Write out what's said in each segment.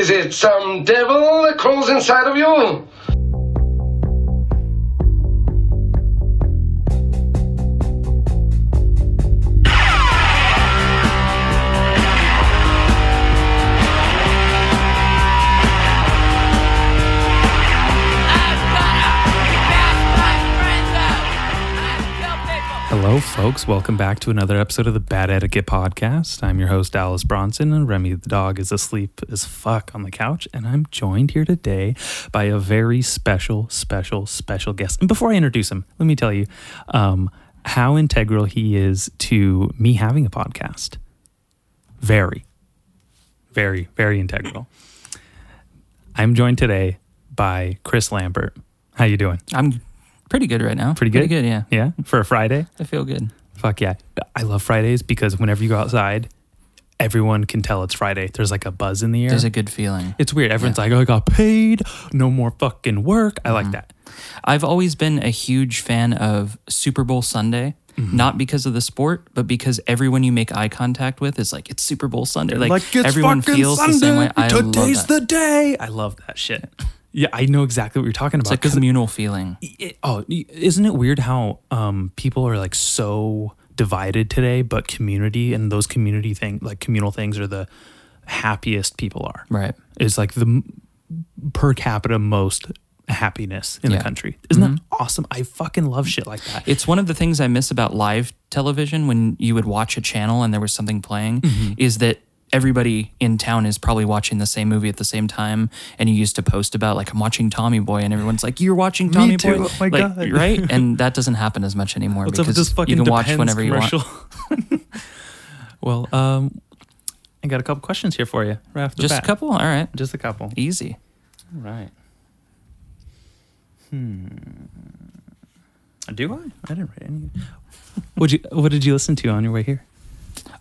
Is it some devil that crawls inside of you? Hello, folks. Welcome back to another episode of the Bad Etiquette Podcast. I'm your host, Alice Bronson, and Remy the dog is asleep as fuck on the couch. And I'm joined here today by a very special, special, special guest. And before I introduce him, let me tell you um, how integral he is to me having a podcast. Very, very, very integral. I'm joined today by Chris Lambert. How you doing? I'm pretty good right now. Pretty good? Pretty good, yeah. Yeah, for a Friday. I feel good. Fuck yeah. I love Fridays because whenever you go outside, everyone can tell it's Friday. There's like a buzz in the air. There's a good feeling. it's weird. Everyone's like, oh, I got paid. No more fucking work. I Mm-hmm. like that. I've always been a huge fan of Super Bowl Sunday. Mm-hmm. Not because of the sport, but because everyone you make eye contact with is like it's Super Bowl Sunday. Like, it's everyone feels the same way. I Today's love that. the day. I love that shit. Yeah, I know exactly what you're talking about. like a communal feeling. it- oh, isn't it weird how um, people are like so divided today, but community and those community thing, like communal things, are the happiest people are. Right. It's like the per capita most happiness in Yeah. the country. Isn't that awesome? I fucking love shit like that. It's one of the things I miss about live television when you would watch a channel and there was something playing Mm-hmm. is that everybody in town is probably watching the same movie at the same time and you used to post about like I'm watching Tommy Boy and everyone's like you're watching Tommy. Boy Oh my like, God. right and that doesn't happen as much anymore What's up because with this fucking you can watch whenever you commercial? want well, um, I got a couple questions here for you. Right just bat. a couple all right Just a couple. easy Right. Hmm. Do I? I didn't write any. What you What did you listen to on your way here?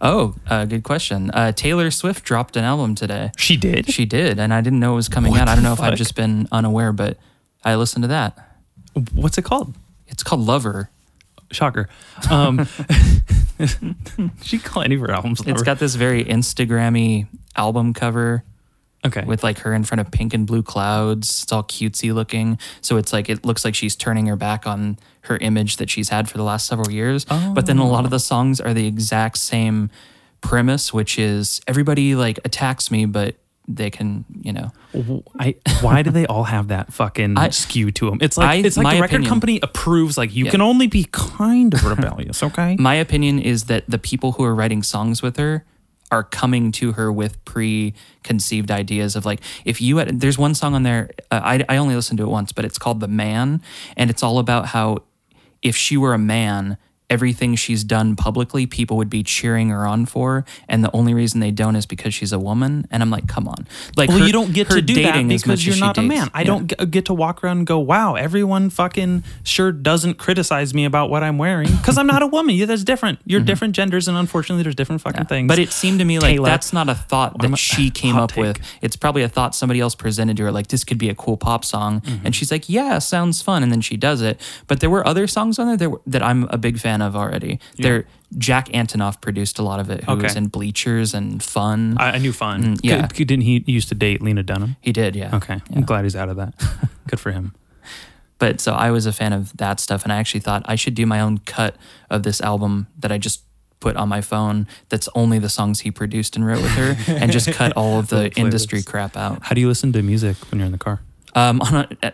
Oh uh, good question uh, Taylor Swift dropped an album today She did. she did and I didn't know it was coming What out I don't know if I've just been unaware but I listened to that What's it called? it's called Lover Shocker. Um, she call any of her albums. It's Lover. got this very Instagrammy album cover okay. with like her in front of pink and blue clouds. It's all cutesy looking. So it's like it looks like she's turning her back on her image that she's had for the last several years. But then a lot of the oh. songs are the exact same premise, which is everybody like attacks me, but they can, you know. I, why do they all have that fucking I- skew to them? It's like I- it's like my the record opinion- company approves like you Yeah. can only be kind of rebellious, okay? My opinion is that the people who are writing songs with her are coming to her with preconceived ideas of like if you had there's one song on there uh, I, I only listened to it once but it's called the man and it's all about how if she were a man everything she's done publicly people would be cheering her on for and the only reason they don't is because she's a woman and i'm like come on like well, her- you don't get to do that because you're not a dates. man. I Yeah. don't get to walk around and go, "Wow, everyone fucking sure doesn't criticize me about what I'm wearing because I'm not a woman." Yeah, that's different. You're different genders, and unfortunately, there's different fucking things. Mm-hmm. But it seemed to me like Kayla. that's not a thought that a- she came up with. It's probably a thought somebody else presented to her, like this could be a cool pop song, Mm-hmm. and she's like, "Yeah, sounds fun," and then she does it. But there were other songs on there that, that I'm a big fan of already. There, Jack Antonoff produced a lot of it, who Okay. was in Bleachers and Fun. I, I knew fun. Mm, yeah. C- didn't he used to date Lena Dunham? he did, yeah. Okay, I'm glad he's out of that. Good for him. But so I was a fan of that stuff, and I actually thought I should do my own cut of this album that I just put on my phone. That's only the songs he produced and wrote with her, and just cut all of the industry crap out. How do you listen to music when you're in the car? um, on a,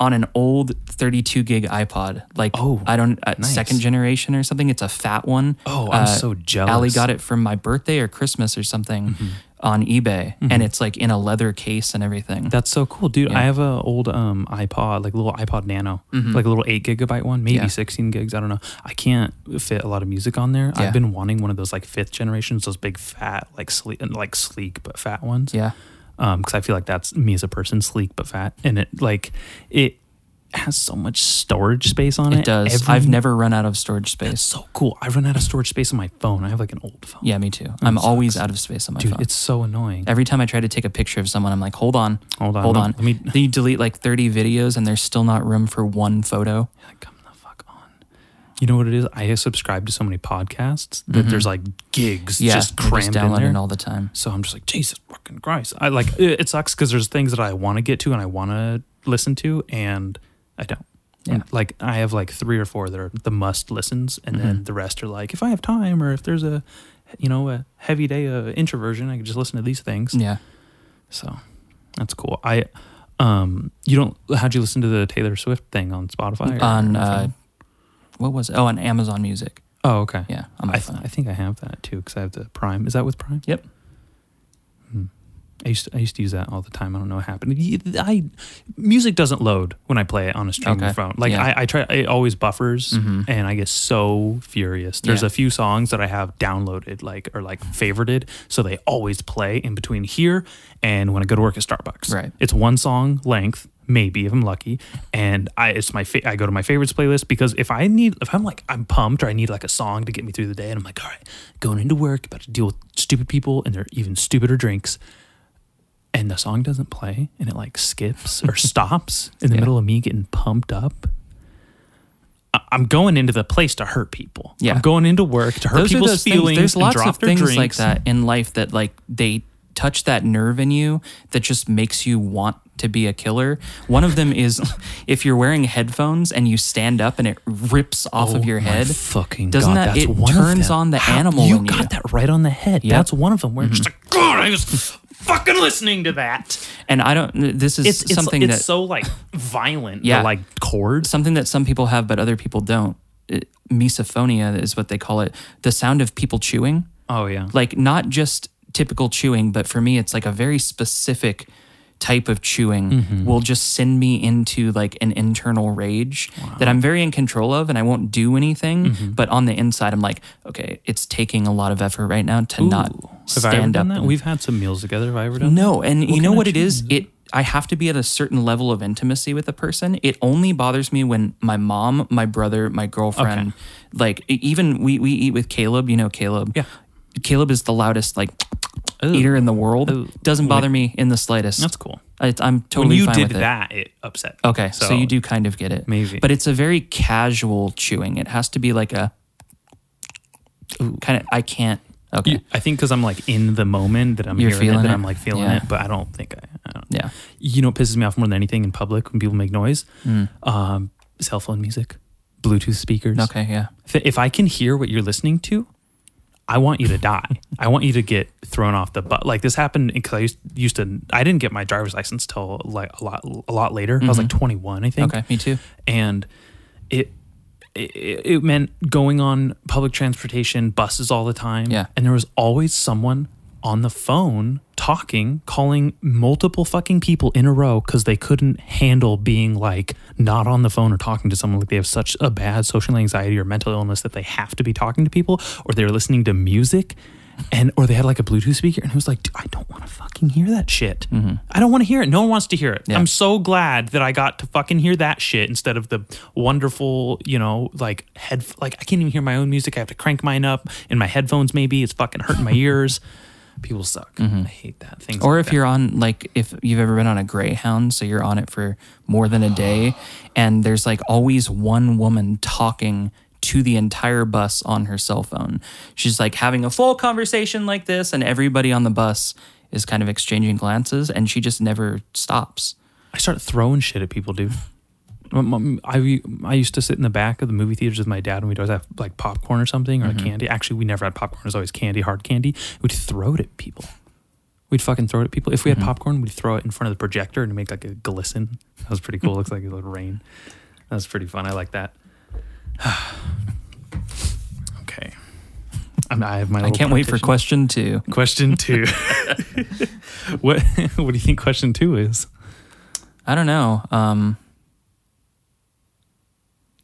on an old 32 gig iPod. Like, Oh, I don't, uh, nice. second generation or something. It's a fat one. Oh, I'm Uh, so jealous. Allie got it from my birthday or Christmas or something Mm-hmm. on eBay, and it's like in a leather case and everything. That's so cool, dude. I have an old um iPod, like a little iPod Nano, like a little eight gigabyte one, maybe Mm-hmm. Yeah. sixteen gigs. I don't know. I can't fit a lot of music on there. Yeah. I've been wanting one of those like fifth generations, those big fat, like sleek, like sleek but fat ones. yeah. Um, because I feel like that's me as a person, sleek but fat, and it like it has so much storage space on it. It does. Every- I've never run out of storage space. That's So cool. I run out of storage space on my phone. I have like an old phone. Yeah, me too. I'm always out of space on my dude, phone. it's so annoying. Every time I try to take a picture of someone, I'm like, hold on, Hold on, hold on. let me- Then you delete like 30 videos, and there's still not room for one photo. Like, come the fuck on. You know what it is? I subscribe to so many podcasts that there's like gigs Mm-hmm. Yeah, just crammed in downloading there. all the time. So I'm just like, Jesus fucking Christ. I like it, it sucks because there's things that I want to get to and I want to listen to and I don't. Yeah. And, like I have like three or four that are the must listens and then Mhm. the rest are like if I have time or if there's a you know a heavy day of introversion I can just listen to these things. Yeah. So that's cool. I um you don't how'd you listen to the Taylor Swift thing on Spotify or On uh? What was it? Oh, on Amazon Music. Oh okay. Yeah, on my I, th-. I think I have that too because I have the Prime. Is that with Prime? Yep. Hmm. I used to, I used to use that all the time. I don't know what happened. I music doesn't load when I play it on a streaming Okay. phone. Like Yeah. I, I try, it always buffers, Mhm. and I get so furious. There's Yeah. a few songs that I have downloaded, like or like favorited, so they always play in between here and when I go to work at Starbucks. Right. It's one song length, maybe if I'm lucky, and I it's my fa- I go to my favorites playlist because if I need if I'm like I'm pumped or I need like a song to get me through the day, and I'm like, all right, going into work, about to deal with stupid people and their even stupider drinks and the song doesn't play and it like skips or stops in the Yeah. middle of me getting pumped up. I- I'm going into the place to hurt people. Yeah. I'm going into work to hurt Those people's those things. feelings. There's and lots drop of things like that in life that like they touch that nerve in you that just makes you want to be a killer. One of them is if you're wearing headphones and you stand up and it rips off of Oh your my head. fucking Doesn't God, that that's it turns on the How- animal You in got you. that right on the head. Yep. That's one of them. Where it's mm-hmm. just like, God, I was fucking listening to that. And I don't. This is It's, it's something it's that so like violent. Yeah. like chords. something that some people have but other people don't. It, misophonia is what they call it. The sound of people chewing. Oh yeah. like not just typical chewing, but for me, it's like a very specific type of chewing Mm-hmm. will just send me into like an internal rage that I'm very in control of and I won't do anything. Mm-hmm. But on the inside, I'm like, okay, it's taking a lot of effort right now to not Ooh. Have I ever stand done up. that? and- We've had some meals together. Have I ever done no, and you know what it is? It I have to be at a certain level of intimacy with a person. It only bothers me when my mom, my brother, my girlfriend, like e- even we we eat with Caleb. You know Caleb. Yeah. Caleb is the loudest like Ooh. eater in the world. Ooh. Doesn't bother me in the slightest. That's cool. I, I'm totally when you fine did with it. that, it upset. me. Okay, so, you do kind of get it. Maybe. But it's a very casual chewing. It has to be like a kind of I can't okay. You- I think because I'm like in the moment that I'm You're hearing it, feeling that it? I'm like feeling Yeah. it, but I don't think I. I don't. yeah. You know, what pisses me off more than anything in public when people make noise. Um, cell phone music, Bluetooth speakers. Mm. Okay, yeah. If I can hear what you're listening to, I want you to die. I want you to get thrown off the bus. Like this happened because I used, used to. I didn't get my driver's license till like a lot a lot later. I was like 21, I think Mm-hmm. Okay, me too. and it, it it meant going on public transportation, buses all the time. Yeah. and there was always someone on the phone talking, calling multiple fucking people in a row because they couldn't handle being like not on the phone or talking to someone. Like they have such a bad social anxiety or mental illness that they have to be talking to people, or they're listening to music. And or they had like a Bluetooth speaker, and it was like, I don't want to fucking hear that shit. Mm-hmm. I don't want to hear it. No one wants to hear it. Yeah. I'm so glad that I got to fucking hear that shit instead of the wonderful, you know, like head like I can't even hear my own music. I have to crank mine up in my headphones maybe. It's fucking hurting my ears. People suck. Mm-hmm. I hate that. Things Or like if that. you're on like if you've ever been on a Greyhound, so you're on it for more than a day, and there's like always one woman talking to the entire bus on her cell phone. She's like having a full conversation like this, and everybody on the bus is kind of exchanging glances, and she just never stops. I start throwing shit at people, dude. I, I used to sit in the back of the movie theaters with my dad and we'd always have like popcorn or something or like candy. Actually, we never had popcorn. It was always candy, hard candy. We'd throw it at people. We'd fucking throw it at people. If we had popcorn, we'd throw it in front of the projector and make like a glisten. That was pretty cool. Looks like it would rain. That was pretty fun. I like that. okay. I'm, I have my. I can't wait for question two. question two. what What do you think question two is? I don't know. Um,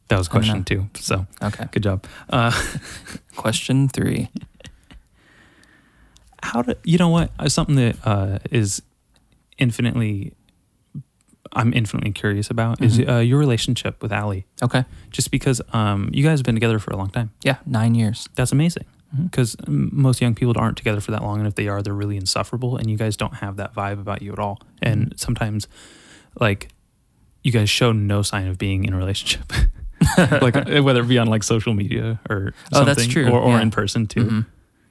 That was question two. So okay. good job. Uh, Question three. how do you know what Uh, something that uh, is infinitely I'm infinitely curious about is Mm-hmm. uh, your relationship with Allie. Okay. Just because um, you guys have been together for a long time, Yeah, nine years. that's amazing. Mm-hmm. Because most young people aren't together for that long, and if they are, they're really insufferable. And you guys don't have that vibe about you at all. And Mm-hmm. sometimes, like, you guys show no sign of being in a relationship. like uh, whether it be on like social media or something, Oh, that's true. or, or Yeah. in person too. Mhm.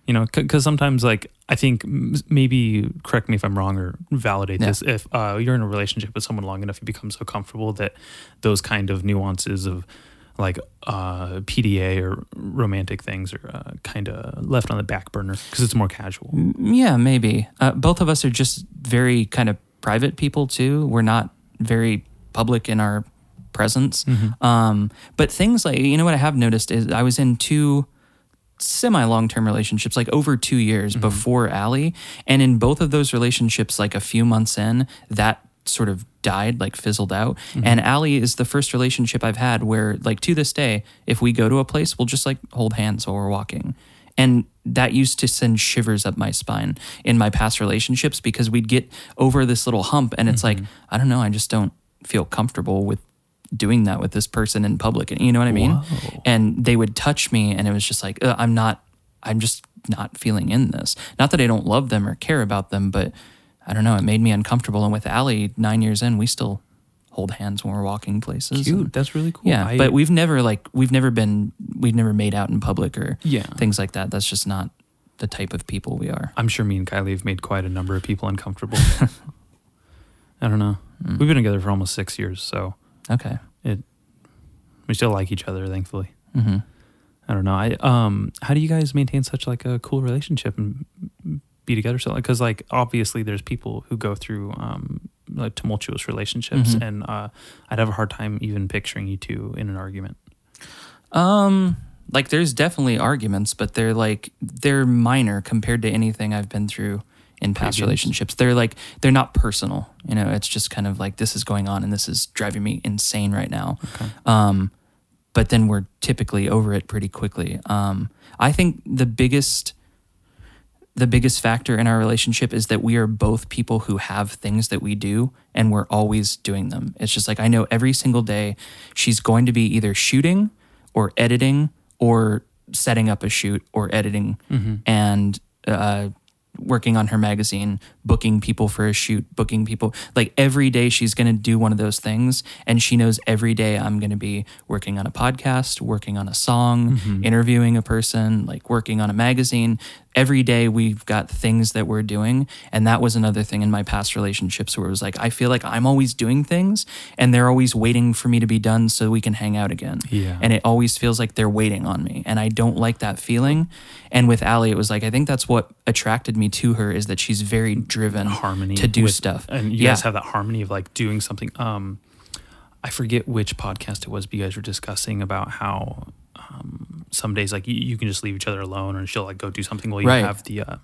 You know, because sometimes like I think m- maybe correct me if I'm wrong or validate Yeah. this. If uh, you're in a relationship with someone long enough, you become so comfortable that those kind of nuances of like uh, PDA or romantic things are uh, kind of left on the back burner because it's more casual. Yeah, maybe. Uh, both of us are just very kind of private people too. We're not very public in our presence. Mm-hmm. Um, but things like you know what I have noticed is I was in two semi long term relationships, like over two years mm-hmm. before Allie, and in both of those relationships, like a few months in, that sort of died, like fizzled out. Mm-hmm. And Allie is the first relationship I've had where, like to this day, if we go to a place, we'll just like hold hands while we're walking. And that used to send shivers up my spine in my past relationships because we'd get over this little hump and it's like, I don't know, I just don't feel comfortable with doing that with this person in public. And You know what I mean? Whoa. And they would touch me and it was just like, I'm not, I'm just not feeling in this. Not that I don't love them or care about them, but I don't know, it made me uncomfortable. And with Allie, nine years in, we still hold hands when we're walking places. Cute. and- That's really cool. yeah, I- but we've never like we've never been we've never made out in public or Yeah. things like that. That's just not the type of people we are. I'm sure me and Kylie have made quite a number of people uncomfortable. I don't know. Mm. We've been together for almost six years, so Okay. it we still like each other, thankfully. hmm I don't know. I um, how do you guys maintain such like a cool relationship and be together so? Because like obviously there's people who go through um like tumultuous relationships, Mhm. and uh, I'd have a hard time even picturing you two in an argument. Um, like there's definitely arguments, but they're like they're minor compared to anything I've been through in past relationships. They're like they're not personal. You know, it's just kind of like this is going on and this is driving me insane right now. Okay. Um, but then we're typically over it pretty quickly. Um, I think the biggest the biggest factor in our relationship is that we are both people who have things that we do and we're always doing them. It's just like I know every single day she's going to be either shooting or editing or setting up a shoot or editing and uh, working on her magazine, booking people for a shoot, booking people. Like every day she's going to do one of those things. And she knows every day I'm going to be working on a podcast, working on a song, mm-hmm. interviewing a person, like working on a magazine. Every day we've got things that we're doing. And that was another thing in my past relationships where it was like, I feel like I'm always doing things and they're always waiting for me to be done so we can hang out again. Yeah. And it always feels like they're waiting on me. And I don't like that feeling. And with Allie, it was like, I think that's what attracted me to her is that she's very driven harmony to do with- stuff. and you yeah. guys have that harmony of like doing something um i forget which podcast it was but you guys were discussing about how um some days like you, you can just leave each other alone and she'll like go do something while you Right. have the uh,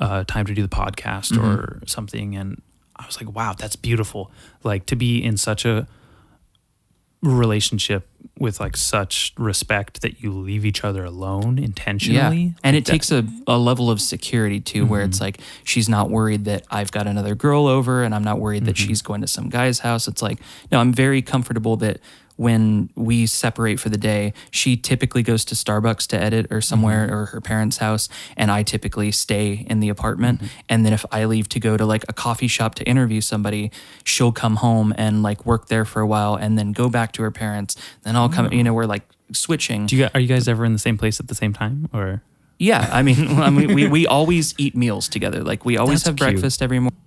uh time to do the podcast Mm-hmm. or something and i was like wow that's beautiful like to be in such a relationship with like such respect that you leave each other alone intentionally Yeah. And Like, it that- takes a, a level of security too, where it's mm-hmm. like she's not worried that I've got another girl over and I'm not worried that mm-hmm. she's going to some guy's house. It's like, no, I'm very comfortable that when we separate for the day, she typically goes to Starbucks to edit or somewhere mm-hmm. or her parents' house, and I typically stay in the apartment. Mm-hmm. And then if I leave to go to like a coffee shop to interview somebody, she'll come home and like work there for a while and then go back to her parents. Then I'll come, you know, we're like switching. do you, are you guys ever in the same place at the same time or Yeah, I mean, I mean, we, we always eat meals together. Like we always That's have cute. breakfast every morning.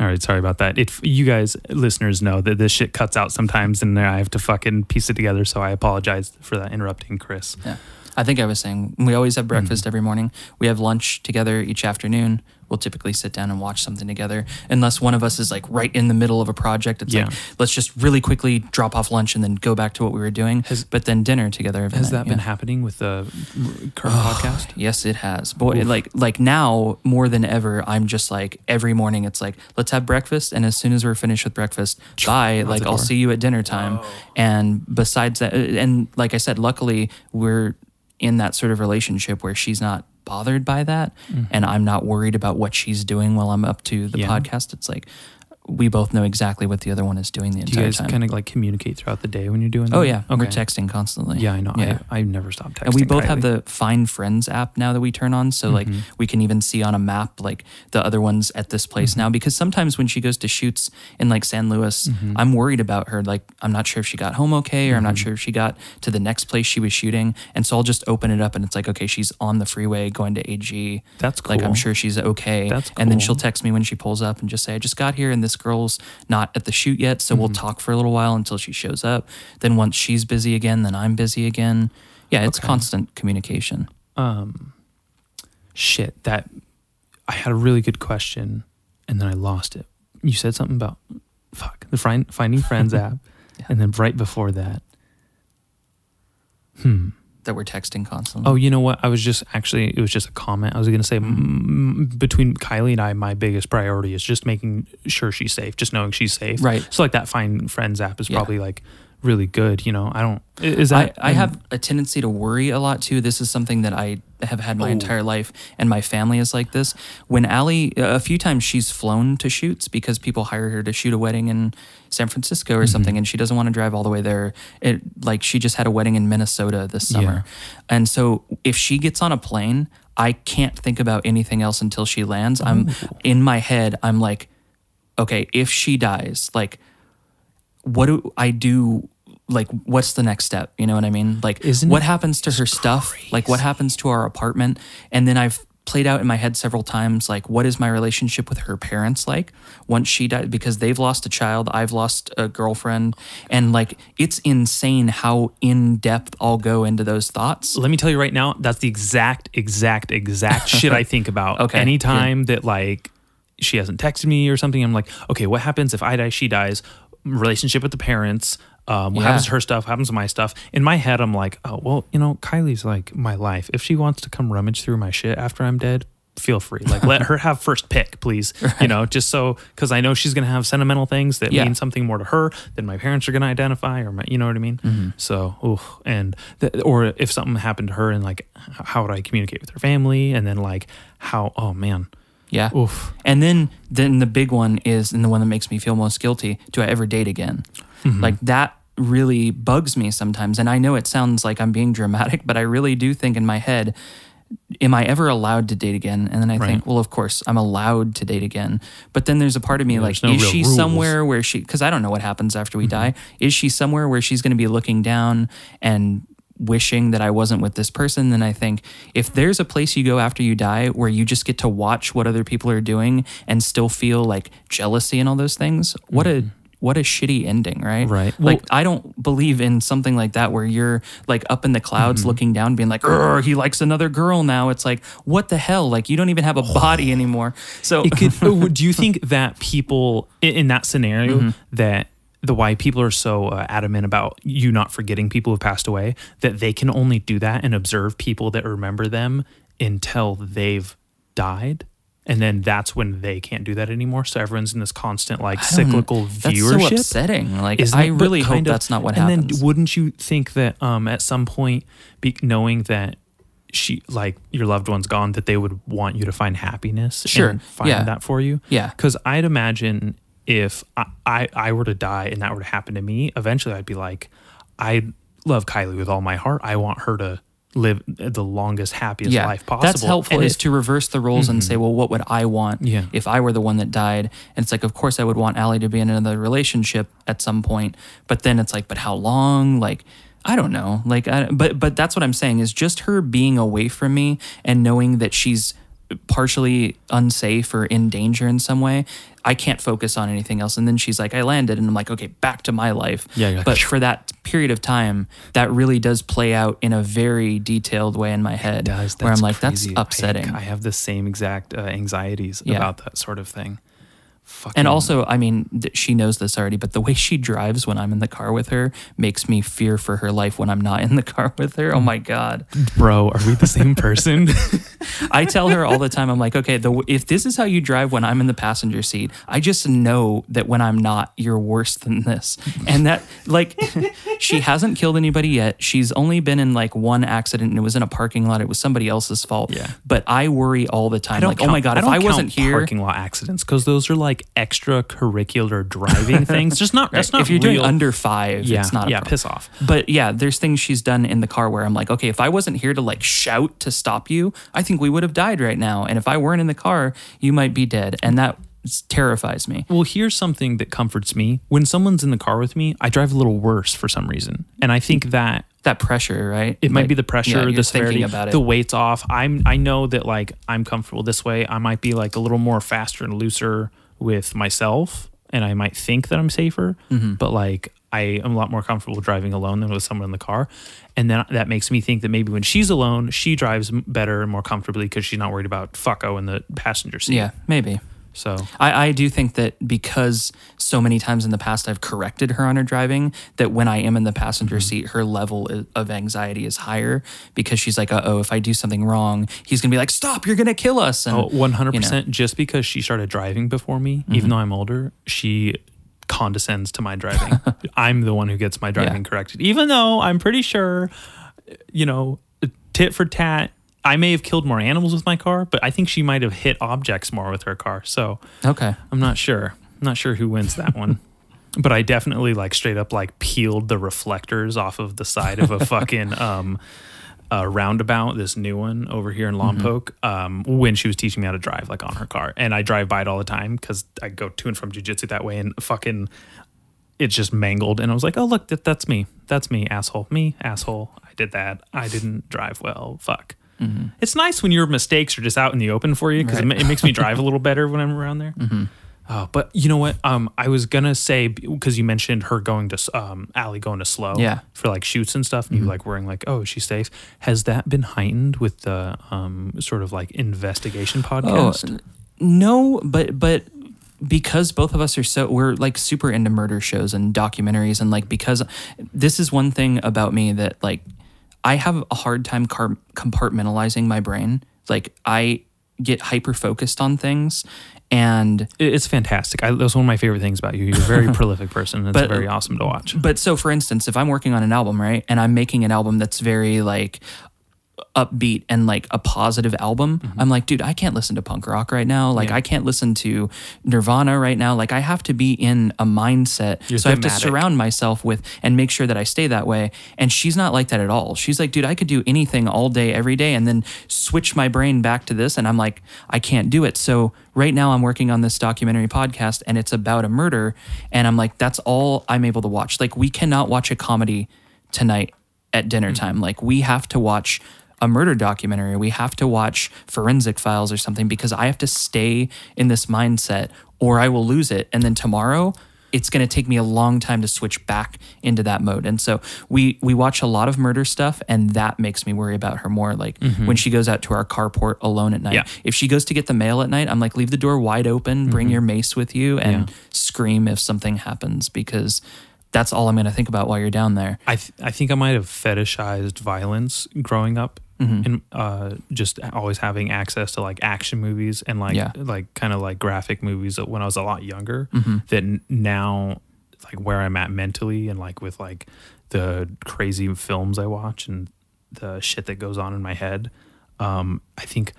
All right, sorry about that. If you guys listeners know that this shit cuts out sometimes and I have to fucking piece it together, so I apologize for that interrupting Chris. Yeah. I think I was saying we always have breakfast Mm-hmm. every morning. We have lunch together each afternoon. We'll typically sit down and watch something together, unless one of us is like right in the middle of a project. It's Yeah. like let's just really quickly drop off lunch and then go back to what we were doing. Has- but then dinner together. Has night, that been yeah. happening with the current podcast? Yes, it has. Boy, like like now more than ever, I'm just like every morning. It's like let's have breakfast, and as soon as we're finished with breakfast, bye. Like I'll door. see you at dinner time. And besides that, and like I said, luckily we're in that sort of relationship where she's not bothered by that, mm-hmm. and I'm not worried about what she's doing while I'm up to the Yeah. podcast. It's like we both know exactly what the other one is doing the entire time. Do you guys time. kind of like communicate throughout the day when you're doing? oh yeah, Okay. we're texting constantly. Yeah, I know. Yeah. I, I never stop texting. and we both have the Find Friends app now that we turn on, so like Mm-hmm. we can even see on a map like the other ones at this place Mm-hmm. now. Because sometimes when she goes to shoots in like San Luis, Mm-hmm. I'm worried about her. Like I'm not sure if she got home okay, or I'm not sure if she got to the next place she was shooting. And so I'll just open it up, and it's like, okay, she's on the freeway going to AG. That's cool. Like I'm sure she's okay. That's cool. And then she'll text me when she pulls up and just say, I just got here, and this girl's not at the shoot yet, so Mm-hmm. we'll talk for a little while until she shows up. Then once she's busy again, then I'm busy again. Yeah, it's constant communication. um shit that I had a really good question and then I lost it. You said something about fuck the find, finding friends app and then right before that. Hmm. That we're texting constantly. Oh, you know what? I was just actually it was just a comment. I was going to say mm, between Kylie and I my biggest priority is just making sure she's safe, just knowing she's safe. Right. So like that find friends app is Yeah. probably like really good, you know. I don't is I, that I have a tendency to worry a lot too. This is something that I have had my Oh. entire life, and my family is like this. When Allie, a few times she's flown to shoots because people hire her to shoot a wedding in San Francisco or mm-hmm. something, and she doesn't want to drive all the way there. It like she just had a wedding in Minnesota this summer, and so if she gets on a plane, I can't think about anything else until she lands. I'm in my head. I'm like, okay, if she dies, like what do I do? Like, what's the next step? You know what I mean? Like, Isn't what happens to her stuff? Like, what happens to our apartment? And then I've played out in my head several times, like, what is my relationship with her parents like once she died? Because they've lost a child, I've lost a girlfriend. And like, it's insane how in depth I'll go into those thoughts. let me tell you right now, that's the exact, exact, exact shit I think about. Okay, Anytime that like she hasn't texted me or something, I'm like, okay, what happens if I die, she dies? Relationship with the parents. Um, what Yeah. happens to her stuff? What happens to my stuff? In my head, I'm like, oh well, you know, Kylie's like my life. If she wants to come rummage through my shit after I'm dead, feel free. Like, let her have first pick, please. You know, just so because I know she's gonna have sentimental things that Yeah. mean something more to her than my parents are gonna identify, or my, you know what I mean. Mm-hmm. So, ooh, and th- or if something happened to her, and like, how would I communicate with her family? And then like, how? Oh man, Yeah. oof. And then then the big one is and the one that makes me feel most guilty, do I ever date again? Mm-hmm. Like that really bugs me sometimes. And I know it sounds like I'm being dramatic, but I really do think in my head, am I ever allowed to date again? And then I Right. think, well, of course, I'm allowed to date again. But then there's a part of me like, no is she rules. somewhere where she, because I don't know what happens after we mm-hmm. die. Is she somewhere where she's going to be looking down and wishing that I wasn't with this person? Then I think if there's a place you go after you die where you just get to watch what other people are doing and still feel like jealousy and all those things, what a what a shitty ending, right? Mm-hmm. Right. Like Well- I don't believe in something like that where you're like up in the clouds Mm-hmm. looking down, being like, "Urgh, he likes another girl now." It's like, what the hell? Like you don't even have a body anymore. So It could, oh, do you think that people in, in that scenario Mm-hmm. that the why people are so uh, adamant about you not forgetting people who've passed away that they can only do that and observe people that remember them until they've died and then that's when they can't do that anymore so everyone's in this constant like cyclical that's viewership so upsetting. Like Isn't I it? Really hope kind of- that's not what and happens. And then wouldn't you think that um at some point be, knowing that she like your loved one's gone that they would want you to find happiness Sure. and find Yeah. that for you Yeah. because i'd imagine if I, I i were to die and that were to happen to me eventually i'd be like i love kylie with all my heart i want her to live the longest happiest yeah, life possible that's helpful. And Is Mm-hmm. to reverse the roles and say, well, what would I want Yeah. if I were the one that died? And it's like, of course, I would want Allie to be in another relationship at some point. But then it's like, but how long? Like, I don't know. Like, I, but but that's what I'm saying is just her being away from me and knowing that she's partially unsafe or in danger in some way. I can't focus on anything else. And then she's like, I landed, and I'm like, okay, back to my life. Yeah, like, but for that period of time, that really does play out in a very detailed way in my head. does. where I'm like, crazy. that's upsetting. I, I have the same exact uh, anxieties Yeah. about that sort of thing. Fucking, and also, I mean, th- she knows this already, but the way she drives when I'm in the car with her makes me fear for her life when I'm not in the car with her. Oh my God. bro, are we the same person? I tell her all the time, I'm like, okay, the, if this is how you drive when I'm in the passenger seat, I just know that when I'm not, you're worse than this. And that, like, she hasn't killed anybody yet. She's only been in like one accident and it was in a parking lot. It was somebody else's fault. Yeah. But I worry all the time. I Like, oh my God, if I wasn't here. parking lot accidents because those are like extracurricular driving things. Just not. That's not. if you're doing under five, yeah, it's not a yeah, problem. piss off. But yeah, there's things she's done in the car where I'm like, okay, if I wasn't here to like shout to stop you, I think we would have died right now. And if I weren't in the car, you might be dead. And that terrifies me. Well, here's something that comforts me. When someone's in the car with me, I drive a little worse for some reason, and I think that That pressure, right? it might be the pressure, yeah, the severity, about it. the weight's off. I'm I know that like I'm comfortable this way. I might be like a little more faster and looser with myself, and I might think that I'm safer, Mm-hmm. but like I am a lot more comfortable driving alone than with someone in the car, and then that makes me think that maybe when she's alone, she drives better and more comfortably because she's not worried about fucko in the passenger seat. yeah, maybe. So I, I do think that because so many times in the past I've corrected her on her driving, that when I am in the passenger Mm-hmm. seat, her level of anxiety is higher because she's like, uh oh, if I do something wrong, he's gonna be like, stop, you're gonna kill us. And, Oh, 100%. you know. Mm-hmm. Just because she started driving before me, even though I'm older, she condescends to my driving. I'm the one who gets my driving Yeah. corrected. Even though I'm pretty sure, you know, tit for tat, I may have killed more animals with my car, but I think she might have hit objects more with her car. So Okay. I'm not sure. I'm not sure who wins that one. But I definitely like straight up like peeled the reflectors off of the side of a fucking um uh, roundabout, this new one over here in Lompoc, um, when she was teaching me how to drive, like on her car. And I drive by it all the time because I go to and from jujitsu that way, and fucking, it's just mangled. And I was like, oh look, that, that's me, that's me, asshole, me, asshole. I did that. I didn't drive well. Fuck. It's nice when your mistakes are just out in the open for you because it, it makes me drive a little better when I'm around there. Oh, but you know what? Um, I was gonna say because you mentioned her going to um, Allie going to SLO, Yeah. for like shoots and stuff. And you like worrying like, oh, is she safe? Has that been heightened with the um sort of like investigation Oh, podcast? n- no, but but because both of us are so we're like super into murder shows and documentaries and like because this is one thing about me that like I have a hard time car- compartmentalizing my brain. Like I get hyper focused on things and it's fantastic. I, that's one of my favorite things about you. You're a very prolific person. and It's But- very awesome to watch. But so, for instance, if I'm working on an album, right, and I'm making an album that's very like upbeat and like a positive album, Mm-hmm. I'm like, dude, I can't listen to punk rock right now. Like, Yeah. I can't listen to Nirvana right now. Like, I have to be in a mindset. You're so I have to surround myself with and make sure that I stay that way. And she's not like that at all. She's like, dude, I could do anything all day, every day, and then switch my brain back to this. And I'm like, I can't do it. So right now I'm working on this documentary podcast and it's about a murder. And I'm like, that's all I'm able to watch. Like, we cannot watch a comedy tonight at dinner time. Like, we have to watch a murder documentary. We have to watch forensic files or something because I have to stay in this mindset or I will lose it. And then tomorrow, it's going to take me a long time to switch back into that mode. And so we we watch a lot of murder stuff and that makes me worry about her more like mm-hmm. when she goes out to our carport alone at night. Yeah. If she goes to get the mail at night, I'm like leave the door wide open, bring mm-hmm. your mace with you and Yeah. scream if something happens because that's all I'm going to think about while you're down there. I th- I think I might have fetishized violence growing up, Mm-hmm. and uh, just always having access to like action movies and like Yeah. like kind of like graphic movies when I was a lot younger. Mm-hmm. That now, like where I'm at mentally and like with like the crazy films I watch and the shit that goes on in my head, um, I think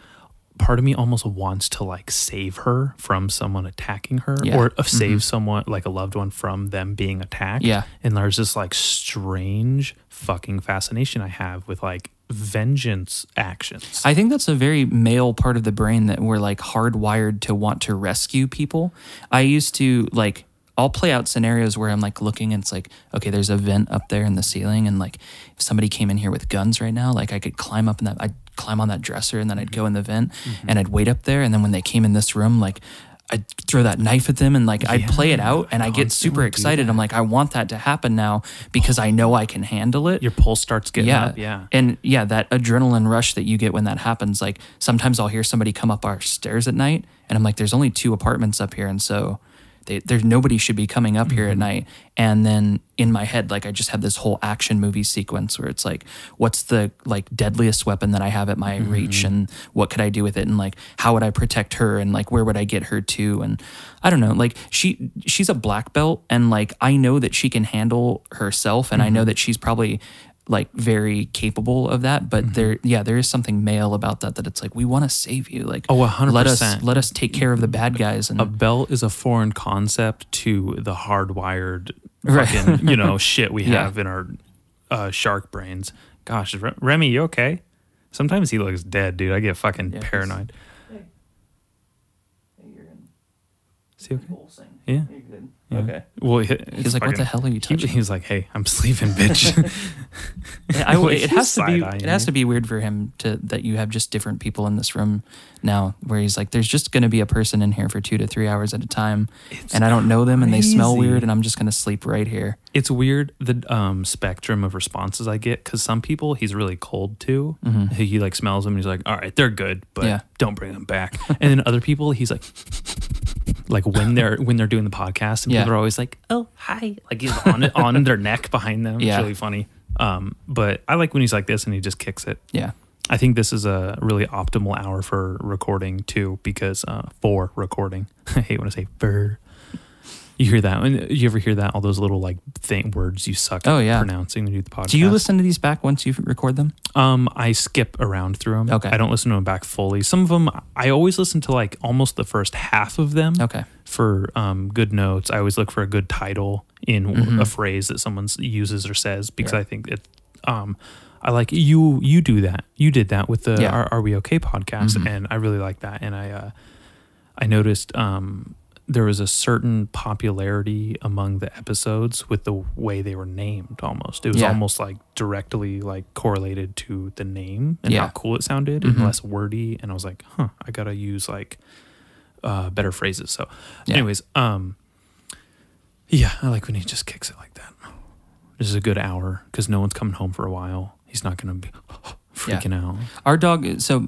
part of me almost wants to like save her from someone attacking her Yeah. or uh, save someone like a loved one from them being attacked Yeah. and there's this like strange fucking fascination I have with like vengeance actions. I think that's a very male part of the brain that we're like hardwired to want to rescue people. I used to like I'll play out scenarios where I'm like looking and it's like, okay, there's a vent up there in the ceiling and like if somebody came in here with guns right now, like I could climb up in that I'd climb on that dresser and then I'd go in the vent mm-hmm. and I'd wait up there and then when they came in this room, like I'd throw that knife at them and like I'd play it out and I get super excited. I'm like, I want that to happen now because I know I can handle it Your pulse starts getting yeah up. Yeah. and yeah that adrenaline rush that you get when that happens like sometimes i'll hear somebody come up our stairs at night and i'm like there's only two apartments up here and so they, there's nobody should be coming up here at mm-hmm. night. And then in my head, like I just have this whole action movie sequence where it's like, what's the like deadliest weapon that I have at my mm-hmm. reach, and what could I do with it, and like how would I protect her, and like where would I get her to, and I don't know, like she she's a black belt, and like I know that she can handle herself, and I know mm-hmm. that she's probably like very capable of that but there yeah there is something male about that that it's like we want to save you like Oh, 100%. let us let us take care of the bad guys and A belt is a foreign concept to the hardwired Right. fucking, you know, shit we Yeah. have in our uh, shark brains. Gosh, Re- Remy, you okay? Sometimes he looks dead, dude. I get fucking Yeah, he's- paranoid. Is he okay? Yeah. Yeah. Okay. Well, he, He's like, "What the hell are you touching?" He was like, "Hey, I'm sleeping, bitch." I, Like, it has to be it has to be weird for him to that you have just different people in this room now where he's like there's just going to be a person in here for 2 to 3 hours at a time and I don't know them and they smell weird and I'm just going to sleep right here. It's weird the um, spectrum of responses I get because some people he's really cold to. He, he, like smells them and he's like, "All right, they're good, but Mm-hmm. Yeah. don't bring them back." and then other people he's like, like when they're when they're doing the podcast and Yeah. people are always like, "Oh, hi," like he's on on their neck behind them. Yeah. It's really funny. Um, but I like when he's like this and he just kicks it. Yeah. I think this is a really optimal hour for recording too, because uh, for recording. I hate when I say for. You hear that? When you ever hear that? All those little like thing words you suck Oh, at yeah. pronouncing when you do the podcast. Do you listen to these back once you record them? Um, I skip around through them. Okay. I don't listen to them back fully. Some of them, I always listen to like almost the first half of them. Okay. For um, good notes, I always look for a good title in a phrase that someone uses or says because Mm-hmm. Yeah. I think it. Um, I like you. You do that. You did that with the Yeah. Mm-hmm. Are, Are We Okay podcast, and I really like that. And I, uh, I noticed um, there was a certain popularity among the episodes with the way they were named. Almost, it was Yeah. almost like directly like correlated to the name and Yeah. how cool it sounded and less wordy. And I was like, huh, I gotta use like uh, better phrases. So, Yeah. anyways, um, yeah, I like when he just kicks it like that. This is a good hour because no one's coming home for a while. He's not gonna be freaking out. Our dog. So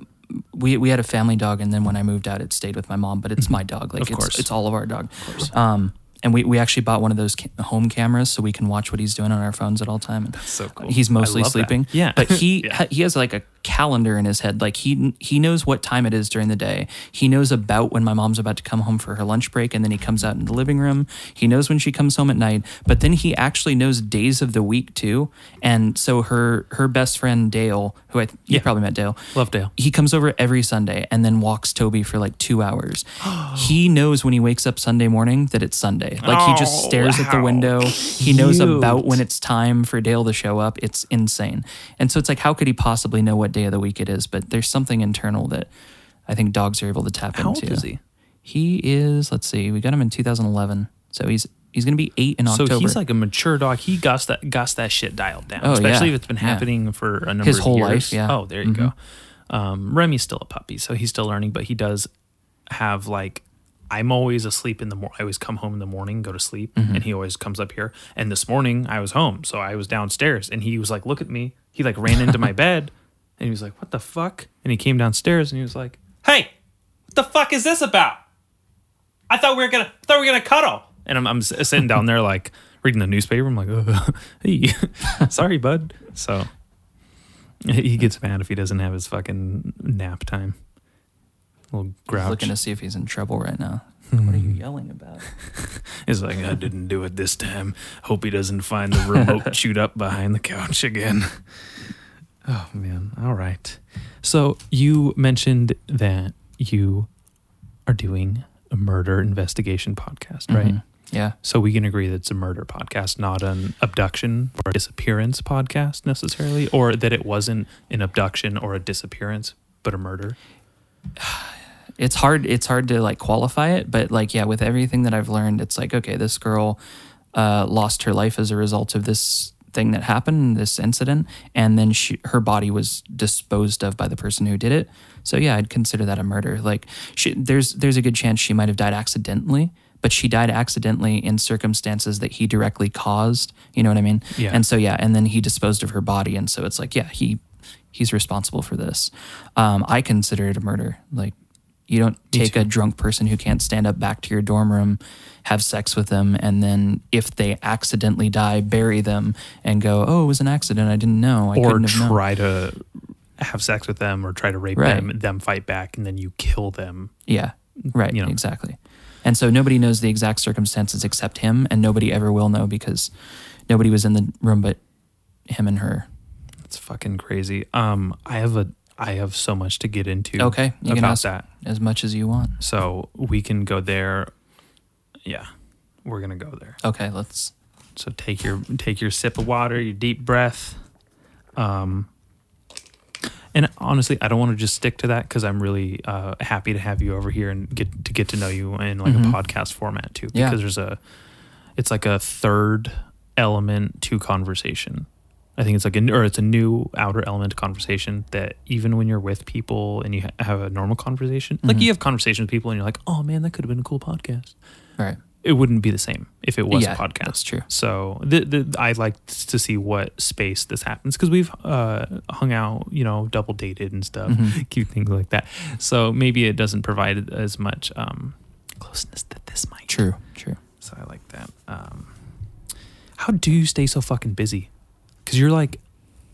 we we had a family dog, and then when I moved out, it stayed with my mom. But it's my dog. Like Of it's, course. it's all of our dog. Of course. Um, and we, we actually bought one of those ca- home cameras so we can watch what he's doing on our phones at all time. And That's so cool. He's mostly love that. sleeping. Yeah. But he Yeah. ha- he has like a calendar in his head. Like he he knows what time it is during the day. He knows about when my mom's about to come home for her lunch break, and then he comes out in the living room. He knows when she comes home at night. But then he actually knows days of the week too. And so her her best friend Dale, who I you Yeah. probably met Dale, Love Dale. he comes over every Sunday and then walks Toby for like two hours. he knows when he wakes up Sunday morning that it's Sunday. Like he just Oh, stares at the window. He knows cute. about when it's time for Dale to show up. It's insane. And so it's like, how could he possibly know what day of the week it is? But there's something internal that I think dogs are able to tap How old into. is he? He is, let's see, we got him in 2011. So he's he's going to be eight in October. So he's like a mature dog. He got that got that shit dialed down. Oh, especially yeah. if it's been Yeah. happening for a number His of whole years. life, yeah. Mm-hmm. Oh, there you go. Um, Remy's still a puppy, so he's still learning, but he does have like I'm always asleep in the morning. I always come home in the morning, go to sleep, Mm-hmm. and he always comes up here. And this morning I was home, so I was downstairs, and he was like, "Look at me." He like ran into my bed, and he was like, "What the fuck?" And he came downstairs, and he was like, "Hey, what the fuck is this about?" I thought we were gonna I thought we were gonna cuddle. And I'm, I'm sitting down there like reading the newspaper. I'm like, hey, sorry, bud. So he gets mad if he doesn't have his fucking nap time. Little He's grouch. looking to see if he's in trouble right now. Hmm. what are you yelling about? He's like, I didn't do it this time. Hope he doesn't find the remote chewed up behind the couch again. Oh man. All right. So you mentioned that you are doing a murder investigation podcast, right? Mhm. Yeah. So we can agree that it's a murder podcast, not an abduction or a disappearance podcast necessarily, or that it wasn't an abduction or a disappearance, but a murder. it's hard it's hard to like qualify it but like yeah with everything that i've learned it's like okay this girl uh, lost her life as a result of this thing that happened this incident and then she, her body was disposed of by the person who did it. So yeah i'd consider that a murder. Like she, there's there's a good chance she might have died accidentally but she died accidentally in circumstances that he directly caused you know what i mean? Yeah. and so yeah and then he disposed of her body and so it's like yeah he he's responsible for this. Um, i consider it a murder like You don't take a drunk person who can't stand up back to your dorm room, have sex with them, and then if they accidentally die, bury them and go, "Oh, it was an accident. I didn't know. I or couldn't have known." try to have sex with them or try to rape Right. them them fight back and then you kill them. Yeah, right. You know. Exactly. And so nobody knows the exact circumstances except him, and nobody ever will know because nobody was in the room but him and her. It's fucking crazy. Um I have a I have so much to get into Okay, you can ask that. as much as you want. So we can go there. Yeah. We're going to go there. Okay, let's. So take your take your sip of water, your deep breath. Um, and honestly, I don't want to just stick to that because I'm really uh, happy to have you over here and get to get to know you in like Mhm. a podcast format too. Yeah. Because there's a, it's like a third element to conversation. I think it's like a or it's a new outer element conversation that even when you're with people and you ha- have a normal conversation, like Mhm. you have conversations with people and you're like, oh man, that could have been a cool podcast Right. it wouldn't be the same if it was Yeah, a podcast. that's true. So the, the, I like to see what space this happens because we've uh, hung out, you know, double dated and stuff, Mhm. cute things like that. So maybe it doesn't provide as much um, closeness that this might. True. True. So I like that. Um, how do you stay so fucking busy? Because you're like,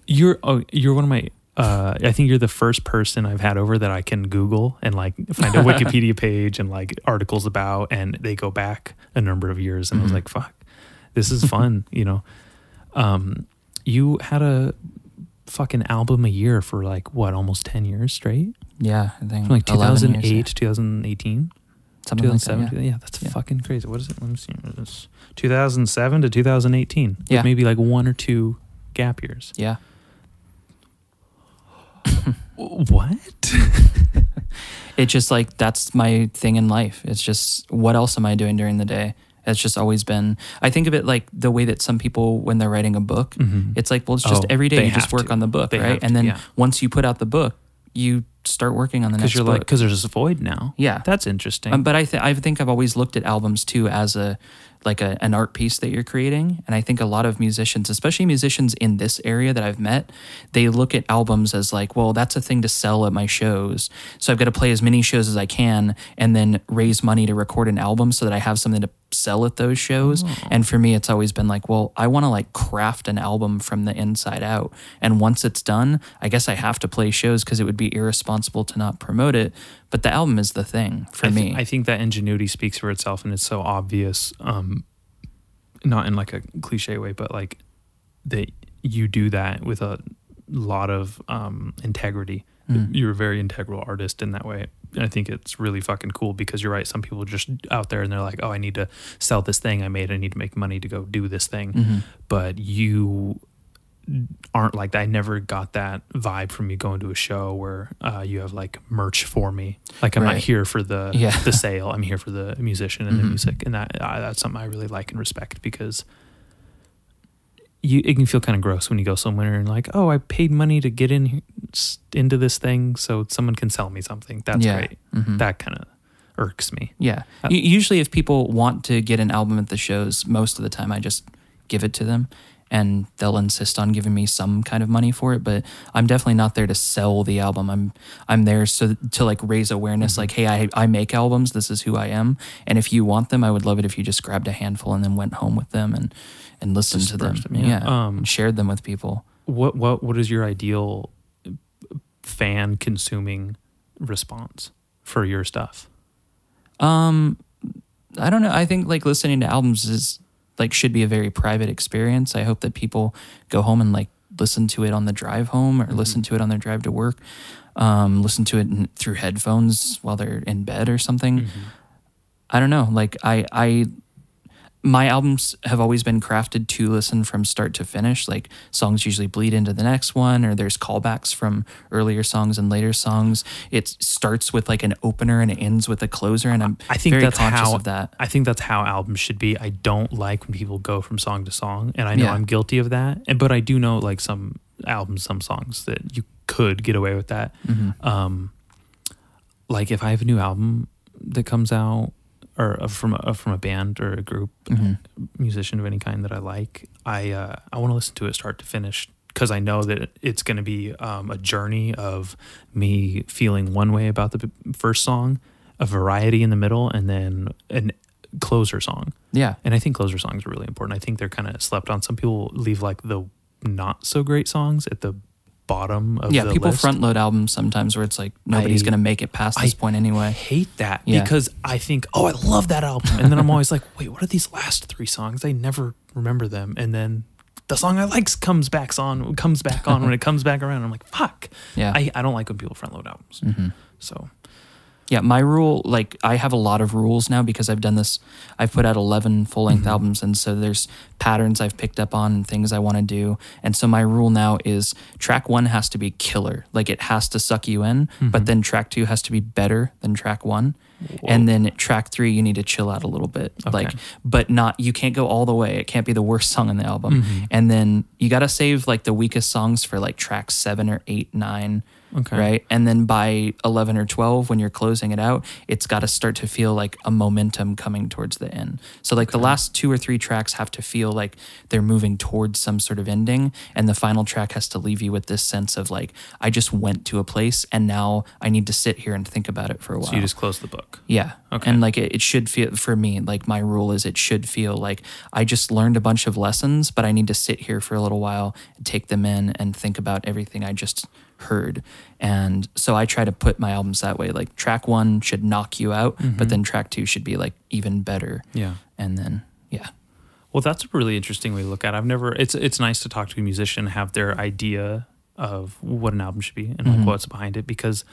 you're oh, you're one of my. Uh, I think you're the first person I've had over that I can Google and like find a Wikipedia page and like articles about, and they go back a number of years, and I was Mhm. like, "Fuck, this is fun," you know. Um, you had a fucking album a year for like what, almost ten years straight, Yeah, I think from like 2008 years, to 2018. yeah. something like that. Yeah. yeah. that's Yeah. fucking crazy what is it let me see it's 2007 to 2018 Yeah. maybe like one or two gap years yeah. what It's just like that's my thing in life. It's just what else am I doing during the day? It's just always been. I think of it like the way that some people, when they're writing a book, Mhm. it's like, well, it's just Oh, every day you just work to. on the book, They right? And to, then yeah. once you put out the book, you start working on the next. because you're book. like because there's a void now Yeah. that's interesting Um, but I, th- I think I've always looked at albums too as a like a, an art piece that you're creating, and I think a lot of musicians, especially musicians in this area that I've met, they look at albums as like, well, that's a thing to sell at my shows, so I've got to play as many shows as I can, and then raise money to record an album so that I have something to sell at those shows. And for me, it's always been like, well, I want to like craft an album from the inside out, and once it's done, I guess I have to play shows because it would be irresponsible to not promote it. But the album is the thing for I, me. I think that ingenuity speaks for itself and it's so obvious um not in like a cliche way but like that you do that with a lot of um integrity Mm. you're a very integral artist in that way i think it's really fucking cool because you're right some people are just out there and they're like oh i need to sell this thing i made i need to make money to go do this thing Mhm. but you aren't like that. I never got that vibe from you going to a show where uh, you have like merch for me. Like I'm not here for the Yeah. the sale. I'm here for the musician and the Mhm. music, and that uh, that's something I really like and respect because you it can feel kind of gross when you go somewhere and like, oh, I paid money to get in into this thing, so someone can sell me something. That's Yeah. great. Mhm. That kind of irks me. Yeah. Uh, Usually, if people want to get an album at the shows, most of the time I just give it to them and they'll insist on giving me some kind of money for it. But I'm definitely not there to sell the album. I'm I'm there so to like raise awareness. Mm-hmm. Like, hey, I I make albums. This is who I am. And if you want them, I would love it if you just grabbed a handful and then went home with them and and listened to them. Them, yeah. Um, and shared them with people. What what what is your ideal fan consuming response for your stuff? Um, I don't know. I think like listening to albums is like should be a very private experience. I hope that people go home and like listen to it on the drive home or listen to it on their drive to work. Um, listen to it in, through headphones while they're in bed or something. I don't know. Like I, I, my albums have always been crafted to listen from start to finish. Like songs usually bleed into the next one, or there's callbacks from earlier songs and later songs. It starts with like an opener and it ends with a closer, and I'm I think very that's conscious how of that. I think that's how albums should be. I don't like when people go from song to song, and I know Yeah. I'm guilty of that. And but I do know like some albums, some songs that you could get away with that. Mhm. Um, like if I have a new album that comes out, or uh, from a, from a band or a group, Mhm. musician of any kind that I like, I uh, I want to listen to it start to finish because I know that it's going to be um, a journey of me feeling one way about the first song, a variety in the middle, and then an closer song. Yeah. And I think closer songs are really important. I think they're kind of slept on. Some people leave like the not so great songs at the bottom of Yeah, the people list. front load albums sometimes where it's like nobody's I- going to make it past this I point anyway. I hate that Yeah. because I think, oh, I love that album, and then I'm always like, wait, what are these last three songs? I never remember them, and then the song I likes comes back on, comes back on when it comes back around. I'm like, fuck. Yeah. I, I don't like when people front load albums. Mm-hmm. So Yeah, my rule, like I have a lot of rules now because I've done this. I've put out 11 full length Mm-hmm. albums. And so there's patterns I've picked up on and things I want to do. And so my rule now is track one has to be killer. Like it has to suck you in, Mm-hmm. but then track two has to be better than track one. And then track three, you need to chill out a little bit. Like, but not, you can't go all the way. It can't be the worst song on the album. Mm-hmm. And then you got to save like the weakest songs for like track seven or eight, nine. Okay. Right. And then by 11 or 12, when you're closing it out, it's got to start to feel like a momentum coming towards the end. So, like the last two or three tracks have to feel like they're moving towards some sort of ending. And the final track has to leave you with this sense of like, I just went to a place and now I need to sit here and think about it for a while. so you just close the book. Yeah. Okay. And like it, it should feel for me, like my rule is it should feel like I just learned a bunch of lessons, but I need to sit here for a little while and take them in and think about everything I just heard. And so I try to put my albums that way. Like track one should knock you out, but then track two should be like even better. Mm-hmm. Yeah. And then, yeah. Well, that's a really interesting way to look at it. I've never. It's it's nice to talk to a musician, have their idea of what an album should be and Mm-hmm. like what's behind it. Because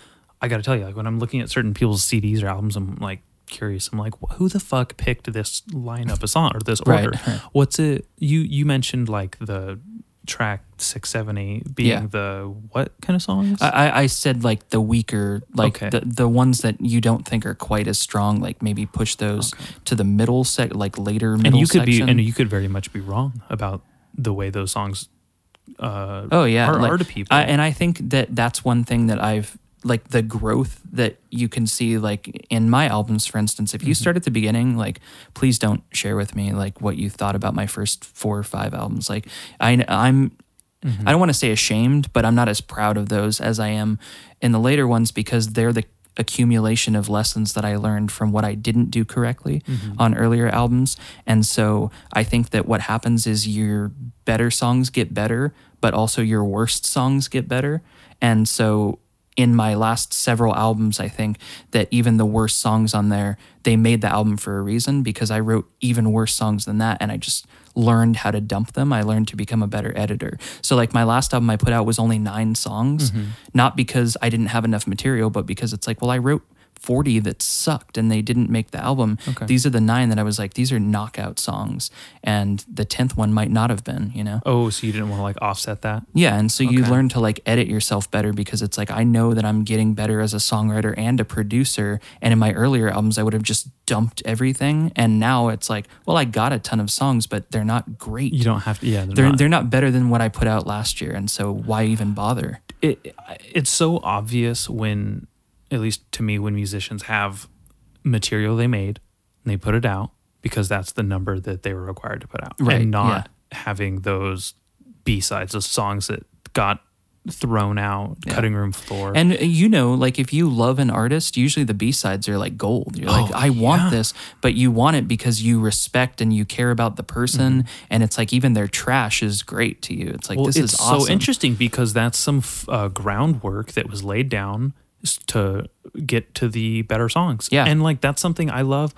I got to tell you, like when I'm looking at certain people's CDs or albums, I'm like curious. I'm like, who the fuck picked this lineup of song or this order? right. What's it? You you mentioned like the track six, seven, eight being Yeah. the what kind of songs? I, I- said like the weaker, like Okay. the, the ones that you don't think are quite as strong, like maybe push those to the middle sec, like later middle and you could section. be and you could very much be wrong about the way those songs uh Oh yeah, are, like, are to people. I, and I think that that's one thing that I've like the growth that you can see like in my albums for instance if you Mm-hmm. start at the beginning like please don't share with me like what you thought about my first four or five albums like I I'm Mm-hmm. I don't want to say ashamed but I'm not as proud of those as I am in the later ones because they're the accumulation of lessons that I learned from what I didn't do correctly Mm-hmm. on earlier albums. And so I think that what happens is your better songs get better, but also your worst songs get better. And so in my last several albums, I think that even the worst songs on there, they made the album for a reason because I wrote even worse songs than that and I just learned how to dump them. I learned to become a better editor. So like my last album I put out was only 9 songs, mm-hmm. not because I didn't have enough material, but because it's like, well, I wrote 40 that sucked and they didn't make the album. Okay. These are the 9 that I was like these are knockout songs and the 10th one might not have been, you know. oh, so you didn't want to like offset that? Yeah, and so you Okay. learn to like edit yourself better because it's like I know that I'm getting better as a songwriter and a producer. And in my earlier albums, I would have just dumped everything, and now it's like, well, I got a ton of songs, but they're not great. You don't have to. Yeah, they're not. they're not better than what I put out last year, and so why even bother? it, it's so obvious when, at least to me, when musicians have material they made and they put it out because that's the number that they were required to put out, Right, and not having those B sides, those songs that got thrown out, cutting room floor. And uh, you know, like if you love an artist, usually the B sides are like gold. You're like, Oh, I want this, but you want it because you respect and you care about the person, Mm-hmm. and it's like even their trash is great to you. It's like well, this it's is awesome. so interesting because that's some f- uh, groundwork that was laid down to get to the better songs. Yeah. and like that's something I love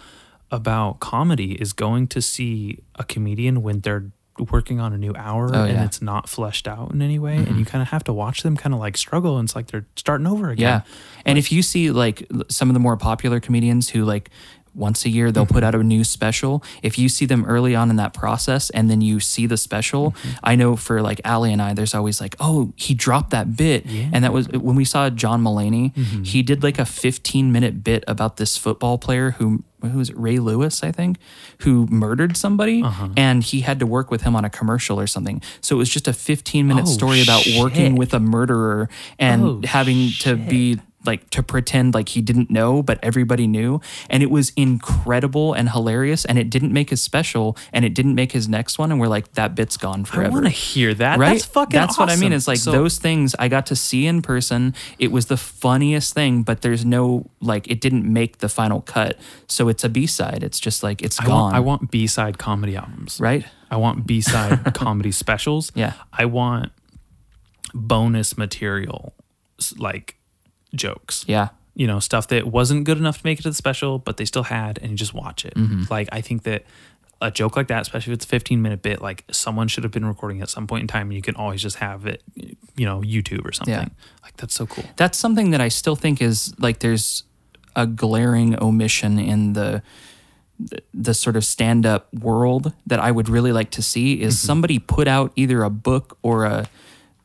about comedy is going to see a comedian when they're working on a new hour Oh, and yeah. Mm-hmm. it's not fleshed out in any way, and you kind of have to watch them kind of like struggle, and it's like they're starting over again. Yeah. And if you see like some of the more popular comedians who like once a year they'll put mm-hmm. out a new special, if you see them early on in that process and then you see the special, mm-hmm. I know for like Ali and I, there's always like, oh, he dropped that bit. And that was when we saw John Mulaney, mm-hmm. he did like a 15 minute bit about this football player who who was it, Ray Lewis, I think, who murdered somebody, uh-huh. and he had to work with him on a commercial or something. So it was just a 15 minute Oh, story about working with a murderer and Oh, having to be like to pretend like he didn't know, but everybody knew. And it was incredible and hilarious. And it didn't make his special and it didn't make his next one. And we're like, that bit's gone forever. I want to hear that. Right? That's fucking awesome. That's what I mean. It's like So- those things I got to see in person. It was the funniest thing, but there's no like it didn't make the final cut. So it's a B side. It's just like it's I gone. want, I want B side comedy albums. right? I want B side comedy specials. Yeah. I want bonus material, like jokes. Yeah. You know, stuff that wasn't good enough to make it to the special, but they still had, and you just watch it. Mm-hmm. Like, I think that a joke like that, especially if it's a 15 minute bit, like someone should have been recording at some point in time, and you can always just have it, you know, YouTube or something. Yeah. Like, that's so cool. That's something that I still think is like there's a glaring omission in the the, the sort of stand up world that I would really like to see is Mm-hmm. somebody put out either a book or a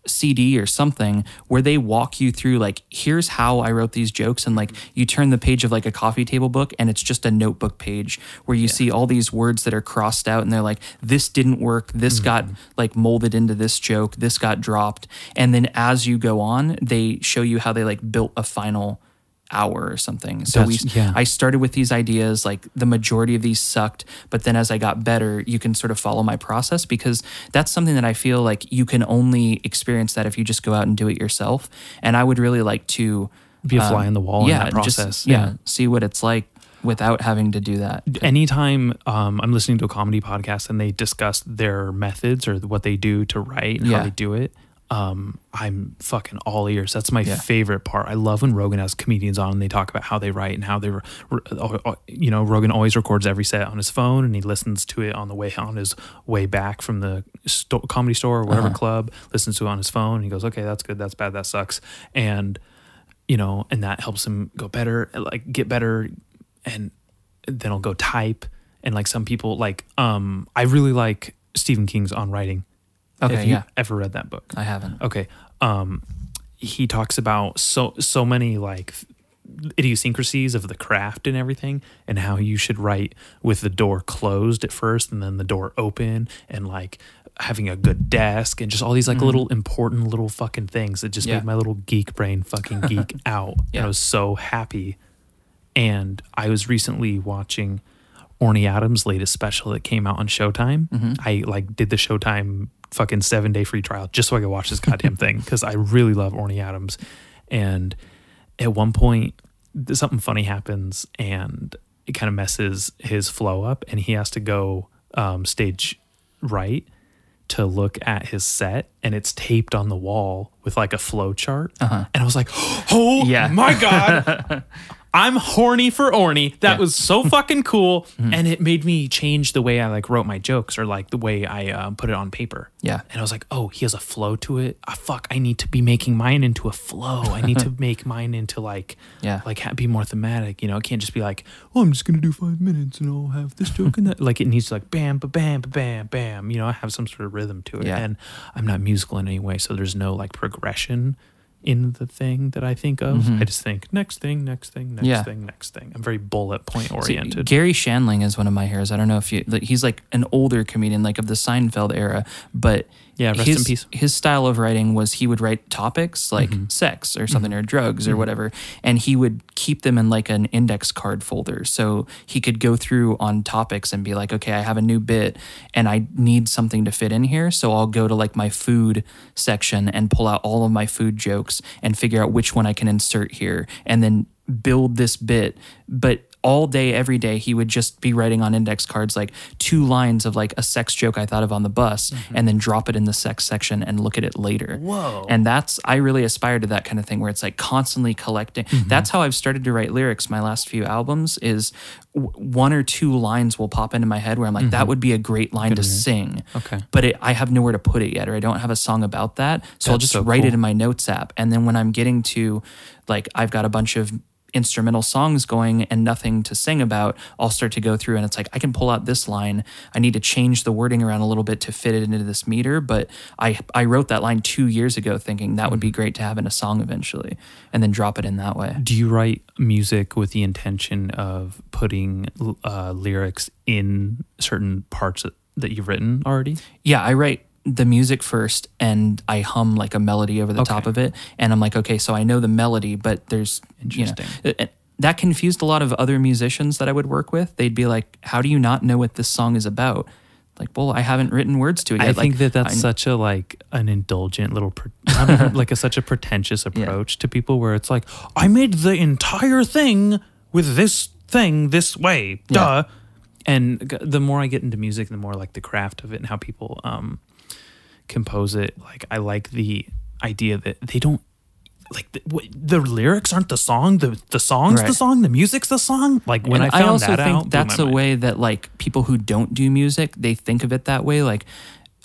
CD or something where they walk you through like here's how I wrote these jokes. And like you turn the page of like a coffee table book and it's just a notebook page where you see all these words that are crossed out and they're like this didn't work. This mm-hmm. got like molded into this joke. This got dropped. And then as you go on they show you how they like built a final hour or something so we yeah. I started with these ideas, like the majority of these sucked, but then as I got better, you can sort of follow my process because that's something that I feel like you can only experience that if you just go out and do it yourself. And I would really like to Be a fly um, in the wall in that just- process. yeah, Yeah. see what it's like without having to do that. anytime um, I'm listening to a comedy podcast and they discuss their methods or what they do to write and Yeah. how they do it, um, I'm fucking all ears. That's my Yeah. favorite part. I love when Rogan has comedians on and they talk about how they write and how they, re- re- uh, you know, Rogan always records every set on his phone and he listens to it on the way on his way back from the sto- comedy store or whatever club. Listens to it on his phone. And he goes, okay, that's good, that's bad, that sucks, and you know, and that helps him go better, like get better, and then I'll go type. And like some people, like um, I really like Stephen King's On Writing. Okay, Have you yeah. ever read that book? I haven't. Okay. Um, he talks about so so many like idiosyncrasies of the craft and everything, and how you should write with the door closed at first and then the door open, and like having a good desk and just all these like little important little fucking things that just Mm-hmm. Yeah. made my little geek brain fucking geek out. And I was so happy. And I was recently watching Orny Adams' latest special that came out on Showtime. Mm-hmm. I like did the Showtime fucking seven day free trial just so I could watch this goddamn thing because I really love Orny Adams. And at one point, something funny happens and it kind of messes his flow up, and he has to go um, stage right to look at his set and it's taped on the wall with like a flow chart. And I was like, oh Yeah. my God. I'm horny for Orny. That was so fucking cool. And it made me change the way I like wrote my jokes or like the way I um, put it on paper. Yeah. And I was like, oh, he has a flow to it. Ah, fuck, I need to be making mine into a flow. I need to make mine into like, Yeah. like be more thematic. You know, it can't just be like, oh, I'm just gonna do five minutes and I'll have this joke and that. like it needs to like bam, ba bam, ba bam, bam. You know, I have some sort of rhythm to it. Yeah. And I'm not musical in any way, so there's no like progression in the thing that I think of. I just think next thing, next thing, next Mm-hmm. Yeah. thing, next thing. I'm very bullet point See, oriented. Garry Shandling is one of my heroes. I don't know if you. He's like an older comedian, like of the Seinfeld era, but Yeah, rest his, in peace. His style of writing was he would write topics like Mm-hmm. sex or something or drugs or whatever, and he would keep them in like an index card folder, so he could go through on topics and be like, okay, I have a new bit and I need something to fit in here, so I'll go to like my food section and pull out all of my food jokes and figure out which one I can insert here, and then build this bit, but all day, every day, he would just be writing on index cards like two lines of like a sex joke I thought of on the bus and then drop it in the sex section and look at it later. Whoa. And that's, I really aspire to that kind of thing where it's like constantly collecting. That's how I've started to write lyrics my last few albums is w- one or two lines will pop into my head where I'm like, that would be a great line to sing. Okay. But it, I have nowhere to put it yet, or I don't have a song about that. So I'll just so write it in my notes app. And then when I'm getting to like I've got a bunch of instrumental songs going and nothing to sing about, I'll start to go through and it's like I can pull out this line. I need to change the wording around a little bit to fit it into this meter, but I I wrote that line 2 years ago thinking that would be great to have in a song eventually and then drop it in that way. Do you write music with the intention of putting uh, lyrics in certain parts that you've written already? Yeah, I write the music first and I hum like a melody over the top of it. And I'm like, okay, so I know the melody, but there's, you know, Interesting. that confused a lot of other musicians that I would work with. They'd be like, how do you not know what this song is about? Like, well, I haven't written words to it yet. I think that that's I- such a like an indulgent little, pre- like a such a pretentious approach to people where it's like, I made the entire thing with this thing this way, duh. And the more I get into music, the more like the craft of it and how people um compose it. Like I like the idea that they don't like the, the lyrics aren't the song, the the song's the song, the music's the song. Like when And I found also that think out, that's a way that like people who don't do music, they think of it that way. Like,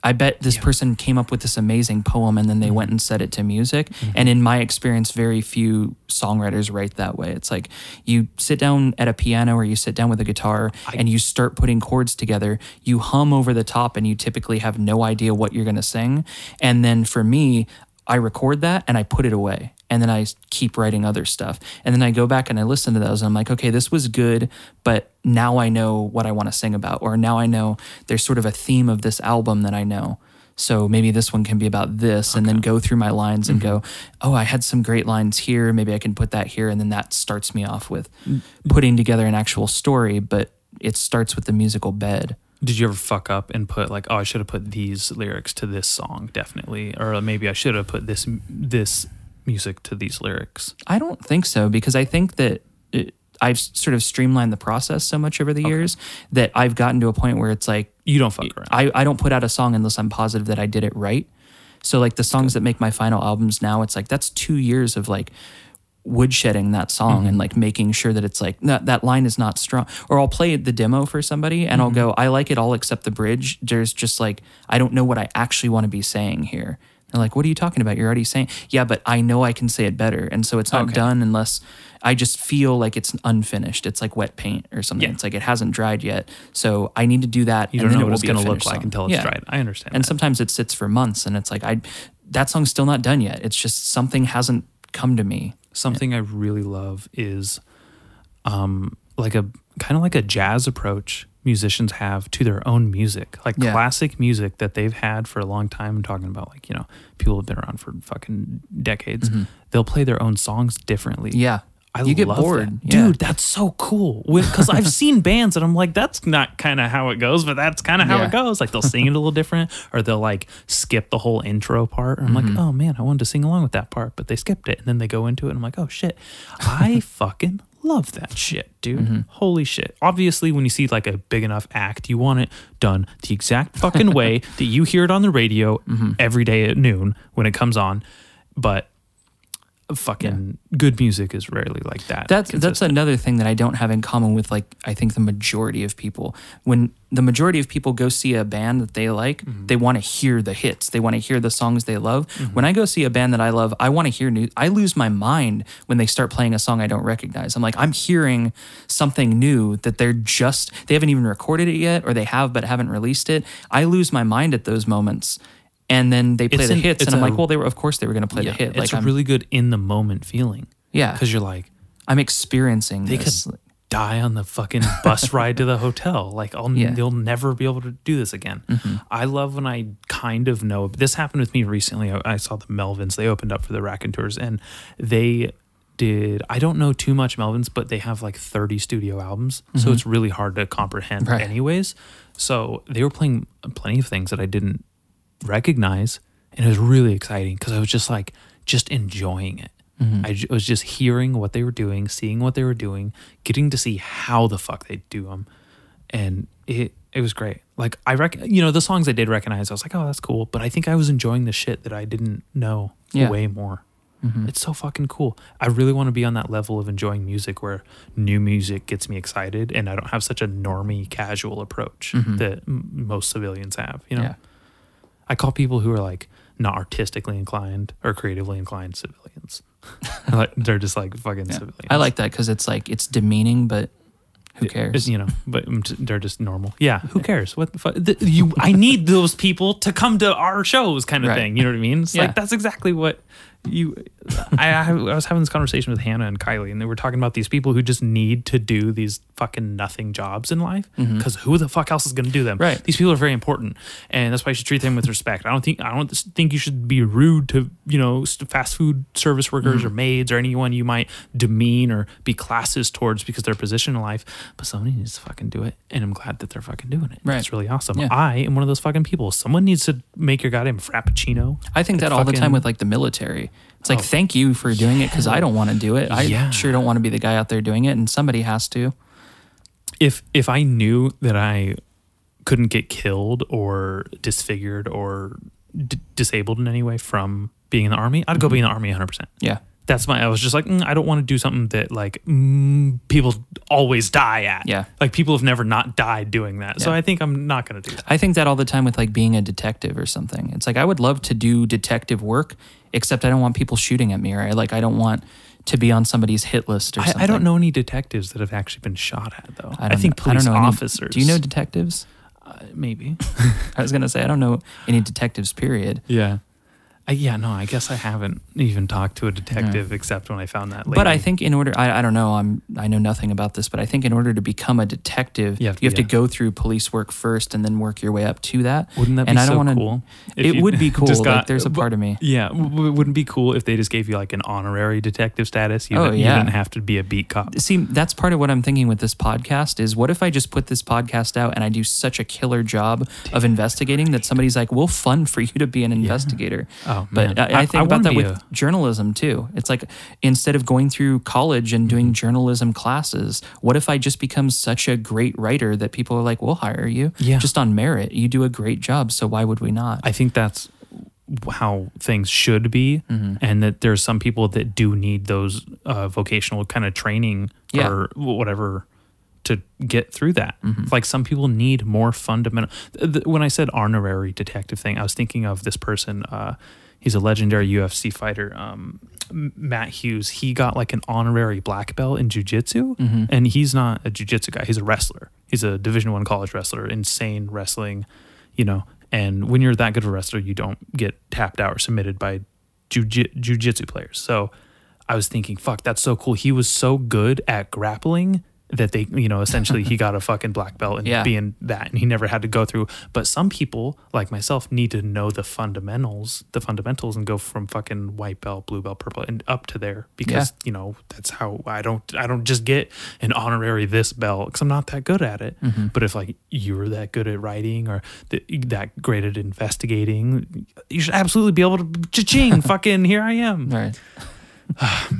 I bet this person came up with this amazing poem and then they Mm-hmm. went and set it to music. And in my experience, very few songwriters write that way. It's like you sit down at a piano or you sit down with a guitar and you start putting chords together. You hum over the top and you typically have no idea what you're going to sing. And then for me, I record that and I put it away. And then I keep writing other stuff. And then I go back and I listen to those and I'm like, okay, this was good, but now I know what I want to sing about. Or now I know there's sort of a theme of this album that I know. So maybe this one can be about this and then go through my lines and mm-hmm. go, oh, I had some great lines here. Maybe I can put that here. And then that starts me off with mm-hmm. putting together an actual story, but it starts with the musical bed. Did you ever fuck up and put like, oh, I should have put these lyrics to this song, definitely, or maybe I should have put this this music to these lyrics? I don't think so because I think that it, I've sort of streamlined the process so much over the years that I've gotten to a point where it's like You don't fuck around. I, I don't put out a song unless I'm positive that I did it right. So like the songs that make my final albums now, it's like that's two years of like woodshedding that song Mm-hmm. and like making sure that it's like that that line is not strong. Or I'll play the demo for somebody and I'll Mm-hmm. go, I like it all except the bridge. There's just like I don't know what I actually want to be saying here. They're like, what are you talking about? You're already saying, yeah, but I know I can say it better. And so it's not Okay. done unless I just feel like it's unfinished. It's like wet paint or something. Yeah. It's like it hasn't dried yet. So I need to do that. You don't know it what it's going to look like song. until it's Yeah. dried. I understand. And that. sometimes it sits for months and it's like I that song's still not done yet. It's just something hasn't come to me. something I really love is um like a kind of like a jazz approach musicians have to their own music. Like Yeah. classic music that they've had for a long time. I'm talking about like, you know, people have been around for fucking decades. They'll play their own songs differently. Mm-hmm. Yeah. I you get bored. that. Yeah. Dude, that's so cool. Because I've seen bands and I'm like, that's not kind of how it goes, but that's kind of how Yeah. it goes. Like they'll sing it a little different or they'll like skip the whole intro part. I'm Mm-hmm. like, oh man, I wanted to sing along with that part, but they skipped it. And then they go into it and I'm like, oh shit. I fucking love that shit, dude. Mm-hmm. Holy shit. Obviously, when you see like a big enough act, you want it done the exact fucking way that you hear it on the radio Mm-hmm. every day at noon when it comes on. But fucking good music is rarely like that. That's that's another thing that I don't have in common with like I think the majority of people. When the majority of people go see a band that they like, Mm-hmm. they want to hear the hits. They want to hear the songs they love. When I go see a band that I love, I want to hear new. I lose my mind when they start playing a song I don't recognize. I'm like I'm hearing something new that they're just they haven't even recorded it yet or they have but haven't released it. I lose my mind at those moments. And then they play It's the an- hits, and I'm a- like, well, they were, of course, they were going to play Yeah, the hit. It's like, a I'm, really good in the moment feeling. Yeah. Because you're like, I'm experiencing they this. could die on the fucking bus ride to the hotel. Like, I'll, Yeah. Mm-hmm. they'll never be able to do this again. I love when I kind of know. This happened with me recently. I, I saw the Melvins. They opened up for the Raconteurs, and they did. I don't know too much Melvins, but they have like 30 studio albums, so it's really hard to comprehend, Mm-hmm. Right. anyways. So they were playing plenty of things that I didn't recognize, and it was really exciting because I was just like just enjoying it. Mm-hmm. I j- was just hearing what they were doing, seeing what they were doing, getting to see how the fuck they do them, and it it was great. Like I rec, you know, the songs I did recognize, I was like, oh, that's cool. But I think I was enjoying the shit that I didn't know Yeah. way more. Mm-hmm. It's so fucking cool. I really want to be on that level of enjoying music where new music gets me excited, and I don't have such a normie, casual approach mm-hmm. that m- most civilians have. You know, Yeah. I call people who are like not artistically inclined or creatively inclined civilians. they're just like fucking civilians. I like that because it's like it's demeaning, but who cares? you know, but they're just normal. Yeah, who cares? What the fuck? The, you, I need those people to come to our shows, kind of Right. thing. You know what I mean? It's Yeah. like that's exactly what you I, I was having this conversation with Hannah and Kylie and they were talking about these people who just need to do these fucking nothing jobs in life because who the fuck else is going to do them Right. these people are very important and that's why you should treat them with respect I don't think I don't think you should be rude to you know fast food service workers Mm-hmm. or maids or anyone you might demean or be classist towards because their position in life but somebody needs to fucking do it and I'm glad that they're fucking doing it Right. it's really awesome Yeah. I am one of those fucking people someone needs to make your goddamn frappuccino I think that all the time with like the military. It's like, thank you for doing it because I don't want to do it. I Yeah. sure don't want to be the guy out there doing it, and somebody has to. if if I knew that I couldn't get killed or disfigured or d- disabled in any way from being in the army, I'd Mm-hmm. go be in the army 100. percent Yeah. That's my. I was just like, mm, I don't want to do something that like mm, people always die at. Yeah. like people have never not died doing that. So I think I'm not gonna do that. I think that all the time with like being a detective or something. It's like I would love to do detective work, except I don't want people shooting at me, or I like I don't want to be on somebody's hit list or I, something. I don't know any detectives that have actually been shot at though. I, don't think know- I don't police know any- officers. do you know detectives? Uh, maybe. I was gonna say I don't know any detectives. Period. yeah. I, yeah, no, I guess I haven't even talked to a detective except when I found that. But I think in order, I, I don't know, I'm I know nothing about this, but I think in order to become a detective, You you have have, to- to, go through police work first and then work your way up to that. Wouldn't that and be I don't so wanna- cool? It you would be cool. just like there's a part of me. Yeah, w- wouldn't be cool if they just gave you like an honorary detective status? You, Oh, didn't- you yeah. didn't have to be a beat cop. See, that's part of what I'm thinking with this podcast is what if I just put this podcast out and I do such a killer job of investigating that somebody's like, we'll fund for you to be an investigator. Oh, Oh, But man. I, I I- think I about that with a- journalism too. It's like instead of going through college and doing Mm-hmm. journalism classes, what if I just become such a great writer that people are like, we'll hire you Yeah. just on merit. You do a great job. So why would we not? I think that's how things should be, Mm-hmm. and that there's some people that do need those uh, vocational kind of training Yeah. or whatever to get through that. Mm-hmm. Like some people need more fundamental. th- th- When I said honorary detective thing, I was thinking of this person. Uh, he's a legendary UFC fighter, um, Matt Hughes. He got like an honorary black belt in jujitsu, Mm-hmm. and he's not a jujitsu guy. He's a wrestler. He's a Division One college wrestler. Insane wrestling, you know. And when you're that good of a wrestler, you don't get tapped out or submitted by juji- jujitsu players. So I was thinking, fuck, that's so cool. He was so good at grappling that they, you know, essentially he got a fucking black belt and Yeah. being that, and he never had to go through. But some people, like myself, need to know the fundamentals, the fundamentals, and go from fucking white belt, blue belt, purple, and up to there because you know that's how I don't, I don't just get an honorary this belt because I'm not that good at it. Mm-hmm. But if like you were that good at writing or that, that great at investigating, you should absolutely be able to cha-ching, fucking here I am right.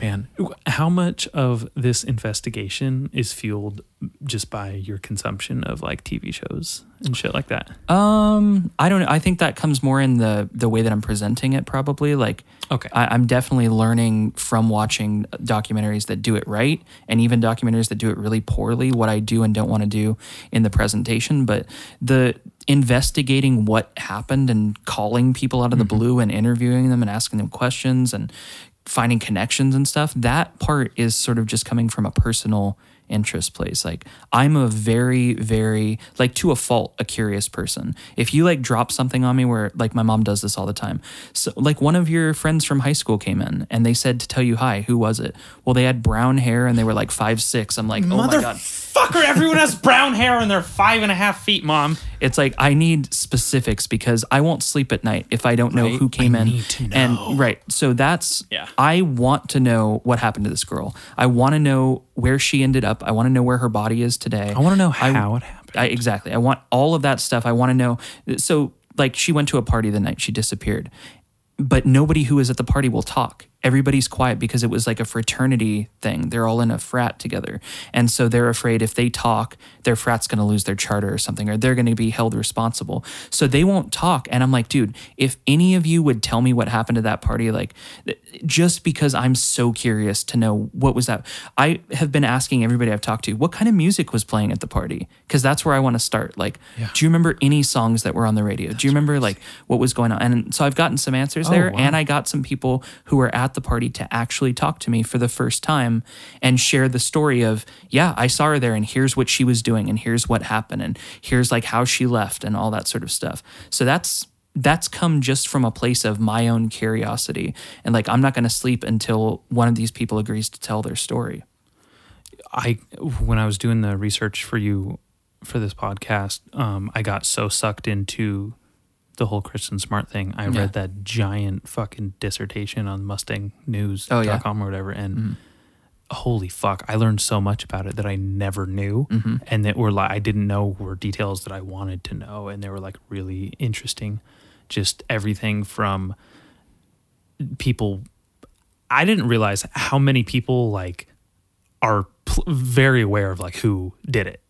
Man how much of this investigation is fueled just by your consumption of like tv shows and shit like that Um, I don't know. I think that comes more in the the way that I'm presenting it. Probably like Okay. I, I'm definitely learning from watching documentaries that do it right, and even documentaries that do it really poorly. What I do and don't want to do in the presentation, but the investigating what happened and calling people out of the blue and interviewing them and asking them questions and finding connections and stuff. That part is sort of just coming from a personal interest place. Like I'm a very, very like to a fault a curious person. If you like drop something on me where like my mom does this all the time. So like one of your friends from high school came in and they said to tell you hi. Who was it? Well, they had brown hair and they were like five six. I'm like, oh my god. motherfucker everyone has brown hair and they're five and a half feet mom It's like I need specifics because I won't sleep at night if I don't know Right. who came I in. need to know. And right, so that's Yeah. I want to know what happened to this girl. I want to know where she ended up. I want to know where her body is today. i want to know I- how it happened I, exactly. I want all of that stuff. I want to know. So, like, she went to a party the night she disappeared, but nobody who was at the party will talk. Everybody's quiet because it was like a fraternity thing. They're all in a frat together. And so they're afraid if they talk, their frat's going to lose their charter or something, or they're going to be held responsible. So they won't talk. And I'm like, dude, if any of you would tell me what happened to that party, like, just because I'm so curious to know what was that. I have been asking everybody I've talked to, what kind of music was playing at the party? Because that's where I want to start. Like, do you remember any songs that were on the radio? do you remember like what was going on? And so I've gotten some answers there, oh, wow. and I got some people who were at the party to actually talk to me for the first time and share the story of, yeah, I saw her there, and here's what she was doing, and here's what happened, and here's like how she left, and all that sort of stuff. So that's that's come just from a place of my own curiosity and like i'm not going to sleep until one of these people agrees to tell their story I when I was doing the research for you for this podcast, um, I got so sucked into the whole Kristen Smart thing. I Yeah. read that giant fucking dissertation on MustangNews.com Oh, yeah. or whatever, and mm-hmm. holy fuck, I learned so much about it that I never knew, mm-hmm. and that were like I didn't know were details that I wanted to know, and they were like really interesting. Just everything from people. I didn't realize how many people like are pl- very aware of like who did it.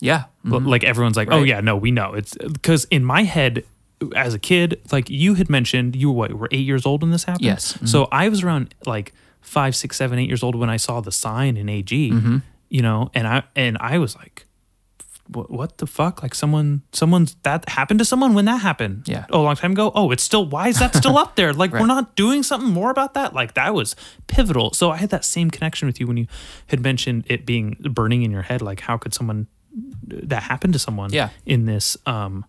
yeah But, mm-hmm. Like everyone's like, oh yeah, no, we know. It's because in my head, as a kid, like you had mentioned, you were what, were eight years old when this happened. Yes. Mhm. So I was around like five, six, seven, eight years old when I saw the sign in AG. Mm-hmm. You know, and I and I was like, what, what the fuck? Like someone, someone's that happened to someone when that happened. Yeah. Oh, a long time ago. Oh, it's still. Why is that still up there? Like we're not doing something more about that. Like that was pivotal. So I had that same connection with you when you had mentioned it being burning in your head. Like how could someone that happen to someone? Yeah. In this um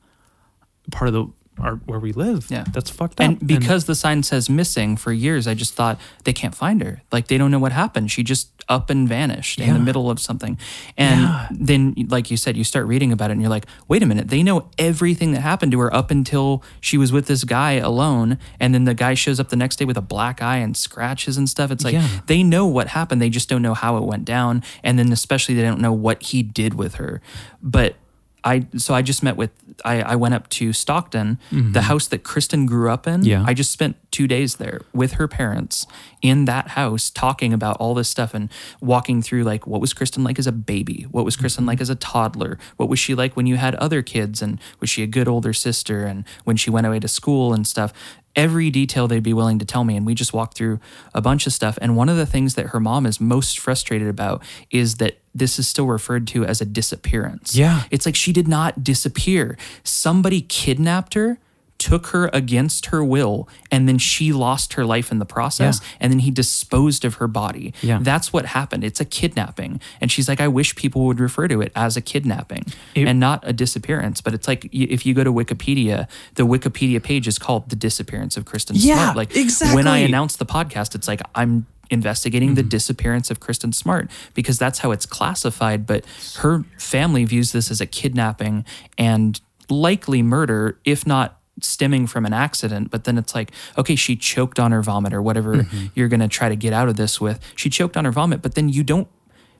part of the our, where we live. Yeah. That's fucked up. and because the sign says missing for years i just thought they can't find her like they don't know what happened she just up and vanished in the middle of something and Yeah. then like you said you start reading about it and you're like wait a minute they know everything that happened to her up until she was with this guy alone and then the guy shows up the next day with a black eye and scratches and stuff it's like Yeah. they know what happened they just don't know how it went down and then especially they don't know what he did with her but I so I just met with I, I went up to Stockton, the house that Kristen grew up in. Mm-hmm. Yeah. I just spent two days there with her parents in that house talking about all this stuff and walking through like what was Kristen like as a baby? What was Kristen Mm-hmm. like as a toddler? What was she like when you had other kids? And was she a good older sister? And when she went away to school and stuff. Every detail they'd be willing to tell me. And we just walked through a bunch of stuff. And one of the things that her mom is most frustrated about is that this is still referred to as a disappearance. Yeah. It's like she did not disappear. Somebody kidnapped her, took her against her will, and then she lost her life in the process. Yeah. And then he disposed of her body. Yeah. That's what happened. It's a kidnapping. And she's like, I wish people would refer to it as a kidnapping It- and not a disappearance. But it's like if you go to Wikipedia, the Wikipedia page is called The Disappearance of Kristen Yeah, Smart. Like when I exactly. announced the podcast, it's like I'm investigating Mm-hmm. the disappearance of Kristen Smart because that's how it's classified. But her family views this as a kidnapping and likely murder, if not stemming from an accident. But then it's like, okay, she choked on her vomit or whatever Mm-hmm. you're going to try to get out of this with. She choked on her vomit, but then you don't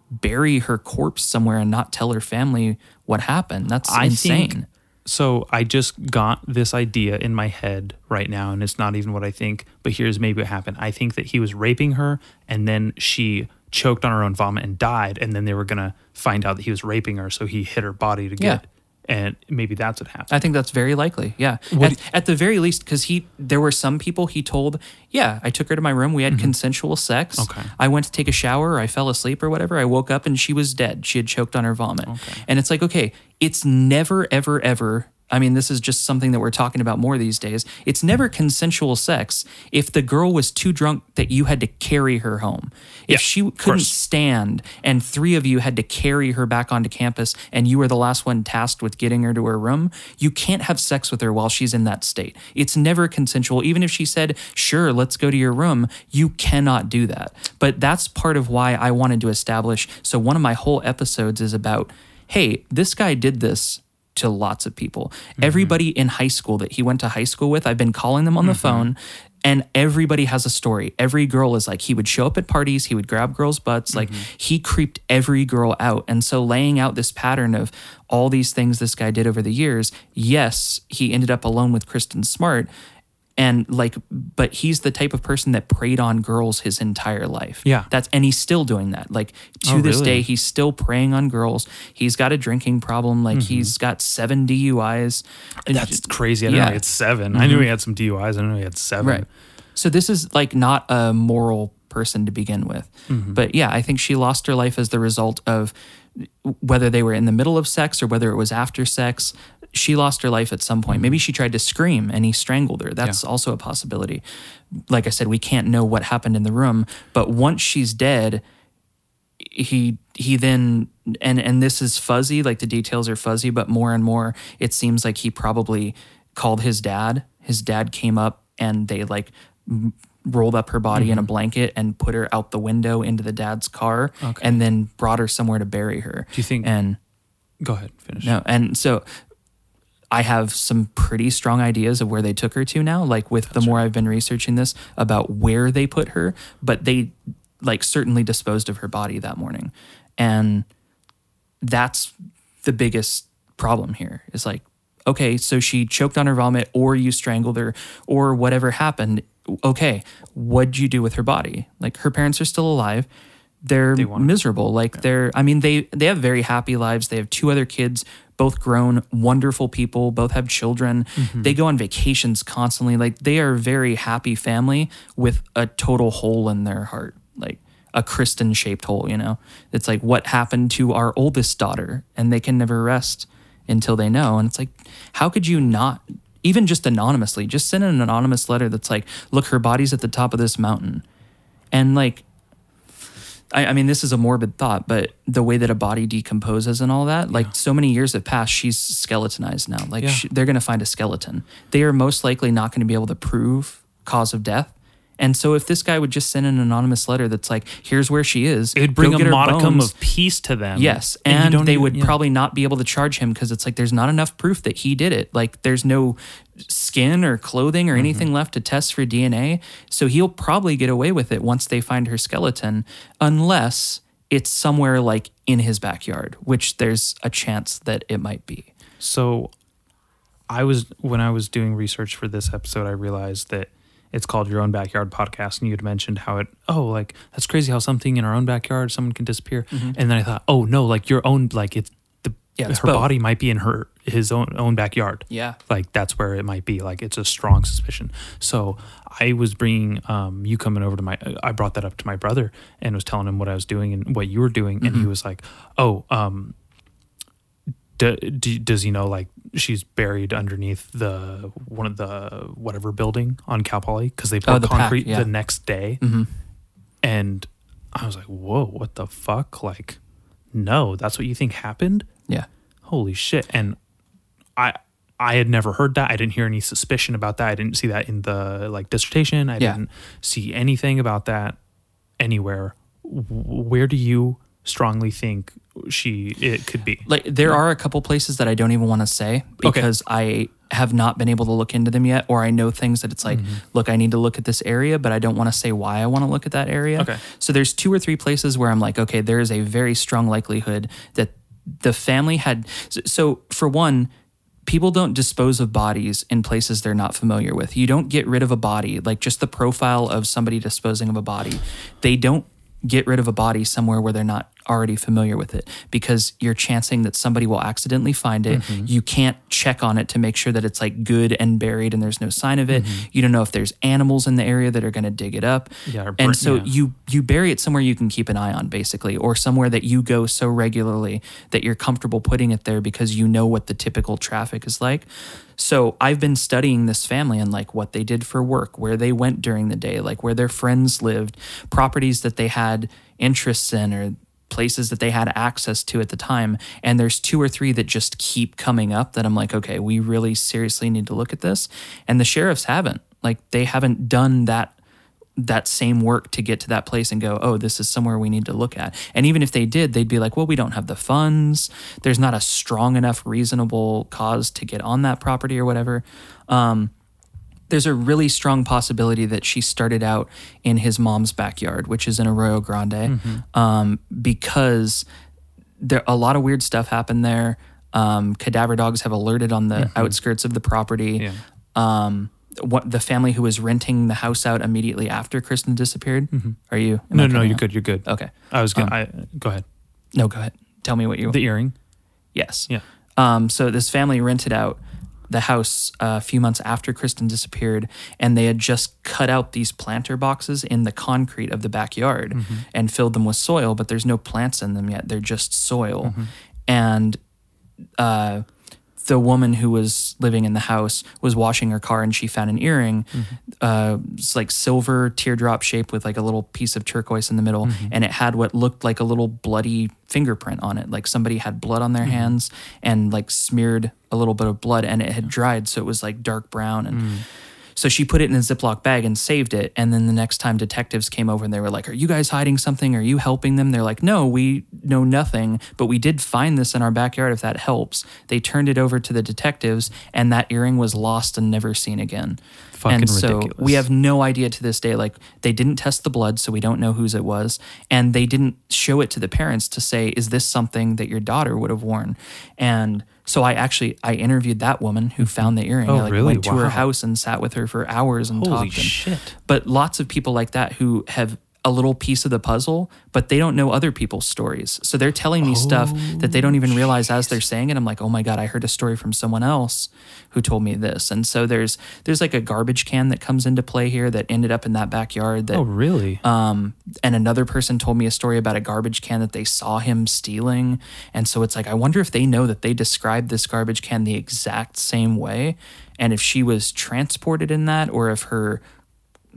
bury her corpse somewhere and not tell her family what happened. That's I insane. think so. I just got this idea in my head right now, and it's not even what I think. But here's maybe what happened. I think that he was raping her, and then she choked on her own vomit and died, and then they were gonna find out that he was raping her, so he hit her body to Yeah. And maybe that's what happened. I think that's very likely. Yeah. At, at the very least, because he, there were some people he told, yeah, I took her to my room. We had consensual sex. Mm-hmm. Okay. I went to take a shower. I fell asleep or whatever. I woke up and she was dead. She had choked on her vomit. And it's like, okay, it's never, ever, ever. I mean, this is just something that we're talking about more these days. It's never consensual sex if the girl was too drunk that you had to carry her home. If Yeah, she couldn't stand and three of you had to carry her back onto campus and you were the last one tasked with getting her to her room, you can't have sex with her while she's in that state. It's never consensual. Even if she said, sure, let's go to your room, you cannot do that. But that's part of why I wanted to establish. So one of my whole episodes is about, hey, this guy did this to lots of people. Mm-hmm. Everybody in high school that he went to high school with, I've been calling them on the mm-hmm. phone and everybody has a story. Every girl is like he would show up at parties, he would grab girls' butts, like mm-hmm. he creeped every girl out. And so laying out this pattern of all these things this guy did over the years, yes, he ended up alone with Kristen Smart and like but he's the type of person that preyed on girls his entire life Yeah. that's and he's still doing that like to Oh, this really? day he's still preying on girls he's got a drinking problem like he's got seven duis Mm-hmm. That's crazy. I didn't Yeah. know he had 7 I knew he had some DUIs. I didn't know he had seven. right so this is like not a moral person to begin with Mm-hmm. but yeah i think she lost her life as the result of whether they were in the middle of sex or whether it was after sex she lost her life at some point maybe she tried to scream and he strangled her that's also a possibility like i said we can't know what happened in the room but once she's dead he he then and and this is fuzzy like the details are fuzzy but more and more it seems like he probably called his dad his dad came up and they like m- rolled up her body Mm-hmm. in a blanket and put her out the window into the dad's car Okay. and then brought her somewhere to bury her. Do you think- And Go ahead, finish. no, and so I have some pretty strong ideas of where they took her to now. Like with the more I've been researching this about where they put her, but they like certainly disposed of her body that morning, and that's the biggest problem here. Is like, okay, so she choked on her vomit, or you strangled her, or whatever happened. Okay, what'd you do with her body? Like her parents are still alive. They're her. miserable. Like they're, I mean, they they have very happy lives. They have two other kids, both grown, wonderful people. Both have children. Mm-hmm. They go on vacations constantly. Like they are a very happy family with a total hole in their heart, like a Kristen shaped hole. You know, it's like what happened to our oldest daughter, and they can never rest until they know. And it's like, how could you not? Even just anonymously, just send an anonymous letter that's like, look, her body's at the top of this mountain. And like, I, I mean, this is a morbid thought, but the way that a body decomposes and all that, like so many years have passed, she's skeletonized now. Like Yeah. sh they're going to find a skeleton. They are most likely not going to be able to prove cause of death. And so, if this guy would just send an anonymous letter that's like, "Here's where she is," It would bring a modicum bones. of peace to them. Yes, you and, they even- would yeah. probably not be able to charge him because it's like there's not enough proof that he did it. Like there's no skin or clothing or Mm-hmm. anything left to test for DNA. So he'll probably get away with it once they find her skeleton, unless it's somewhere like in his backyard, which there's a chance that it might be. So I was when I was doing research for this episode, I realized that it's called Your Own Backyard Podcast, and you had mentioned how it oh like that's crazy how something in our own backyard someone can disappear, and then I thought oh no like your own like it's the Yeah, it's her both. body might be in her his own own backyard. Yeah. like that's where it might be. Like it's a strong suspicion. So I was bringing um, you coming over to my. I brought that up to my brother and was telling him what I was doing and what you were doing, and he was like, "Oh, um, do, do, does he know like she's buried underneath the one of the whatever building on Cal Poly? Because they poured Oh, the pack, concrete yeah. the next day, mm-hmm. and I was like, "Whoa, what the fuck?" Like, no, that's what you think happened? Yeah. holy shit. And i i had never heard that. I didn't hear any suspicion about that. I didn't see that in the like dissertation. I Yeah. didn't see anything about that anywhere. W- where do you strongly think she it could be Like there are a couple places that I don't even want to say Okay. because I have not been able to look into them yet, or I know things that it's like, Mm-hmm. look, I need to look at this area, but I don't want to say why I want to look at that area. Okay. So there's two or three places where I'm like, okay, there is a very strong likelihood that the family had. So for one, people don't dispose of bodies in places they're not familiar with. You don't get rid of a body, like just the profile of somebody disposing of a body. They don't get rid of a body somewhere where they're not already familiar with it because you're chancing that somebody will accidentally find it. Mm-hmm. You can't check on it to make sure that it's like good and buried and there's no sign of it. You don't know if there's animals in the area that are going to dig it up. Mm-hmm. Yeah, and so yeah. you you bury it somewhere you can keep an eye on basically or somewhere that you go so regularly that you're comfortable putting it there because you know what the typical traffic is like so i've been studying this family and like what they did for work where they went during the day like where their friends lived properties that they had interests in or places that they had access to at the time and there's two or three that just keep coming up that i'm like okay we really seriously need to look at this and the sheriffs haven't like they haven't done that that same work to get to that place and go, oh, this is somewhere we need to look at. And even if they did, they'd be like, well, we don't have the funds. There's not a strong enough reasonable cause to get on that property or whatever. Um, there's a really strong possibility that she started out in his mom's backyard, which is in Arroyo Grande, um, because there a lot of weird stuff happened there. Um, cadaver dogs have alerted on the outskirts of the property Yeah. um, what the family who was renting the house out immediately after Kristen disappeared. Are you? am no no you're out? good you're good Okay. i was gonna I, go ahead No, go ahead. Tell me what you. the earring yes. yeah Um, so this family rented out the house a few months after Kristen disappeared, and they had just cut out these planter boxes in the concrete of the backyard and filled them with soil, but there's no plants in them yet. They're just soil. And uh, the woman who was living in the house was washing her car and she found an earring. Mm-hmm. Uh, it's like silver teardrop shape with like a little piece of turquoise in the middle, mm-hmm. and it had what looked like a little bloody fingerprint on it. Like somebody had blood on their mm-hmm. hands and like smeared a little bit of blood, and it had dried, so it was like dark brown and. Mm. So she put it in a Ziploc bag and saved it. And then the next time detectives came over and they were like, Are you guys hiding something? Are you helping them? They're like, No, we know nothing, but we did find this in our backyard if that helps. They turned it over to the detectives and that earring was lost and never seen again. Fucking and so ridiculous. we have no idea to this day. Like they didn't test the blood, so we don't know whose it was. And they didn't show it to the parents to say, Is this something that your daughter would have worn? And so I actually I interviewed that woman who found the earring. Oh, I like really? went to Wow. her house and sat with her for hours and Holy talked. and- shit. but lots of people like that who have a little piece of the puzzle, but they don't know other people's stories. So they're telling me stuff that they don't even realize as they're saying it. I'm like, oh my god, I heard a story from someone else who told me this. And so there's there's like a garbage can that comes into play here that ended up in that backyard. That Oh, really? um, and another person told me a story about a garbage can that they saw him stealing. And so it's like, I wonder if they know that they described this garbage can the exact same way. And if she was transported in that, or if her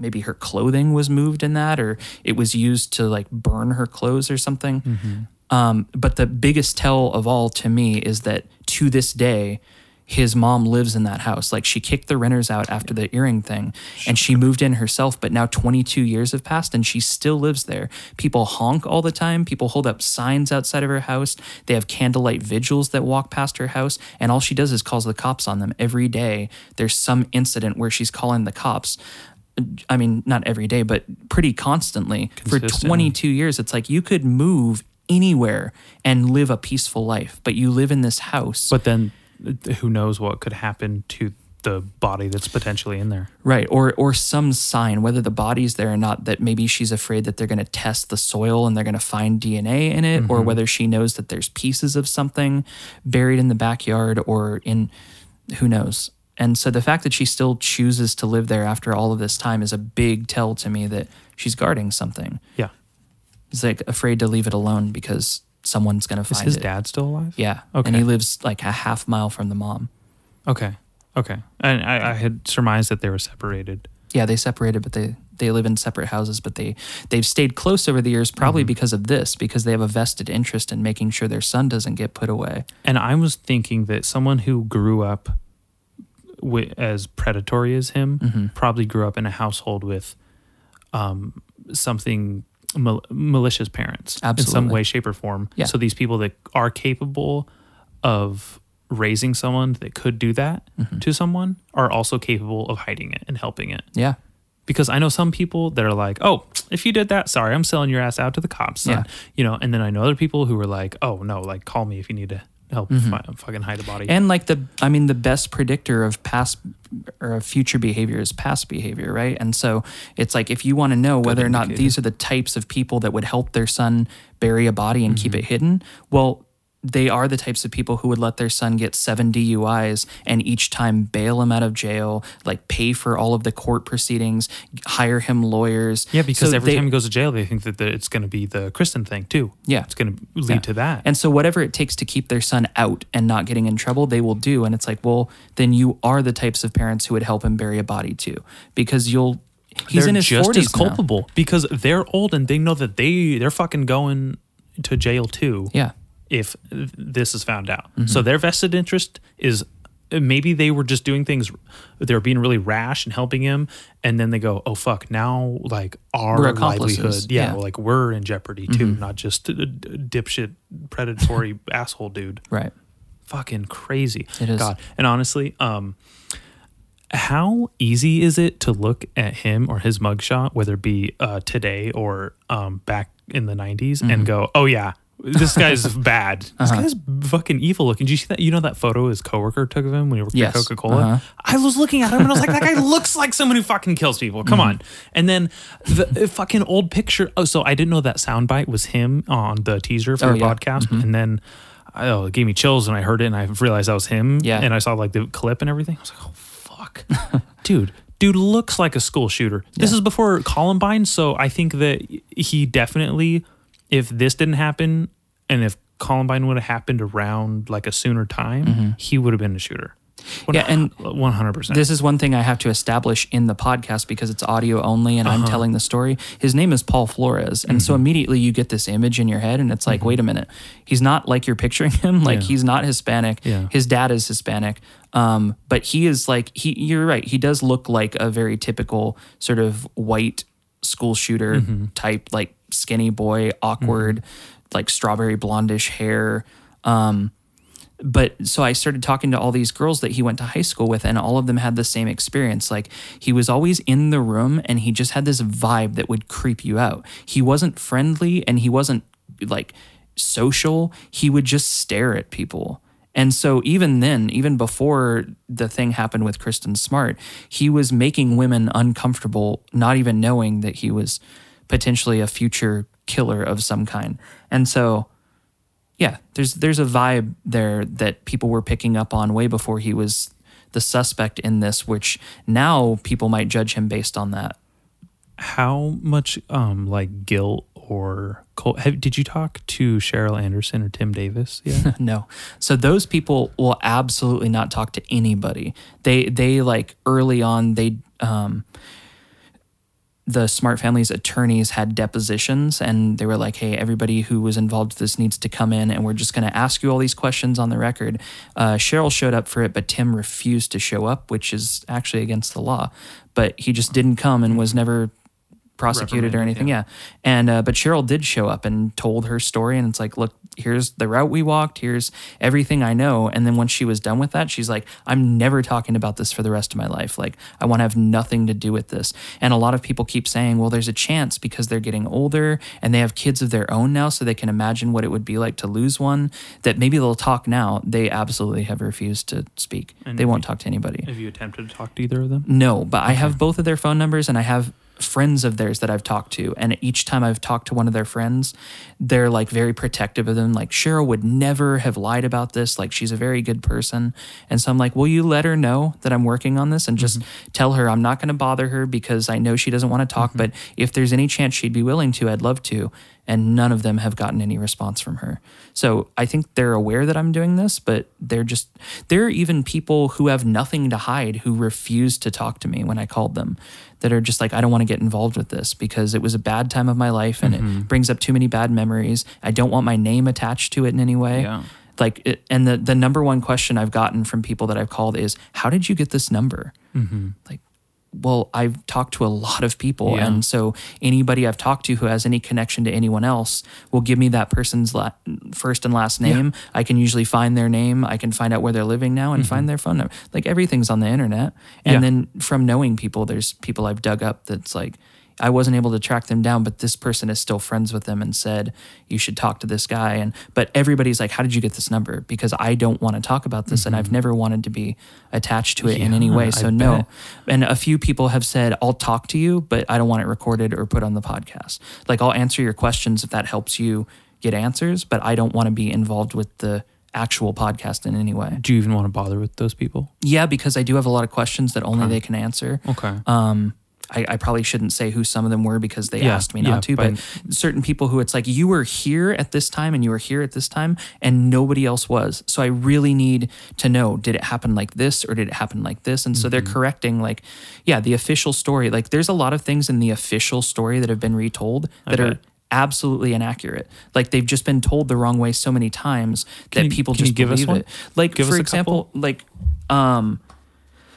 maybe her clothing was moved in that, or it was used to like burn her clothes or something. Um, but the biggest tell of all to me is that to this day, his mom lives in that house. Like she kicked the renters out after the earring thing and she moved in herself, but now 22 years have passed and she still lives there. People honk all the time. People hold up signs outside of her house. They have candlelight vigils that walk past her house. And all she does is calls the cops on them every day. There's some incident where she's calling the cops. I mean, not every day, but pretty constantly for 22 years. It's like you could move anywhere and live a peaceful life, but you live in this house. But then who knows what could happen to the body that's potentially in there. Right. Or or some sign, whether the body's there or not, that maybe she's afraid that they're gonna test the soil and they're gonna find DNA in it, or mm-hmm. whether she knows that there's pieces of something buried in the backyard or in who knows. And so the fact that she still chooses to live there after all of this time is a big tell to me that she's guarding something. Yeah. He's like afraid to leave it alone because someone's gonna Is find his it. dad still alive? Yeah. Okay. And he lives like a half mile from the mom. Okay. Okay. And I, I had surmised that they were separated. yeah, they separated, but they they live in separate houses, but they they've stayed close over the years, probably mm-hmm. because of this, because they have a vested interest in making sure their son doesn't get put away. And I was thinking that someone who grew up wi- as predatory as him Mm-hmm. probably grew up in a household with um, something mal- malicious parents in some way, shape, or form. Yeah. So these people that are capable of raising someone that could do that Mm-hmm. to someone are also capable of hiding it and helping it. Yeah, because I know some people that are like, "Oh, if you did that, sorry, I'm selling your ass out to the cops." son." Yeah. you know. And then I know other people who are like, "Oh no, like call me if you need to help fi- fucking hide a body." Mm-hmm. and like the, I mean, the best predictor of past or of future behavior is past behavior, right? And so it's like if you want to know whether or not these are the types of people that would help their son bury a body and keep it hidden, well. They are the types of people who would let their son get seven DUIs and each time bail him out of jail, like pay for all of the court proceedings, hire him lawyers. yeah, because every they- time he goes to jail, they think that the, it's going to be the Kristen thing too. Yeah. it's going to lead Yeah. to that. And so whatever it takes to keep their son out and not getting in trouble, they will do. And it's like, well, then you are the types of parents who would help him bury a body too, because you'll. He's in his just 40s as now. culpable because they're old and they know that they they're fucking going to jail too. Yeah. Mm-hmm. if this is found out. So their vested interest is maybe they were just doing things they were being really rash and helping him and then they go oh fuck now like our livelihood yeah, Yeah. Mm-hmm. like we're in jeopardy too not just a, dipshit predatory asshole dude Right. fucking crazy It is. god and honestly um how easy is it to look at him or his mugshot, whether it be uh, today or um, back in the 90s, Mm-hmm. and go, oh, yeah, this guy's bad. This Uh-huh. guy's fucking evil looking. Did you see that? You know that photo his coworker took of him when he worked Yes. at Coca Cola? Uh-huh. I was looking at him and I was like, that guy looks like someone who fucking kills people. Come on. And then the fucking old picture. Oh, so I didn't know that soundbite was him on the teaser for Oh, the yeah. podcast. And then oh, it gave me chills when I heard it and I realized that was him. Yeah. And I saw like the clip and everything. I was like, oh, fuck. Dude. Dude looks like a school shooter. This is before Columbine, so I think that he definitely, if this didn't happen, and if Columbine would have happened around like a sooner time, he would have been a shooter. Mm-hmm. Yeah, and 100%. This is one thing I have to establish in the podcast because it's audio only and I'm telling the story. His name is Paul Flores. And so immediately you get this image in your head and it's like, wait a minute. He's not like you're picturing him. Like Yeah. he's not Hispanic. Yeah. His dad is Hispanic. Um, but he is like he you're right. He does look like a very typical sort of white school shooter type, like skinny boy, awkward, like strawberry blondish hair. Um, but so I started talking to all these girls that he went to high school with, and all of them had the same experience. Like he was always in the room and he just had this vibe that would creep you out. He wasn't friendly and he wasn't like social. He would just stare at people. And so even then, even before the thing happened with Kristen Smart, he was making women uncomfortable, not even knowing that he was potentially a future killer of some kind. And so yeah, there's there's a vibe there that people were picking up on way before he was the suspect in this, which now people might judge him based on that. How much um like guilt or col- have, did you talk to Cheryl Anderson or Tim Davis? Yeah. no. So those people will absolutely not talk to anybody. They they like early on they um the Smart Family's attorneys had depositions and they were like, hey, everybody who was involved with this needs to come in and we're just going to ask you all these questions on the record. Uh, Cheryl showed up for it, but Tim refused to show up, which is actually against the law. But he just didn't come and was never prosecuted or anything. Yeah. And, uh, but Cheryl did show up and told her story. And it's like, look, here's the route we walked. Here's everything I know. And then once she was done with that, she's like, I'm never talking about this for the rest of my life. Like, I want to have nothing to do with this. And a lot of people keep saying, well, there's a chance because they're getting older and they have kids of their own now. So they can imagine what it would be like to lose one, that maybe they'll talk now. They absolutely have refused to speak. And they won't you- talk to anybody. have you attempted to talk to either of them? No, but I have both of their phone numbers and I have friends of theirs that I've talked to. And each time I've talked to one of their friends, they're like very protective of them. Like Cheryl would never have lied about this. Like she's a very good person. And so I'm like, will you let her know that I'm working on this and just mm-hmm. tell her I'm not going to bother her because I know she doesn't want to talk. Mm-hmm. But if there's any chance she'd be willing to, I'd love to. And none of them have gotten any response from her. So I think they're aware that I'm doing this, but they're just, there are even people who have nothing to hide who refuse to talk to me when I called them that are just like, I don't want to get involved with this because it was a bad time of my life and it mm-hmm. brings up too many bad memories. I don't want my name attached to it in any way. Yeah. Like, it, and the, the number one question I've gotten from people that I've called is, How did you get this number? Mm-hmm. Like, well, I've talked to a lot of people. Yeah. And so anybody I've talked to who has any connection to anyone else will give me that person's la- first and last name. I can usually find their name. I can find out where they're living now and find mm-hmm. their phone number. Like everything's on the internet. And Yeah. then from knowing people, there's people I've dug up that's like, I wasn't able to track them down, but this person is still friends with them and said you should talk to this guy. And but everybody's like, how did you get this number? Because I don't want to talk about this, and I've never wanted to be attached to it in any way. So no. And a few people have said, I'll talk to you, but I don't want it recorded or put on the podcast. Like I'll answer your questions if that helps you get answers, but I don't want to be involved with the actual podcast in any way. Do you even want to bother with those people? Yeah, because I do have a lot of questions that only they can answer. Okay. Um, I, I probably shouldn't say who some of them were because they Yeah, asked me yeah, not to, but but- certain people who it's like you were here at this time and you were here at this time and nobody else was. So I really need to know did it happen like this or did it happen like this? And so they're Mm-hmm. correcting like, yeah, the official story. Like there's a lot of things in the official story that have been retold that are absolutely inaccurate. Like they've just been told the wrong way so many times that you- people just believe it. Like Give for example, like um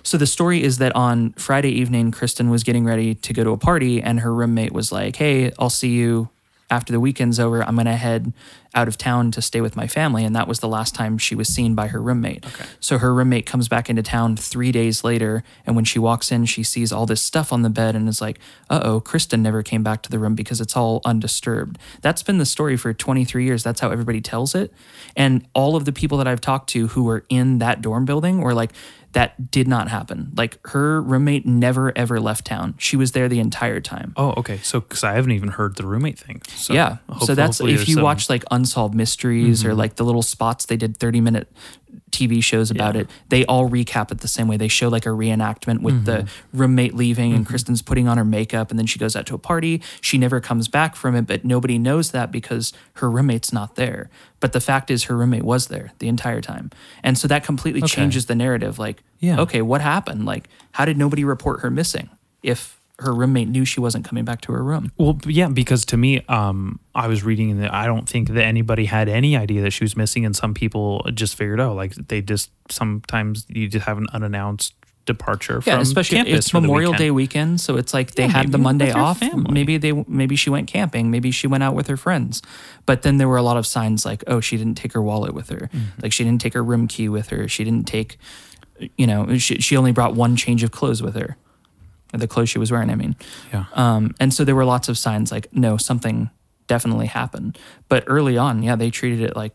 so the story is that on Friday evening, Kristen was getting ready to go to a party, and her roommate was like, "Hey, I'll see you after the weekend's over. I'm gonna head out of town to stay with my family." And that was the last time she was seen by her roommate. So her roommate comes back into town three days later, and when she walks in, she sees all this stuff on the bed, and is like, "Uh oh, Kristen never came back to the room because it's all undisturbed." That's been the story for 23 years. That's how everybody tells it, and all of the people that I've talked to who were in that dorm building were like that did not happen. Like her roommate never ever left town. She was there the entire time. Oh, okay. So, because I haven't even heard the roommate thing. So yeah. so that's if you some- Mm-hmm. watch like unsolved mysteries or like the little spots they did 30 minute TV shows about it, they all recap it the same way. They show like a reenactment with the mm-hmm. roommate leaving and mm-hmm. Kristen's putting on her makeup and then she goes out to a party. She never comes back from it, but nobody knows that because her roommate's not there. But the fact is, her roommate was there the entire time. And so that completely changes the narrative. Like, Yeah. okay, what happened? Like, how did nobody report her missing if her roommate knew she wasn't coming back to her room? Well, yeah, because to me, um, I was reading that I don't think that anybody had any idea that she was missing, and some people just figured out like they just sometimes you just have an unannounced departure Yeah, from especially campus it's Memorial weekend. Day weekend, so it's like they Yeah, had the Monday off. family. Maybe they maybe she went camping, maybe she went out with her friends. But then there were a lot of signs like, oh, she didn't take her wallet with her, Mm-hmm. like she didn't take her room key with her, she didn't take, you know, she she only brought one change of clothes with her, the clothes she was wearing. I mean, Yeah. um, and so there were lots of signs like, no, something definitely happened. But early on, yeah, they treated it like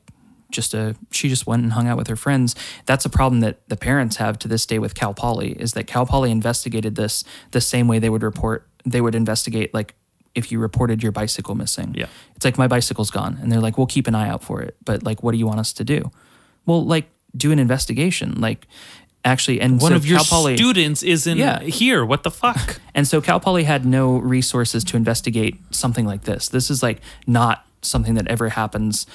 just a she just went and hung out with her friends. That's a problem that the parents have to this day with Cal Poly is that Cal Poly investigated this the same way they would report they would investigate like if you reported your bicycle missing. Yeah. It's like my bicycle's gone and they're like, "We'll keep an eye out for it." But like what do you want us to do? Well, like do an investigation. Like actually and One so of your Cal Poly, students isn't Yeah. here. What the fuck? and so Cal Poly had no resources to investigate something like this. This is like not something that ever happens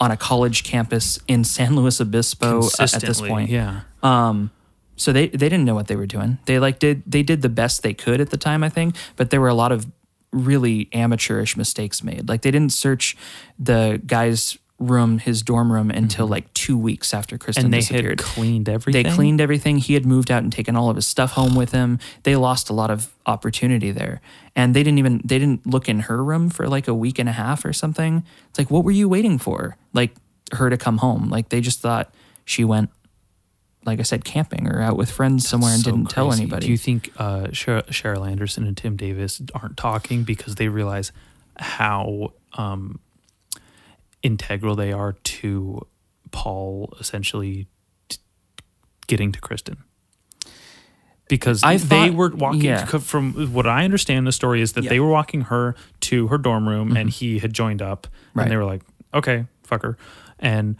on a college campus in San Luis Obispo at this point. yeah. Um, so they they didn't know what they were doing. They like did they did the best they could at the time, I think, but there were a lot of really amateurish mistakes made. Like they didn't search the guy's room, his dorm room, until like two weeks after Kristen Mm-hmm. and they disappeared. had cleaned everything. They cleaned everything. He had moved out and taken all of his stuff home with him. They lost a lot of opportunity there. And they didn't even they didn't look in her room for like a week and a half or something. It's like what were you waiting for? Like her to come home. Like they just thought she went like I said camping or out with friends somewhere and So didn't tell anybody. Do you think uh, Cheryl, Cheryl Anderson and Tim Davis aren't talking because they realize how um, integral they are to Paul essentially t- getting to Kristen? Because I they thought- were walking yeah. from what I understand the story is that Yeah. they were walking her to her dorm room and he had joined up Right. and they were like, okay, fuck her. And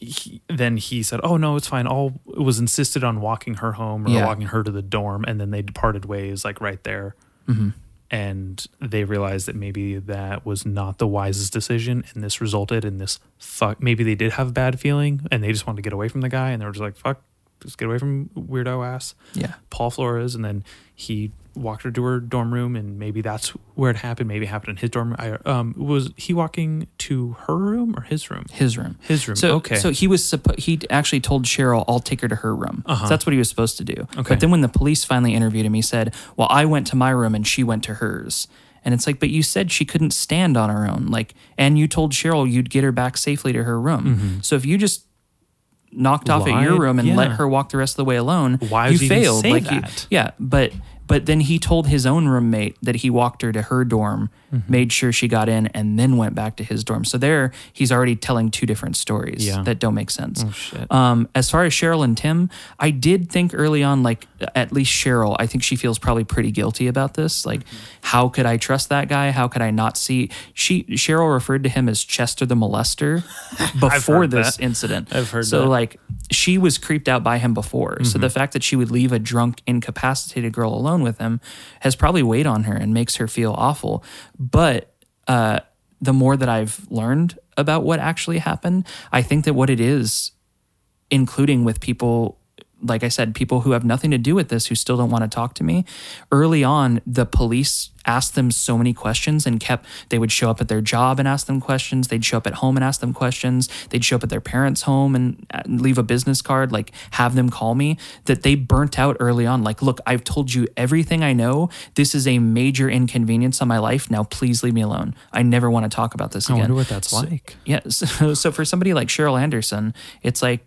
he, then he said, "Oh no, it's fine." All it was insisted on walking her home or Yeah. walking her to the dorm, and then they departed ways, like right there. Mm-hmm. And they realized that maybe that was not the wisest decision, and this resulted in this fuck. Maybe they did have a bad feeling, and they just wanted to get away from the guy, and they were just like, "Fuck, just get away from weirdo ass." yeah. Paul Flores, and then he walked her to her dorm room, and maybe that's where it happened. Maybe it happened in his dorm. room. I, um, was he walking to her room or his room? His room. His room. So, okay. so he was suppo- he actually told Cheryl, "I'll take her to her room." Uh-huh. So that's what he was supposed to do. Okay. But then when the police finally interviewed him, he said, "Well, I went to my room and she went to hers." And it's like, but you said she couldn't stand on her own, like, and you told Cheryl you'd get her back safely to her room. So if you just knocked off at your Mm-hmm. Room and let her walk the rest of the way alone, Why you failed. like, you- yeah, but but then he told his own roommate that he walked her to her dorm, Mm-hmm. made sure she got in, and then went back to his dorm. So there, he's already telling two different stories Yeah. that don't make sense. Oh. Um, as far as Cheryl and Tim, I did think early on, like at least Cheryl, I think she feels probably pretty guilty about this. Like, Mm-hmm. how could I trust that guy? How could I not see? She Cheryl referred to him as Chester the molester before this that. incident. I've heard so that. like she was creeped out by him before. So Mm-hmm. the fact that she would leave a drunk, incapacitated girl alone with him has probably weighed on her and makes her feel awful. But uh, the more that I've learned about what actually happened, I think that what it is, including with people like I said, people who have nothing to do with this who still don't want to talk to me. Early on, the police asked them so many questions and kept, they would show up at their job and ask them questions. They'd show up at home and ask them questions. They'd show up at their parents' home and leave a business card, like have them call me. That they burnt out early on. Like, look, I've told you everything I know. This is a major inconvenience on my life. Now, please leave me alone. I never want to talk about this again. I wonder what that's So- like. yeah. So, so for somebody like Cheryl Anderson, it's like,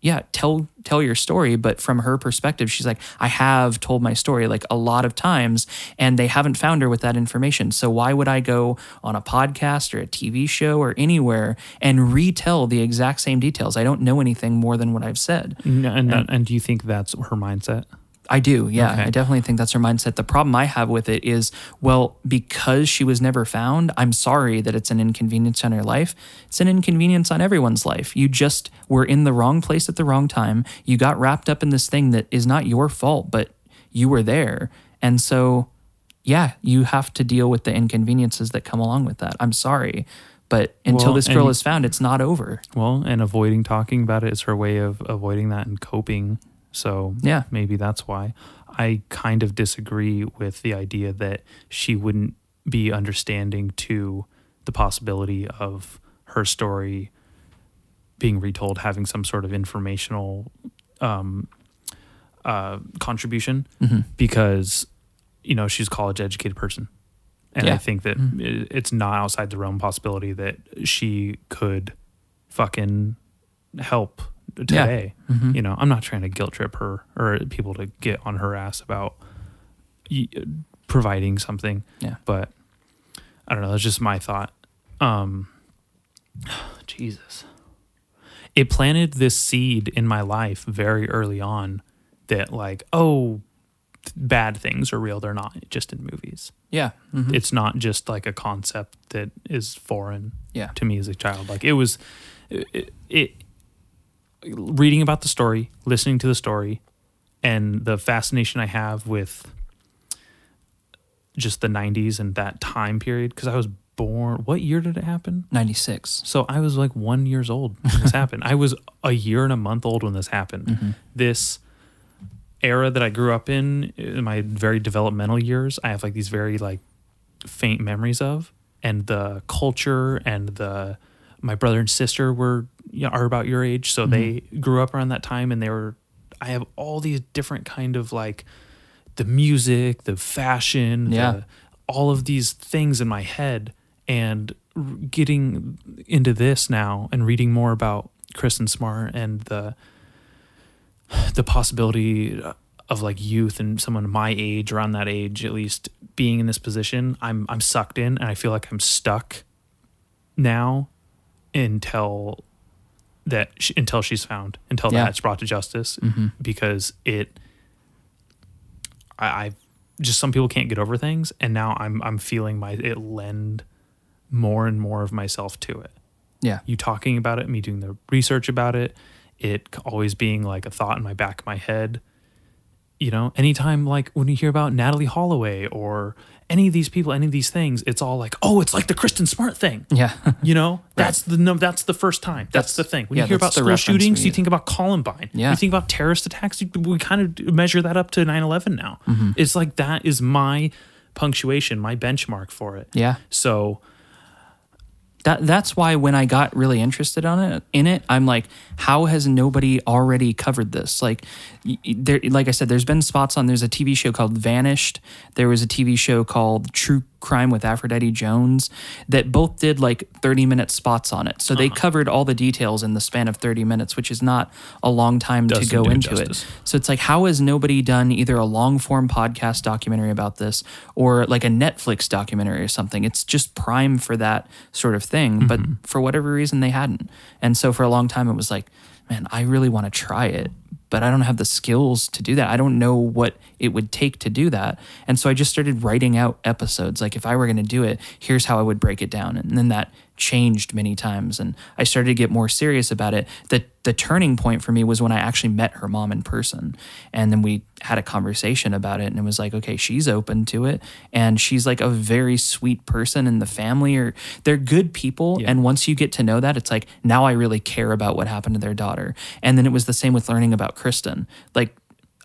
yeah, tell tell your story, but from her perspective, she's like, I have told my story like a lot of times, and they haven't found her with that information. So why would I go on a podcast or a TV show or anywhere and retell the exact same details? I don't know anything more than what I've said. And, and, and do you think that's her mindset? I do. Yeah. Okay. I definitely think that's her mindset. The problem I have with it is, well, because she was never found, I'm sorry that it's an inconvenience on her life. It's an inconvenience on everyone's life. You just were in the wrong place at the wrong time. You got wrapped up in this thing that is not your fault, but you were there. And so, yeah, you have to deal with the inconveniences that come along with that. I'm sorry. But until Well, this girl and- is found, it's not over. Well, and avoiding talking about it is her way of avoiding that and coping. So Yeah. maybe that's why. I kind of disagree with the idea that she wouldn't be understanding to the possibility of her story being retold, having some sort of informational um, uh, contribution, Mm-hmm. because you know she's a college educated person, and I think that i- it's not outside the realm possibility that she could fucking help today. Mm-hmm. You know, I'm not trying to guilt trip her or people to get on her ass about providing something, Yeah. but I don't know. That's just my thought. Um, Jesus, it planted this seed in my life very early on that like, oh, bad things are real. They're not just in movies. Yeah. Mhm. It's not just like a concept that is foreign Yeah. to me as a child. Like it was, it, it reading about the story, listening to the story, and the fascination I have with just the 90s and that time period because I was born. What year did it happen? 96. So I was like one years old when this happened. I was a year and a month old when this happened. Mm-hmm. This era that I grew up in, in my very developmental years, I have like these very like faint memories of, and the culture and the my brother and sister were you know, are about your age, so they mm-hmm. grew up around that time, and they were. I have all these different kind of like the music, the fashion, Yeah. the, all of these things in my head, and getting into this now and reading more about Kristen Smart and the the possibility of like youth and someone my age around that age at least being in this position i'm i'm sucked in and i feel like i'm stuck now until that sh- until she's found until Yeah. that's brought to justice mm-hmm. because it I, I just some people can't get over things and now i'm i'm feeling my it lend more and more of myself to it Yeah. you talking about it, me doing the research about it, it always being like a thought in my back of my head. You know, anytime like when you hear about Natalee Holloway or any of these people, any of these things, it's all like, oh, it's like the Kristen Smart thing. Yeah. You know, that's the no, that's the first time. That's, That's- the thing. When yeah, you hear about school shootings, you think about Columbine. Yeah. You think about terrorist attacks. We kind of measure that up to 9/11 now. Mm-hmm. It's like that is my punctuation, my benchmark for it. Yeah. So That that's why when I got really interested on it in it, I'm like, how has nobody already covered this? Like, there, like I said, there's been spots on. There's a TV show called Vanished. There was a TV show called True Crime with Aphrodite Jones that both did like 30 minute spots on it. So they uh-huh. covered all the details in the span of 30 minutes, which is not a long time to Doesn't go into justice. it. So it's like, how has nobody done either a long form podcast documentary about this or like a Netflix documentary or something? It's just prime for that sort of thing. But mm-hmm. for whatever reason, they hadn't. And so for a long time, it was like, man, I really want to try it, but I don't have the skills to do that. I don't know what it would take to do that. And so I just started writing out episodes. Like, if I were going to do it, here's how I would break it down. And then that changed many times and I started to get more serious about it. The the turning point for me was when I actually met her mom in person. And then we had a conversation about it and it was like, okay, she's open to it and she's like a very sweet person in the family or they're good people and once you get to know that it's like now I really care about what happened to their daughter. And then it was the same with learning about Kristen. Like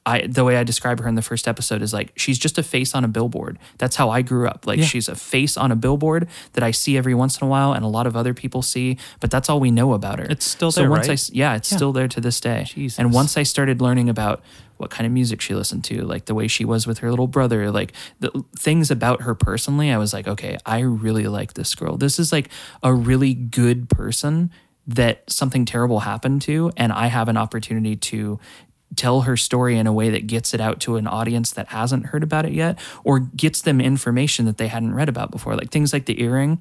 I the way I describe her in the first episode is like she's just a face on a billboard. That's how I grew up. Like she's a face on a billboard that I see every once in a while, and a lot of other people see. But that's all we know about her. It's still so there, once right? s- yeah, it's still there to this day. Jesus. And once I started learning about what kind of music she listened to, like the way she was with her little brother, like the things about her personally, I was like, okay, I really like this girl. This is like a really good person that something terrible happened to, and I have an opportunity to tell her story in a way that gets it out to an audience that hasn't heard about it yet or gets them information that they hadn't read about before like things like the earring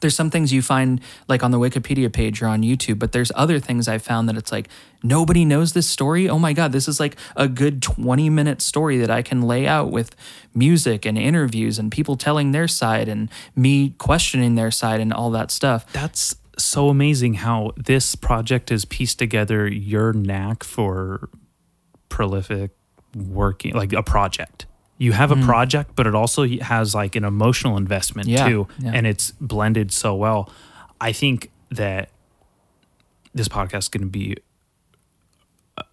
there's some things you find like on the Wikipedia page or on YouTube, but there's other things I found that it's like nobody knows this story. Oh my god, this is like a good 20 minute story that I can lay out with music and interviews and people telling their side and me questioning their side and all that stuff. That's so amazing how this project has pieced together your knack for prolific working, like a project. You have a project, but it also has like an emotional investment Mm. Yeah, too, yeah. and it's blended so well. I think that this podcast is going to be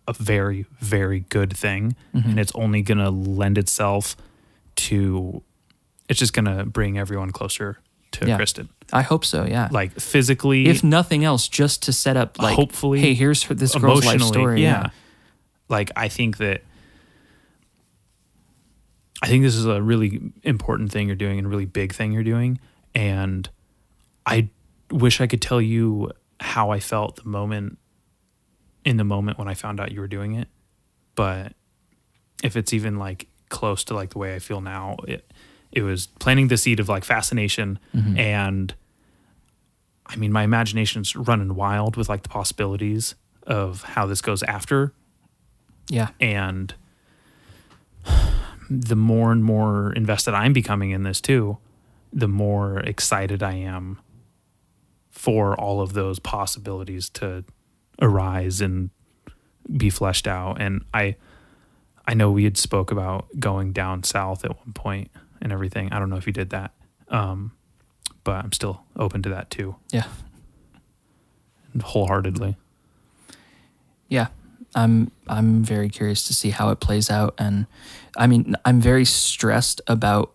a- very, very good thing, Mm-hmm. and it's only going to lend itself to. It's just going to bring everyone closer to Yeah. Kristen, I hope so, yeah. like physically, if nothing else, just to set up like Hopefully, hey, here's her, this girl's life story. Yeah. Like I think that I think this is a really important thing you're doing and a really big thing you're doing. And I wish I could tell you how I felt the moment in the moment when I found out you were doing it. But if it's even like close to like the way I feel now, it it was planting the seed of like fascination mm-hmm. and I mean my imagination's running wild with like the possibilities of how this goes after Yeah. and the more and more invested I'm becoming in this too, the more excited I am for all of those possibilities to arise and be fleshed out. And I I know we had spoke about going down south at one point and everything. I don't know if you did that. Um, but I'm still open to that too, Yeah. wholeheartedly. Yeah. I'm I'm very curious to see how it plays out and I mean I'm very stressed about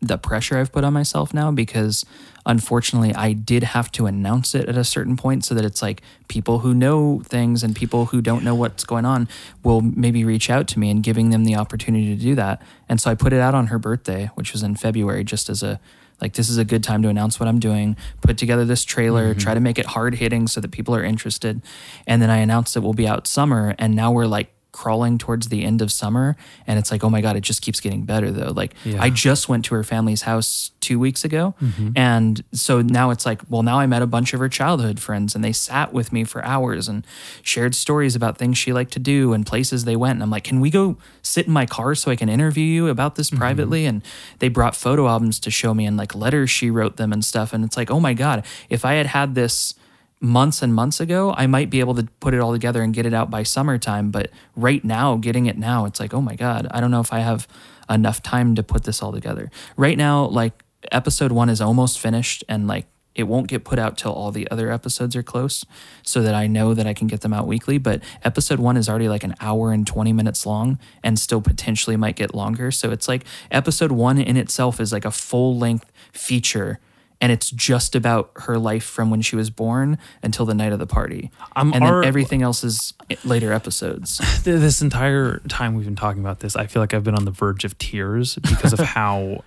the pressure I've put on myself now because unfortunately I did have to announce it at a certain point so that it's like people who know things and people who don't know what's going on will maybe reach out to me and giving them the opportunity to do that. And so I put it out on her birthday, which was in February, just as a like this is a good time to announce what I'm doing, put together this trailer, mm-hmm. try to make it hard hitting so that people are interested. And then I announced it will be out summer and now we're like crawling towards the end of summer and it's like oh my god it just keeps getting better though. Like Yeah. i just went to her family's house two weeks ago mm-hmm. and so now it's like well now i met a bunch of her childhood friends and they sat with me for hours and shared stories about things she liked to do and places they went and i'm like can we go sit in my car so i can interview you about this mm-hmm. privately? And they brought photo albums to show me and like letters she wrote them and stuff and it's like oh my god if i had had this months and months ago, I might be able to put it all together and get it out by summertime. But right now, getting it now, it's like, oh my God, I don't know if I have enough time to put this all together. Right now, like episode one is almost finished and like it won't get put out till all the other episodes are close so that I know that I can get them out weekly. But episode one is already like an hour and 20 minutes long and still potentially might get longer. So it's like episode one in itself is like a full length feature and it's just about her life from when she was born until the night of the party. I'm and then ar- everything else is later episodes. This entire time we've been talking about this, I feel like I've been on the verge of tears because of how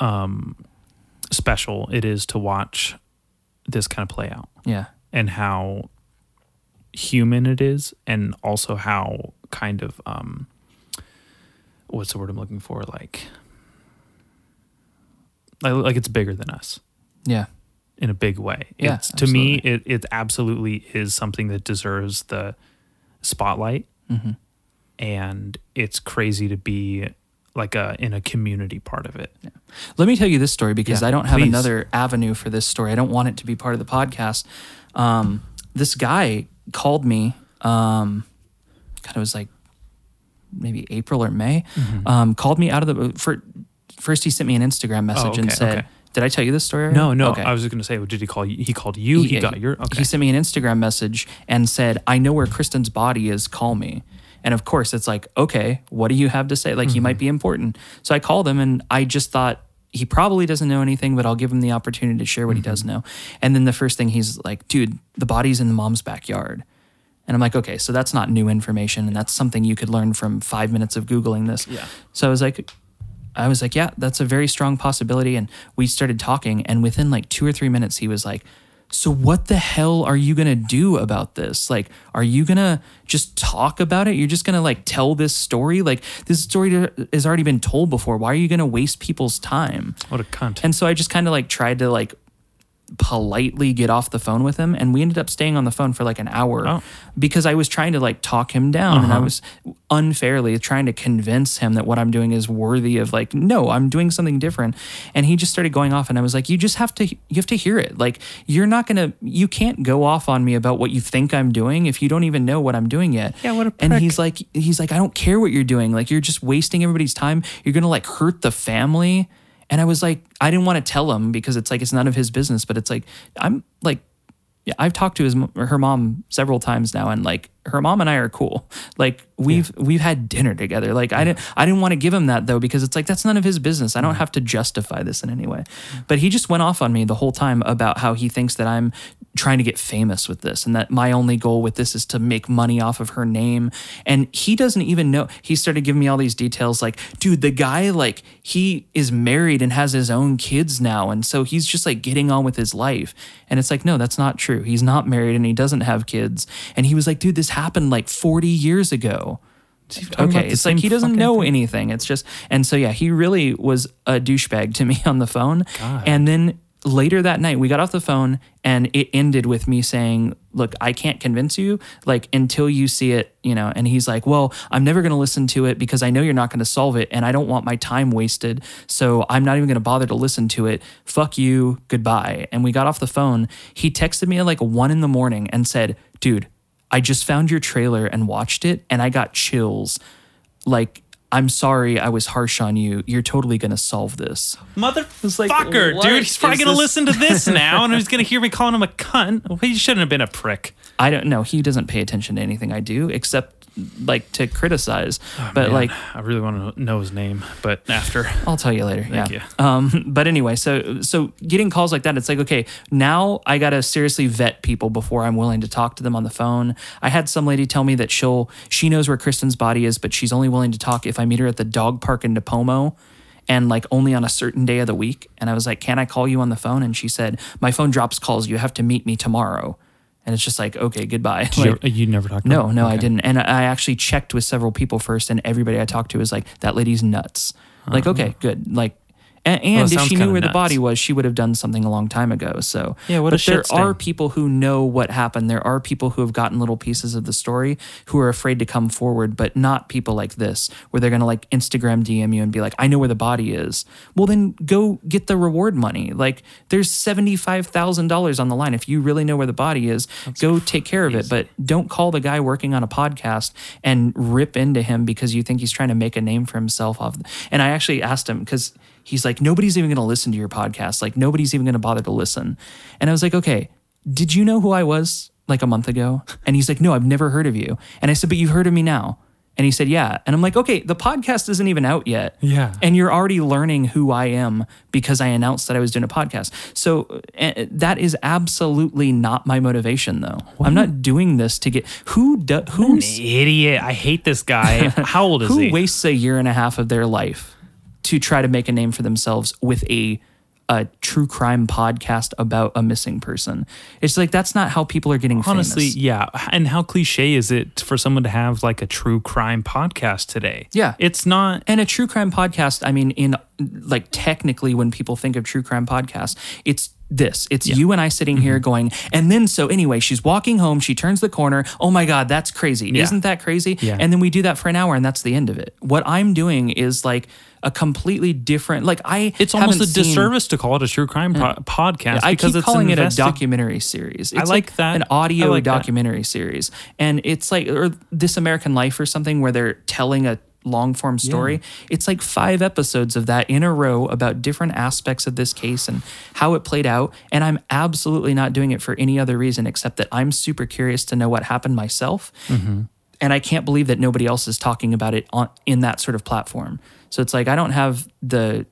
um, special it is to watch this kind of play out Yeah. and how human it is, and also how kind of um, what's the word I'm looking for? Like, like, like it's bigger than us Yeah. in a big way. Yeah, it's, to me, it, it absolutely is something that deserves the spotlight. Mm-hmm. And it's crazy to be like a in a community part of it. Let me tell you this story because Yeah, I don't have please. another avenue for this story. I don't want it to be part of the podcast. Um, this guy called me. Um, God, it was like maybe April or May. Mm-hmm. Um, called me out of the for, first. He sent me an Instagram message and Oh, okay, said, okay. "Did I tell you this story?" already?" No, no. Okay. I was just gonna say, did he call you? He called you. He, Yeah, got your. Okay. He sent me an Instagram message and said, "I know where Kristen's body is. Call me." And of course, it's like, okay, what do you have to say? Like, he might mm-hmm. be important. So I called him, and I just thought he probably doesn't know anything, but I'll give him the opportunity to share what he does mm-hmm. know. And then the first thing he's like, "Dude, the body's in the mom's backyard." And I'm like, okay, so that's not new information, and that's something you could learn from five minutes of googling this. Yeah. So I was like, I was like, yeah, that's a very strong possibility. And we started talking, and within like two or three minutes, he was like, so what the hell are you gonna do about this? Like, are you gonna just talk about it? You're just gonna like tell this story? Like, this story has already been told before. Why are you gonna waste people's time? what a cunt. And so I just kind of like tried to like politely get off the phone with him and we ended up staying on the phone for like an hour Oh. because I was trying to like talk him down and I Uh-huh. was unfairly trying to convince him that what I'm doing is worthy of like no I'm doing something different and he just started going off and I was like you just have to you have to hear it like you're not going to you can't go off on me about what you think I'm doing if you don't even know what I'm doing yet Yeah, what a prick. and he's like he's like I don't care what you're doing like you're just wasting everybody's time you're going to like hurt the family and I was like I didn't want to tell him because it's like it's none of his business but it's like I'm like yeah, I've talked to his her mom several times now, and like her mom and I are cool. Like we've we've had dinner together. Like I didn't I didn't want to give him that though because it's like that's none of his business. I don't have to justify this in any way. But he just went off on me the whole time about how he thinks that I'm trying to get famous with this and that my only goal with this is to make money off of her name. And he doesn't even know. He started giving me all these details like, dude, the guy like he is married and has his own kids now and so he's just like getting on with his life. And it's like, no, that's not true. He's not married and he doesn't have kids. And he was like, dude, this happened like 40 years ago. Okay, it's like he doesn't know thing? anything. It's just, and so yeah, he really was a douchebag to me on the phone. And then later that night, we got off the phone and it ended with me saying, Look, I can't convince you, like, until you see it, you know. And he's like, Well, I'm never going to listen to it because I know you're not going to solve it and I don't want my time wasted. So I'm not even going to bother to listen to it. Fuck you. Goodbye. And we got off the phone. He texted me at like one in the morning and said, Dude, I just found your trailer and watched it and I got chills. Like, I'm sorry I was harsh on you. You're totally going to solve this. Motherfucker, like, dude. He's probably going to this? listen to this now and he's going to hear me calling him a cunt. Well, he shouldn't have been a prick. I don't know. He doesn't pay attention to anything I do except like to criticize. but Man, like, I really want to know his name, but after. I'll tell you later. Thank yeah. Um, but anyway, so so getting calls like that, it's like okay, now I gotta seriously vet people before I'm willing to talk to them on the phone. I had some lady tell me that she'll she knows where Kristen's body is, but she's only willing to talk if I meet her at the dog park in Nipomo. And like only on a certain day of the week. And I was like, Can I call you on the phone? And she said, My phone drops calls. You have to meet me tomorrow. And it's just like, okay, goodbye. Did you, Like- you never talked to no, no, I didn't. And I actually checked with several people first, and everybody I talked to was like, "That lady's nuts." Like, uh-huh. okay, good. Like, and, and if Uh-huh. she knew where the body was, she would have done something a long time ago. So Yeah, what a but there are people who know what happened. There are people who have gotten little pieces of the story who are afraid to come forward, but not people like this, where they're gonna like Instagram DM you and be like, "I know where the body is." Well, then go get the reward money. Like, there's seventy five thousand dollars on the line. If you really know where the body is, go take care of it. But don't call the guy working on a podcast and rip into him because you think he's trying to make a name for himself off. And I actually asked him because he's like, nobody's even going to listen to your podcast. Like, nobody's even going to bother to listen. And I was like, okay, did you know who I was like a month ago? And he's like, no, I've never heard of you. And I said, but you've heard of me now. And he said, yeah. And I'm like, okay, the podcast isn't even out yet. Yeah. And you're already learning who I am because I announced that I was doing a podcast. So uh, that is absolutely not my motivation, though. I'm not doing this to get who do, An who's idiot. I hate this guy. How old is who he? Who wastes a year and a half of their life to try to make a name for themselves with a a true crime podcast about a missing person. It's like that's not how people are getting Honestly, famous. yeah. And how cliche is it for someone to have like a true crime podcast today? Yeah. It's not. And a true crime podcast, I mean, in like technically, when people think of true crime podcast, it's this. It's you and I sitting Mm-hmm. here going, and then so anyway, she's walking home, she turns the corner. Oh my God, that's crazy. Yeah. Isn't that crazy? Yeah. And then we do that for an hour and that's the end of it. What I'm doing is like a completely different, like I. It's almost a seen- disservice to call it a true crime po- podcast I because keep it's calling it a documentary series. It's like that. An audio like that. documentary series. And it's like or This American Life or something where they're telling a long form story. It's like five episodes of that in a row about different aspects of this case and how it played out. And I'm absolutely not doing it for any other reason except that I'm super curious to know what happened myself. Mm-hmm. And I can't believe that nobody else is talking about it on in that sort of platform. So it's like I don't have the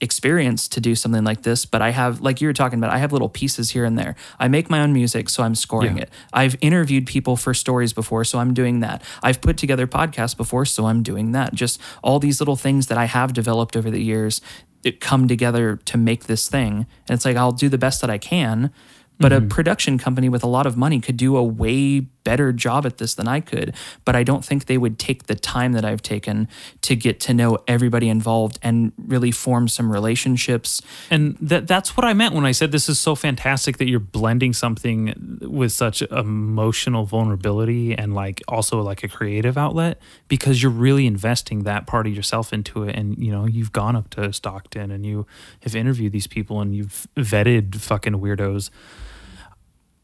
experience to do something like this, but I have, like you were talking about, I have little pieces here and there. I make my own music, so I'm scoring Yeah. it. I've interviewed people for stories before, so I'm doing that. I've put together podcasts before, so I'm doing that. Just all these little things that I have developed over the years that come together to make this thing. And it's like, I'll do the best that I can. But a mm-hmm. production company with a lot of money could do a way better job at this than I could, but I don't think they would take the time that I've taken to get to know everybody involved and really form some relationships. And that that's what I meant when I said this is so fantastic that you're blending something with such emotional vulnerability and like also like a creative outlet because you're really investing that part of yourself into it and you know you've gone up to Stockton and you have interviewed these people and you've vetted fucking weirdos.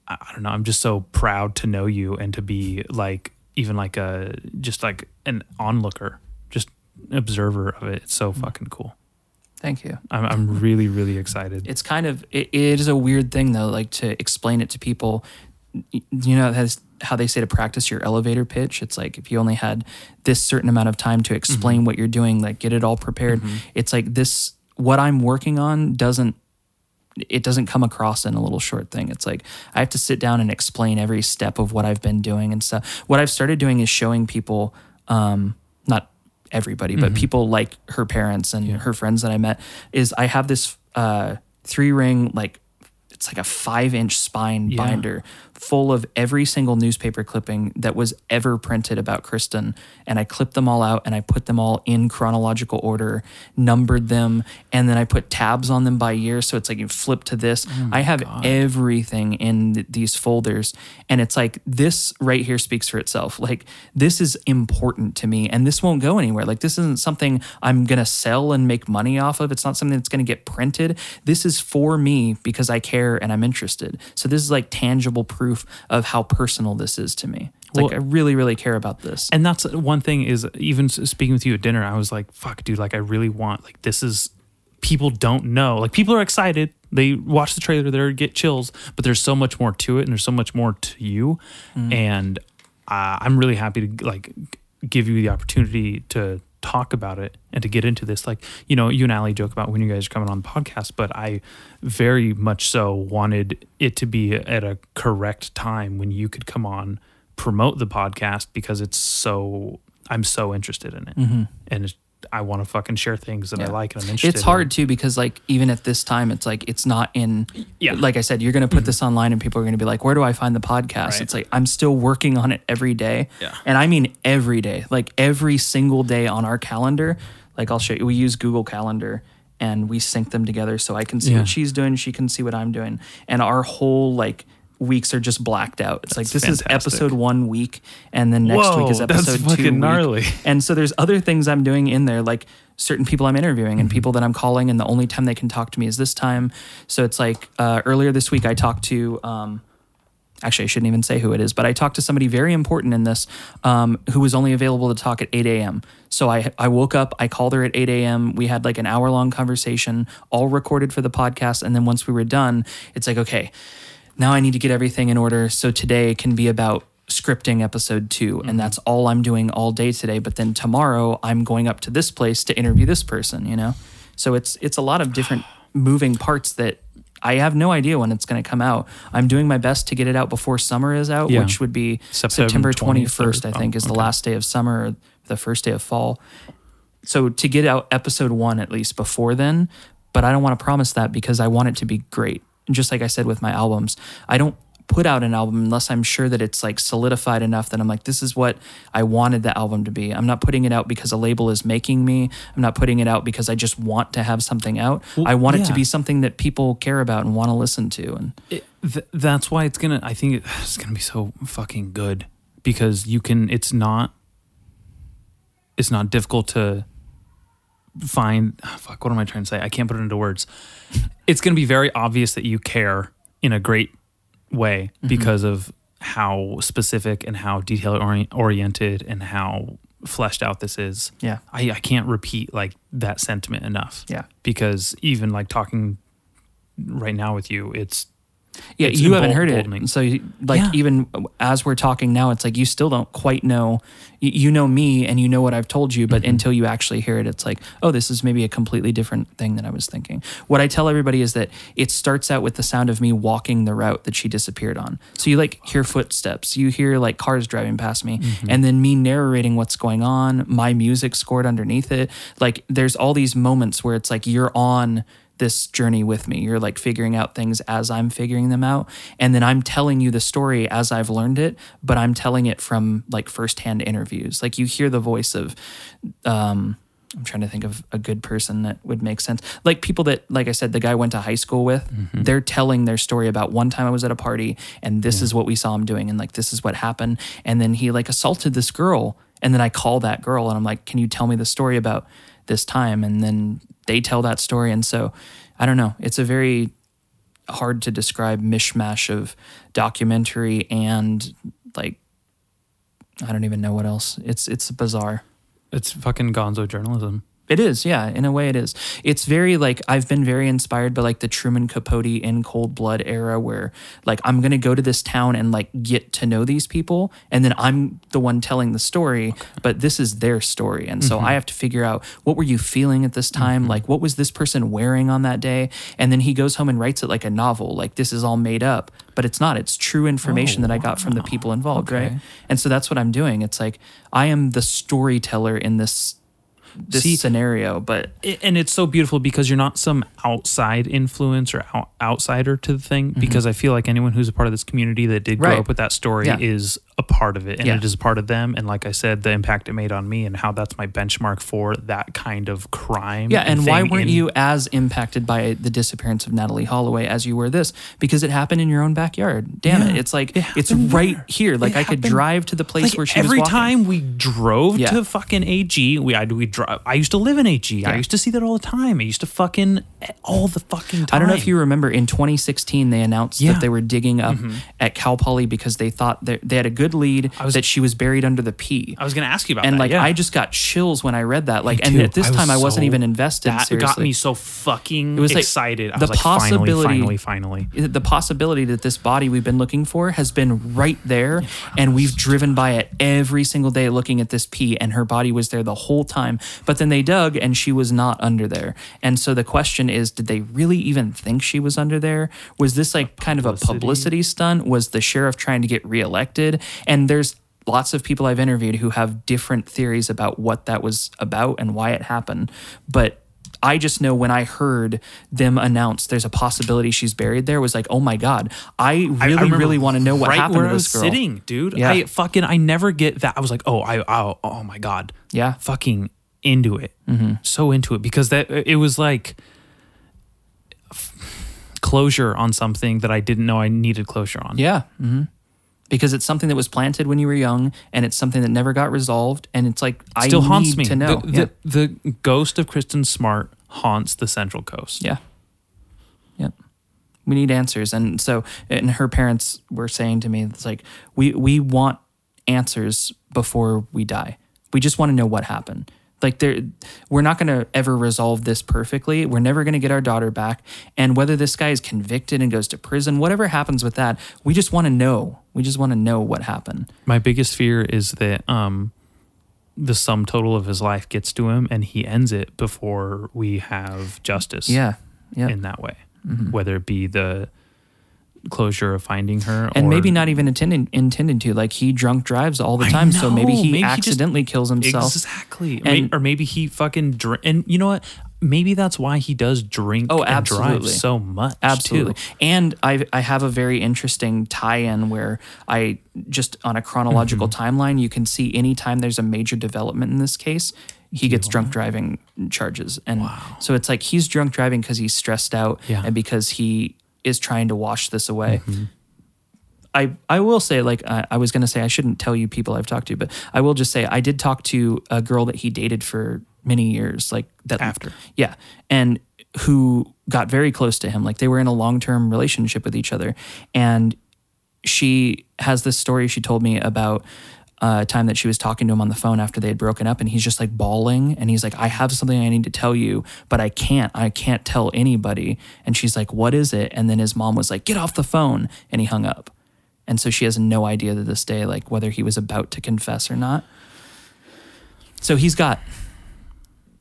I, don't know, I'm just so proud to know you and to be like even like a just like an onlooker, just observer of it. It's so mm-hmm. fucking cool. Thank you. I'm, I'm really, really excited. It's kind of it, it is a weird thing though, like to explain it to people. You know, that's how they say to practice your elevator pitch. It's like if you only had this certain amount of time to explain mm-hmm. what you're doing, like get it all prepared. Mm-hmm. It's like this. What I'm working on doesn't it doesn't come across in a little short thing. It's like I have to sit down and explain every step of what I've been doing and stuff. What I've started doing is showing people, um, not everybody, but people like her parents and her friends that I met, is I have this uh, three ring like it's like a five inch spine Yeah. binder full of every single newspaper clipping that was ever printed about Kristen. And I clipped them all out and I put them all in chronological order, numbered them, and then I put tabs on them by year. So it's like you flip to this. Oh I have everything in th- these folders. And it's like this right here speaks for itself. Like this is important to me and this won't go anywhere. Like this isn't something I'm going to sell and make money off of. It's not something that's going to get printed. This is for me because I care and I'm interested. So this is like tangible proof of how personal this is to me. It's like I really, really care about this. and that's one thing is even speaking with you at dinner, I was like, fuck, dude, like I really want, like, this is, people don't know. Like, people are excited. They watch the trailer, they get chills, but there's so much more to it and there's so much more to you. And uh, I'm really happy to, like, give you the opportunity to talk about it and to get into this. Like, you know, you and Ali joke about when you guys are coming on the podcast, but I very much so wanted it to be at a correct time when you could come on promote the podcast because it's so I'm so interested in it mm-hmm. and it's, I want to fucking share things that I Mm-hmm. Like and I'm interested. It's hard too because like even at this time it's like it's not in Yeah. like I said you're going to put this online and people are going to be like where do I find the podcast Right. it's like I'm still working on it every day Yeah. and I mean every day like every single day on our calendar like I'll show you we use Google Calendar and we sync them together so I can see Yeah. what she's doing she can see what I'm doing and our whole like weeks are just blacked out it's like That's this is episode 1 week and then next Whoa, week is that's episode 2 fucking week. gnarly. And so there's other things I'm doing in there, like certain people I'm interviewing and people that I'm calling, and the only time they can talk to me is this time. So it's like uh, earlier this week, I talked to. Um, Actually, I shouldn't even say who it is, but I talked to somebody very important in this um, who was only available to talk at 8 a.m. So I, I woke up, I called her at 8 a.m. We had like an hour long conversation, all recorded for the podcast. And then once we were done, it's like, okay, now I need to get everything in order. So today can be about scripting episode 2 and mm-hmm. that's all I'm doing all day today. But then tomorrow I'm going up to this place to interview this person, you know? So it's it's a lot of different moving parts that I have no idea when it's going to come out. I'm doing my best to get it out before summer is out, Yeah. which would be September September 23rd. 21st, I think, Oh, is the last day of summer, or the first day of fall. So to get out episode one at least before then, but I don't want to promise that because I want it to be great. Just like I said with my albums, I don't put out an album unless I'm sure that it's like solidified enough that I'm like, this is what I wanted the album to be. I'm not putting it out because a label is making me. I'm not putting it out because I just want to have something out. I want it to be something that people care about and want to listen to. And it, th- that's why it's gonna. I think it's gonna be so fucking good because you can. It's not. It's not difficult to find. ah, Fuck. What am I trying to say? I can't put it into words. It's gonna be very obvious that you care in a great way because of how specific and how detail ori- oriented and how fleshed out this is. Yeah. I, I can't repeat like that sentiment enough. Yeah. Because even like talking right now with you, it's Yeah, It's you haven't heard it. So, like, Yeah. even as we're talking now, it's like you still don't quite know. y- You know me, and you know what I've told you, but mm-hmm. until you actually hear it, it's like, oh, this is maybe a completely different thing than I was thinking. What I tell everybody is that it starts out with the sound of me walking the route that she disappeared on. So you like hear footsteps, you hear like cars driving past me, mm-hmm. and then me narrating what's going on, my music scored underneath it. Like, there's all these moments where it's like you're on this journey with me. You're like figuring out things as I'm figuring them out. And then I'm telling you the story as I've learned it, but I'm telling it from like firsthand interviews. Like you hear the voice of, um, I'm trying to think of a good person that would make sense. Like people that, like I said, the guy went to high school with, they're telling their story about one time I was at a party and this is what we saw him doing and like this is what happened. And then he like assaulted this girl. And then I call that girl and I'm like, can you tell me the story about this time? And then they tell that story. And so I don't know. It's a very hard to describe mishmash of documentary and like I don't even know what else. It's it's bizarre. It's fucking gonzo journalism. It is, yeah. In a way, it is. It's very like I've been very inspired by like the Truman Capote in Cold Blood era, where like I'm gonna go to this town and like get to know these people, and then I'm the one telling the story, but this is their story, and so mm-hmm. I have to figure out what were you feeling at this time, mm-hmm. like what was this person wearing on that day, and then he goes home and writes it like a novel, like this is all made up, but it's not. It's true information that I got from the oh, people involved, right? And so that's what I'm doing. It's like I am the storyteller in this this See- scenario, but I- and it's so beautiful because you're not some outside influence or out, outsider to the thing mm-hmm. because i feel like anyone who's a part of this community that did grow Right. up with that story Yeah. is a part of it and Yeah. it is a part of them and like i said the impact it made on me and how that's my benchmark for that kind of crime Yeah, and why weren't in- you as impacted by the disappearance of Natalee Holloway as you were this? Because it happened in your own backyard. Damn Yeah, it! It's like it it's right there. here. Like It I could happened- drive to the place like where she every was walking. time we drove Yeah. to fucking AG, we I we drive. I used to live in AG. I used to see that all the time. I used to fucking all the fucking time. I don't know if you remember in 2016 they announced. Mm-hmm. that they were digging up at Cal Poly because they thought that they had a good lead was- that she was buried under the P. I was gonna ask you about and that. And like yeah. I just got chills when I read that. Like, and at this I time I wasn't so- even invested. that seriously. got me so fucking It was like excited. I the was like, possibility- finally, finally. the possibility that this body we've been looking for has been right there and we've driven by it every single day looking at this P and her body was there the whole time but then they dug and she was not under there and so the question is did they really even think she was under there was this like kind of a publicity stunt was the sheriff trying to get reelected and there's lots of people I've interviewed who have different theories about what that was about and why it happened but I just know when I heard them announce there's a possibility she's buried there was like, oh my god, I I- I really, really want to know what right happened where to I was girl. sitting, dude. Yeah. I fucking I never get that. I was like, oh, I oh, oh my god, Yeah. fucking into it, so into it because that it was like closure on something that I didn't know I needed closure on. Yeah. hmm Because it's something that was planted when you were young, and it's something that never got resolved, and it's like I still haunts need me. to know. The, yeah. the, the ghost of Kristen Smart haunts the Central Coast. Yeah. Yep. We need answers. And so and her parents were saying to me, it's like, we we want answers before we die. We just want to know what happened. Like there we're not gonna ever resolve this perfectly. We're never gonna get our daughter back. And whether this guy is convicted and goes to prison, whatever happens with that, we just want to know. We just want to know what happened. My biggest fear is that um, the sum total of his life gets to him and he ends it before we have justice. Yeah. Yeah. in that way, whether it be the closure of finding her and maybe not even intended intended to. Like he drunk drives all the time, so maybe he Maybe he just- accidentally kills himself. exactly, And- or maybe he fucking drink. And you know what? Maybe that's why he does drink Oh, and drive absolutely. so much. Absolutely. too. And I I have a very interesting tie-in where I just on a chronological Mm-hmm. timeline, you can see anytime there's a major development in this case, he gets drunk driving charges. And so it's like he's drunk driving because he's stressed out Yeah. Mm-hmm. and because he is trying to wash this away. I, I will say, like, I, I was going to say, I shouldn't tell you people I've talked to, but I will just say, I did talk to a girl that he dated for many years, like that After. Yeah. And who got very close to him. Like, they were in a long term relationship with each other. And she has this story she told me about uh, a time that she was talking to him on the phone after they had broken up and he's just like bawling and he's like i have something i need to tell you but i can't i can't tell anybody and she's like what is it and then his mom was like get off the phone and he hung up and so she has no idea to this day like whether he was about to confess or not so he's got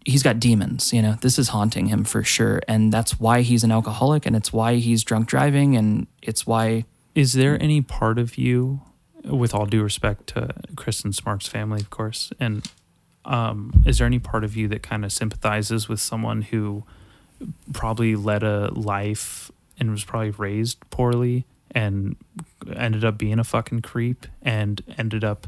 he's got demons you know? This is haunting him for sure and that's why he's an alcoholic and it's why he's drunk driving and it's why Is there any part of you, with all due respect to Kristen Smart's family, of course, and um, is there any part of you that kind of sympathizes with someone who probably led a life and was probably raised poorly and ended up being a fucking creep and ended up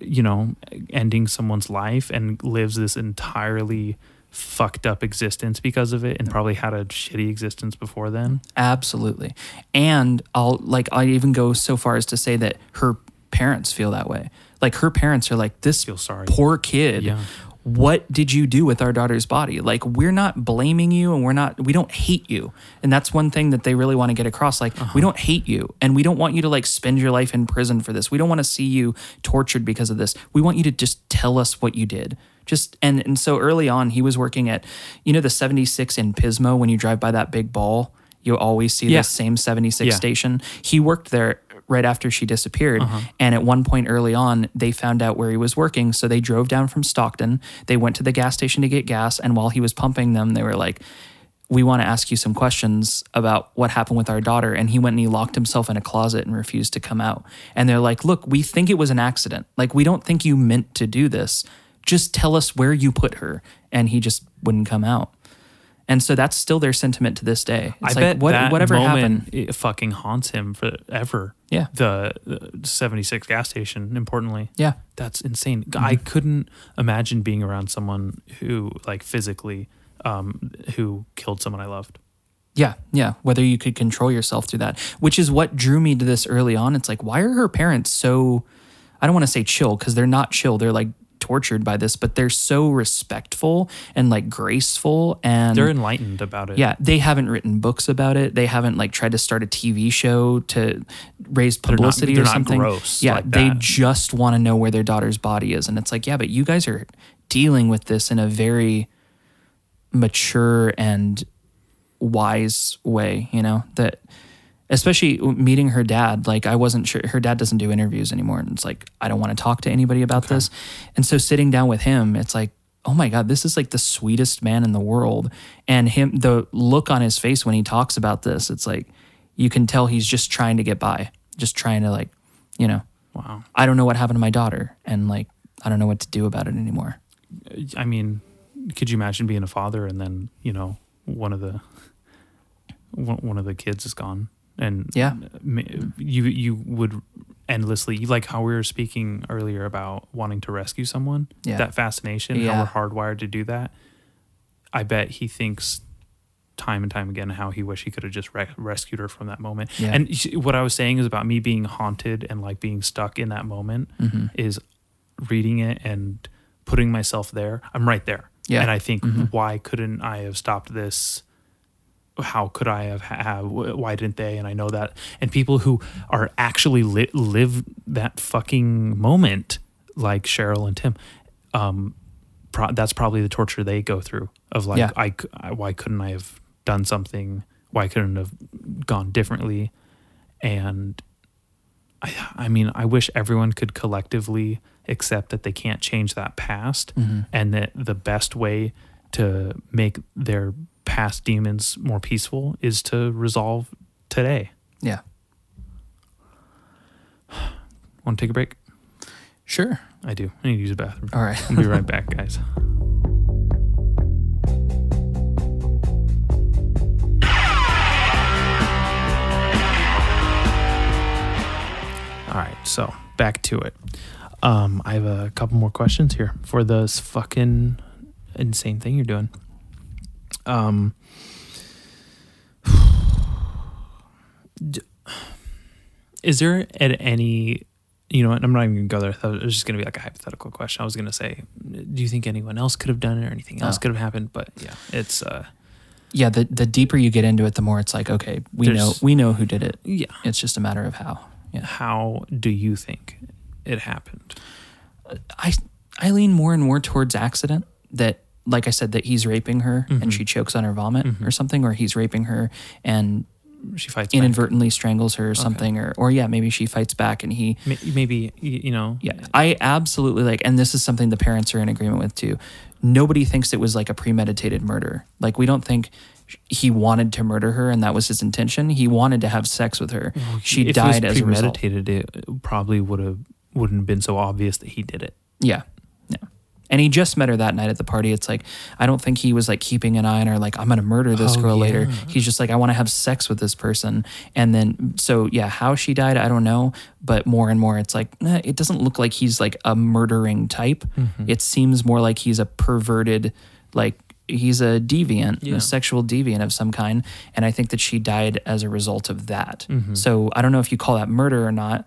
you know ending someone's life and lives this entirely fucked up existence because of it and probably had a shitty existence before then Absolutely. And I'll like I even go so far as to say that her parents feel that way. Like her parents are like this Feel sorry. poor kid. Yeah. What did you do with our daughter's body? Like we're not blaming you and we're not we don't hate you. And that's one thing that they really want to get across like Uh-huh. we don't hate you and we don't want you to like spend your life in prison for this. We don't want to see you tortured because of this. We want you to just tell us what you did. Just and and so early on he was working at you know the 76 in Pismo when you drive by that big ball you always see Yeah. the same 76 Yeah. station. He worked there right after she disappeared. Uh-huh. And at one point early on, they found out where he was working. So they drove down from Stockton. They went to the gas station to get gas. And while he was pumping them, they were like, we want to ask you some questions about what happened with our daughter. And he went and he locked himself in a closet and refused to come out. And they're like, look, we think it was an accident. Like, we don't think you meant to do this. Just tell us where you put her. And he just wouldn't come out. And so that's still their sentiment to this day. It's I like, bet what, that whatever moment happened. it fucking haunts him forever. Yeah. The, the 76 gas station, importantly. Yeah. That's insane. I couldn't imagine being around someone who, like, physically, um, who killed someone I loved. Yeah, yeah. Whether you could control yourself through that, which is what drew me to this early on. It's like, why are her parents so? I don't want to say chill because they're not chill. They're like tortured by this, but they're so respectful and like graceful and They're enlightened about it. yeah. They haven't written books about it. They haven't like tried to start a TV show to raise publicity they're or not something. gross yeah, like they just want to know where their daughter's body is, and it's like, yeah, but you guys are dealing with this in a very mature and wise way, you know, that especially meeting her dad, like I wasn't sure her dad doesn't do interviews anymore. And it's like, I don't want to talk to anybody about this. And so sitting down with him, it's like, oh my God, this is like the sweetest man in the world. And him, the look on his face when he talks about this, it's like, you can tell he's just trying to get by, just trying to like, you know, Wow. I don't know what happened to my daughter. And like, I don't know what to do about it anymore. I mean, could you imagine being a father and then, you know, one of the, one one of the kids is gone and Yeah. you you would endlessly like how we were speaking earlier about wanting to rescue someone Yeah. that fascination Yeah. how we're hardwired to do that i bet he thinks time and time again how he wish he could have just re- rescued her from that moment Yeah. and sh- what i was saying is about me being haunted and like being stuck in that moment Mm-hmm. is reading it and putting myself there i'm right there Yeah. and i think why couldn't i have stopped this how could I have, have why didn't they? And I know that. And people who are actually li- live that fucking moment, like Cheryl and Tim, um, pro- that's probably the torture they go through of like, Yeah. I, I- why couldn't I have done something? Why couldn't I have gone differently? And I, I mean, I wish everyone could collectively accept that they can't change that past Mm-hmm. and that the best way to make their past demons more peaceful is to resolve today. Yeah. Want to take a break? Sure. I do. I need to use a bathroom. All right. I'll be right back, guys. All right, so back to it. Um, I have a couple more questions here for this fucking insane thing you're doing. Um, is there at any you know what i'm not even gonna go there it was just gonna be like a hypothetical question i was gonna say do you think anyone else could have done it or anything else Oh. could have happened but yeah it's uh Yeah, the the deeper you get into it, the more it's like, okay, we know we know who did it. yeah It's just a matter of how. Yeah. how do you think it happened I I lean more and more towards accident that like I said that he's raping her Mm-hmm. and she chokes on her vomit or something or he's raping her and she fights back. inadvertently strangles her or something or or yeah, maybe she fights back and he maybe you know Yeah, I absolutely like, and this is something the parents are in agreement with too. Nobody thinks it was like a premeditated murder. Like we don't think he wanted to murder her and that was his intention. He wanted to have sex with her. She if died as a result. premeditated it probably would have wouldn't have been so obvious that he did it Yeah, yeah. And he just met her that night at the party. It's like I don't think he was like keeping an eye on her like I'm going to murder this Oh, girl later. He's just like I want to have sex with this person. And then so yeah, how she died I don't know, but more and more it's like eh, it doesn't look like he's like a murdering type. Mm-hmm. It seems more like he's a perverted like he's a deviant, Yeah. a sexual deviant of some kind. And I think that she died as a result of that. Mm-hmm. So I don't know if you call that murder or not.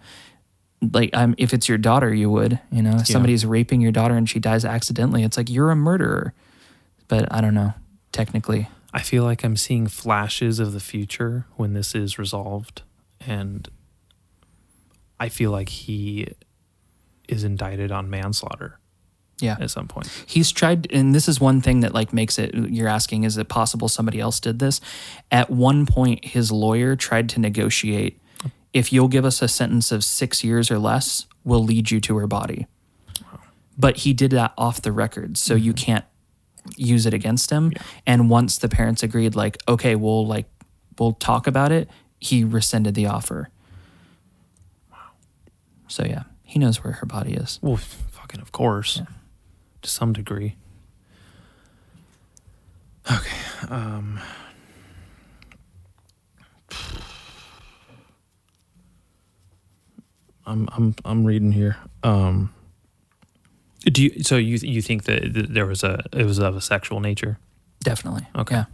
Like, um, if it's your daughter, you would. You know, somebody's raping your daughter and she dies accidentally, it's like you're a murderer. But I don't know, technically. I feel like I'm seeing flashes of the future when this is resolved, and I feel like he is indicted on manslaughter Yeah. at some point. He's tried, and this is one thing that like makes it. You're asking, is it possible somebody else did this? At one point, his lawyer tried to negotiate. If you'll give us a sentence of six years or less, we'll lead you to her body. But he did that off the record, so you can't use it against him. And once the parents agreed, like, okay, we'll like we'll talk about it, he rescinded the offer. Wow. So yeah, he knows where her body is. Well, fucking of course, to some degree. Okay. Um, I'm I'm I'm reading here. Um, do you so you you think that there was a it was of a sexual nature? Definitely. Okay. Yeah.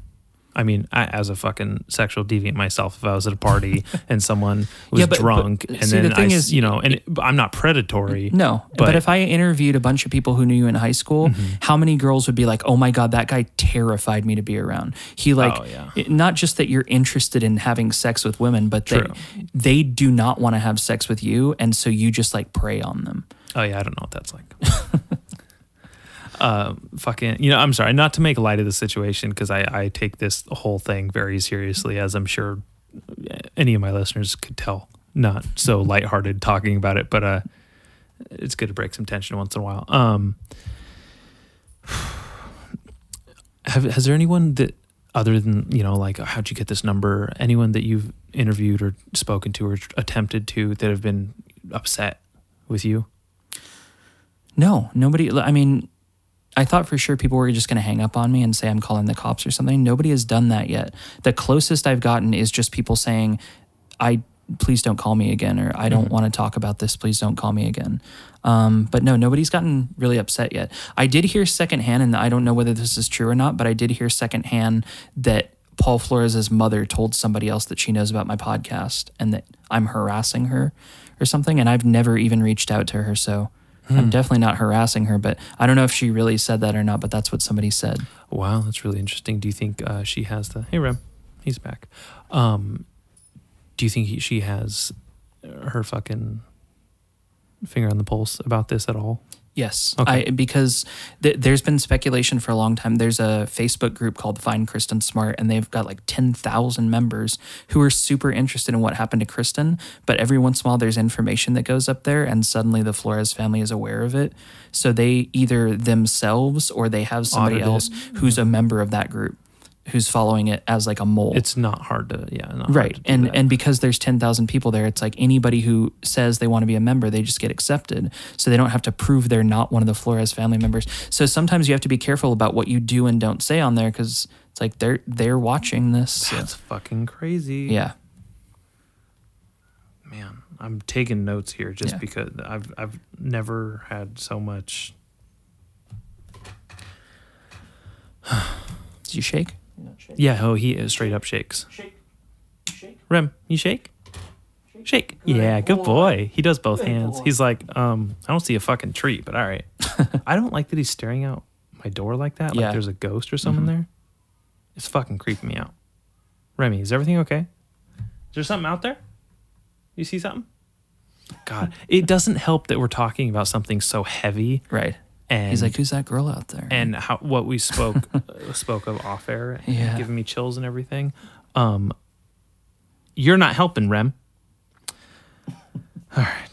I mean, I, as a fucking sexual deviant myself, if I was at a party and someone was Yeah, but- but drunk, and see, the thing I, is- you know, and it, I'm not predatory. No, but, But- Mm-hmm. if I interviewed a bunch of people who knew you in high school, how many girls would be like, "Oh my god, that guy terrified me to be around." He like Oh, yeah. it- not just that you're interested in having sex with women, but they True. they do not want to have sex with you, and so you just like prey on them. Oh yeah, I don't know what that's like. uh, fucking, you know, I'm sorry, not to make light of the situation because I, I take this whole thing very seriously, as I'm sure any of my listeners could tell. Not so lighthearted talking about it, but uh, it's good to break some tension once in a while. Um, have has there anyone that other than you know like how'd you get this number? Anyone that you've interviewed or spoken to or attempted to that have been upset with you? No, nobody. I mean, I thought for sure people were just going to hang up on me and say I'm calling the cops or something. Nobody has done that yet. The closest I've gotten is just people saying, "I please don't call me again," or "I don't want to talk about this. Please don't call me again." Um, but no, nobody's gotten really upset yet. I did hear secondhand, and I don't know whether this is true or not, but I did hear secondhand that Paul Flores's mother told somebody else that she knows about my podcast and that I'm harassing her or something. And I've never even reached out to her. So I'm definitely not harassing her, but I don't know if she really said that or not, but that's what somebody said. Wow, that's really interesting. Do you think uh, she has the? Hey, Rem, he's back. Um, do you think he, she has her fucking finger on the pulse about this at all? Yes, Okay. I, because th- there's been speculation for a long time. There's a Facebook group called Find Kristen Smart, and they've got like 10,000 members who are super interested in what happened to Kristen. But every once in a while, there's information that goes up there, and suddenly the Flores family is aware of it. So they either themselves or they have somebody Audited. else who's a member of that group who's following it as like a mole. It's not hard to, yeah, not hard right to and that. and because there's 10,000 people there it's like anybody who says they want to be a member they just get accepted so they don't have to prove they're not one of the Flores family members so sometimes you have to be careful about what you do and don't say on there cuz it's like they're they're watching this so- that's fucking crazy. yeah man, I'm taking notes here just Yeah. because I've I've never had so much. did you shake Yeah, oh, he is straight up shakes. shake shake Rem, you shake? Shake. Yeah, good boy. He does both hands. He's like, um, I don't see a fucking tree, but all right. I don't like that he's staring out my door like that. Like Yeah. there's a ghost or something there. It's fucking creeping me out. Remy, is everything okay? Is there something out there? You see something? God, it doesn't help that we're talking about something so heavy right and he's like who's that girl out there and how what we spoke uh, spoke of off air, Yeah. giving me chills and everything. Um, you're not helping, Rem. All right.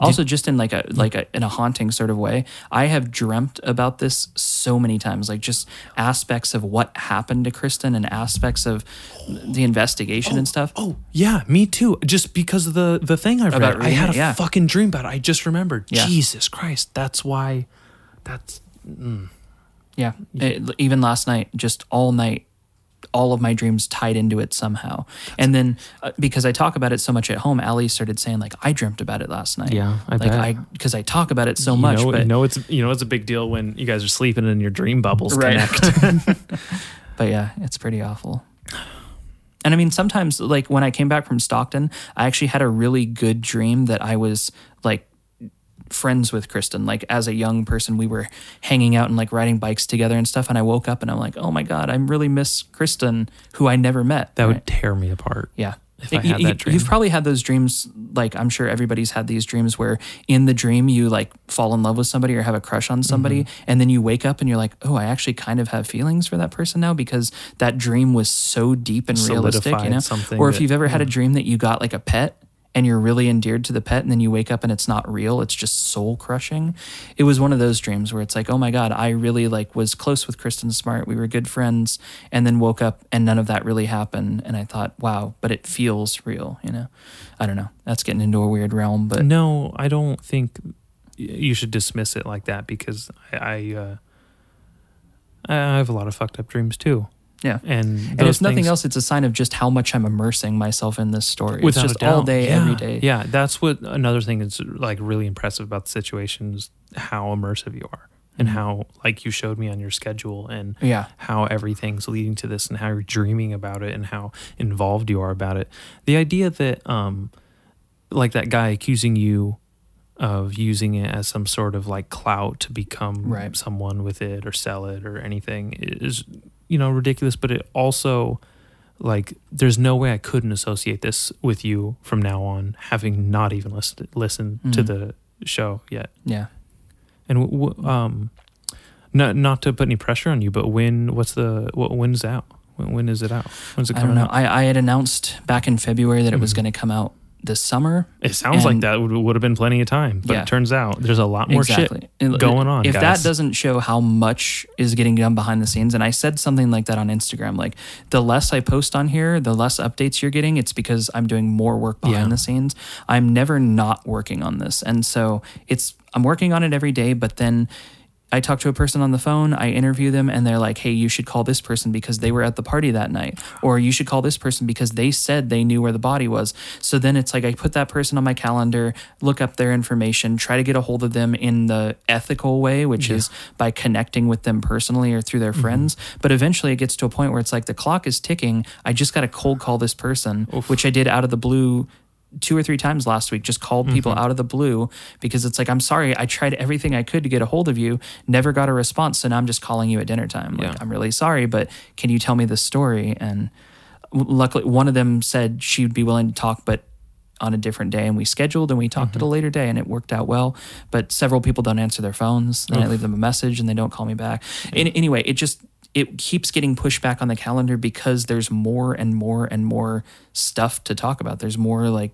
Also, just in like a like a in a haunting sort of way, I have dreamt about this so many times. Like just aspects of what happened to Kristen and aspects of the investigation and oh, stuff. Oh yeah, me too. Just because of the the thing I've About read, I had a yeah. fucking dream about it. I just remembered. Yeah. Jesus Christ, that's why. That's mm. Yeah. It- even last night, just all night, all of my dreams tied into it somehow. And then uh, because I talk about it so much at home, Allie started saying like, "I dreamt about it last night." Yeah, I like bet. I because I talk about it so you much. Know, but you know it's you know it's a big deal when you guys are sleeping and your dream bubbles Right. connect. But yeah, it's pretty awful. And I mean, sometimes, like when I came back from Stockton, I actually had a really good dream that I was like friends with Kristen. Like as a young person, we were hanging out and like riding bikes together and stuff. And I woke up and I'm like, oh my God, I really miss Kristen, who I never met. that would tear me apart. Yeah. If I had you- that dream. You've probably had those dreams, like I'm sure everybody's had these dreams where in the dream you like fall in love with somebody or have a crush on somebody, Mm-hmm. and then you wake up and you're like, oh, I actually kind of have feelings for that person now because that dream was so deep and realistic, you know. Or if that- you've ever had a dream that you got like a pet and you're really endeared to the pet, and then you wake up and it's not real, it's just soul crushing. It was one of those dreams where it's like, oh my god, I really like was close with Kristen Smart, we were good friends, and then woke up and none of that really happened, and I thought, wow, but it feels real, you know. I don't know. That's getting into a weird realm, but No, I don't think you should dismiss it like that because I I, uh, I have a lot of fucked up dreams too, yeah. and And if nothing things- its a sign of just how much I'm immersing myself in this story. it's just all day, yeah. every day. Yeah, that's what another thing that's like really impressive about the situation is how immersive you are and Mhm. how like you showed me on your schedule and Yeah. how everything's leading to this and how you're dreaming about it and how involved you are about it. The idea that um like that guy accusing you of using it as some sort of like clout to become Right. someone with it or sell it or anything is you know ridiculous but it also like there's no way I couldn't associate this with you from now on having not even listened listened to Mhm. the show yet Yeah. and w- w- um, not not to put any pressure on you, but when? What's the what? When's out? When, when is it out? When's it coming I don't know. out? I, I had announced back in February that it was Mhm. going to come out this summer. It sounds like that would, would have been plenty of time, but Yeah. it turns out there's a lot more exactly. shit going on. If guys. that doesn't show how much is getting done behind the scenes, and I said something like that on Instagram, like the less I post on here, the less updates you're getting. It's because I'm doing more work behind Yeah. the scenes. I'm never not working on this, and so it's I'm working on it every day. But then I talk to a person on the phone, I interview them, and they're like, hey, you should call this person because they were at the party that night. Or you should call this person because they said they knew where the body was. So then it's like I put that person on my calendar, look up their information, try to get a hold of them in the ethical way, which is by connecting with them personally or through their mm-hmm. friends. But eventually it gets to a point where it's like the clock is ticking. I just got to cold call this person, which I did out of the blue two or three times last week just called people mm-hmm. out of the blue because it's like i'm sorry i tried everything i could to get a hold of you never got a response so now i'm just calling you at dinner time. Like Yeah. i'm really sorry but can you tell me the story? And luckily one of them said she would be willing to talk but on a different day and we scheduled and we talked at a mm-hmm. later day and it worked out well. But several people don't answer their phones then i leave them a message and they don't call me back. And anyway it just it keeps getting pushed back on the calendar because there's more and more and more stuff to talk about. There's more like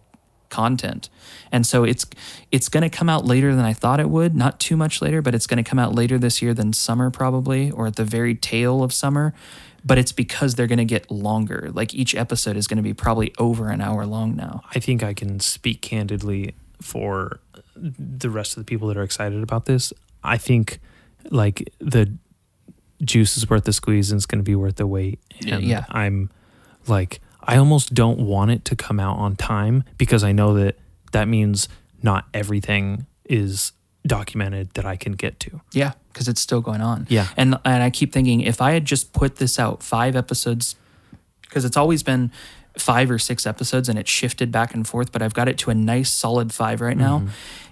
content and so it's it's going to come out later than i thought it would not too much later but it's going to come out later this year than summer probably or at the very tail of summer but it's because they're going to get longer like each episode is going to be probably over an hour long now I think I can speak candidly for the rest of the people that are excited about this. I think like the juice is worth the squeeze and it's going to be worth the wait. And Yeah. I'm like, I almost don't want it to come out on time because I know that that means not everything is documented that I can get to. Yeah, because it's still going on. Yeah. and and I keep thinking if I had just put this out five episodes, because it's always been five or six episodes and it shifted back and forth, but I've got it to a nice solid five right now. Mm-hmm.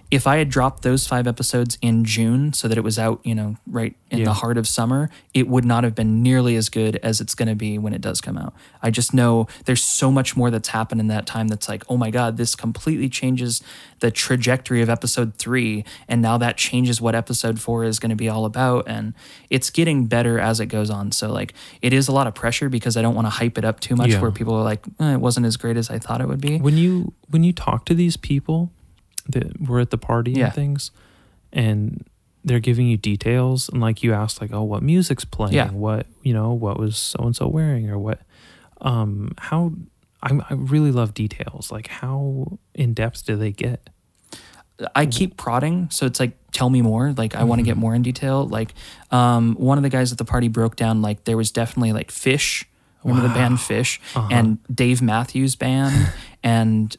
If I had dropped those five episodes in June so that it was out, you know, right in Yeah. the heart of summer, it would not have been nearly as good as it's going to be when it does come out. I just know there's so much more that's happened in that time that's like, oh my God, this completely changes the trajectory of episode three. And now that changes what episode four is going to be all about. And it's getting better as it goes on. So, like, it is a lot of pressure because I don't want to hype it up too much Yeah. where people are like, eh, it wasn't as great as I thought it would be. When you when you talk to these people, that were at the party Yeah. and things, and they're giving you details and like you asked like, oh, what music's playing? Yeah. What you know, what was so and so wearing or what? Um, how I I really love details. Like how in depth do they get? I keep prodding, so it's like, tell me more. Like, I want to get more in detail. Like, um, one of the guys at the party broke down like there was definitely like Phish, remember the band Phish, and Dave Matthews Band, and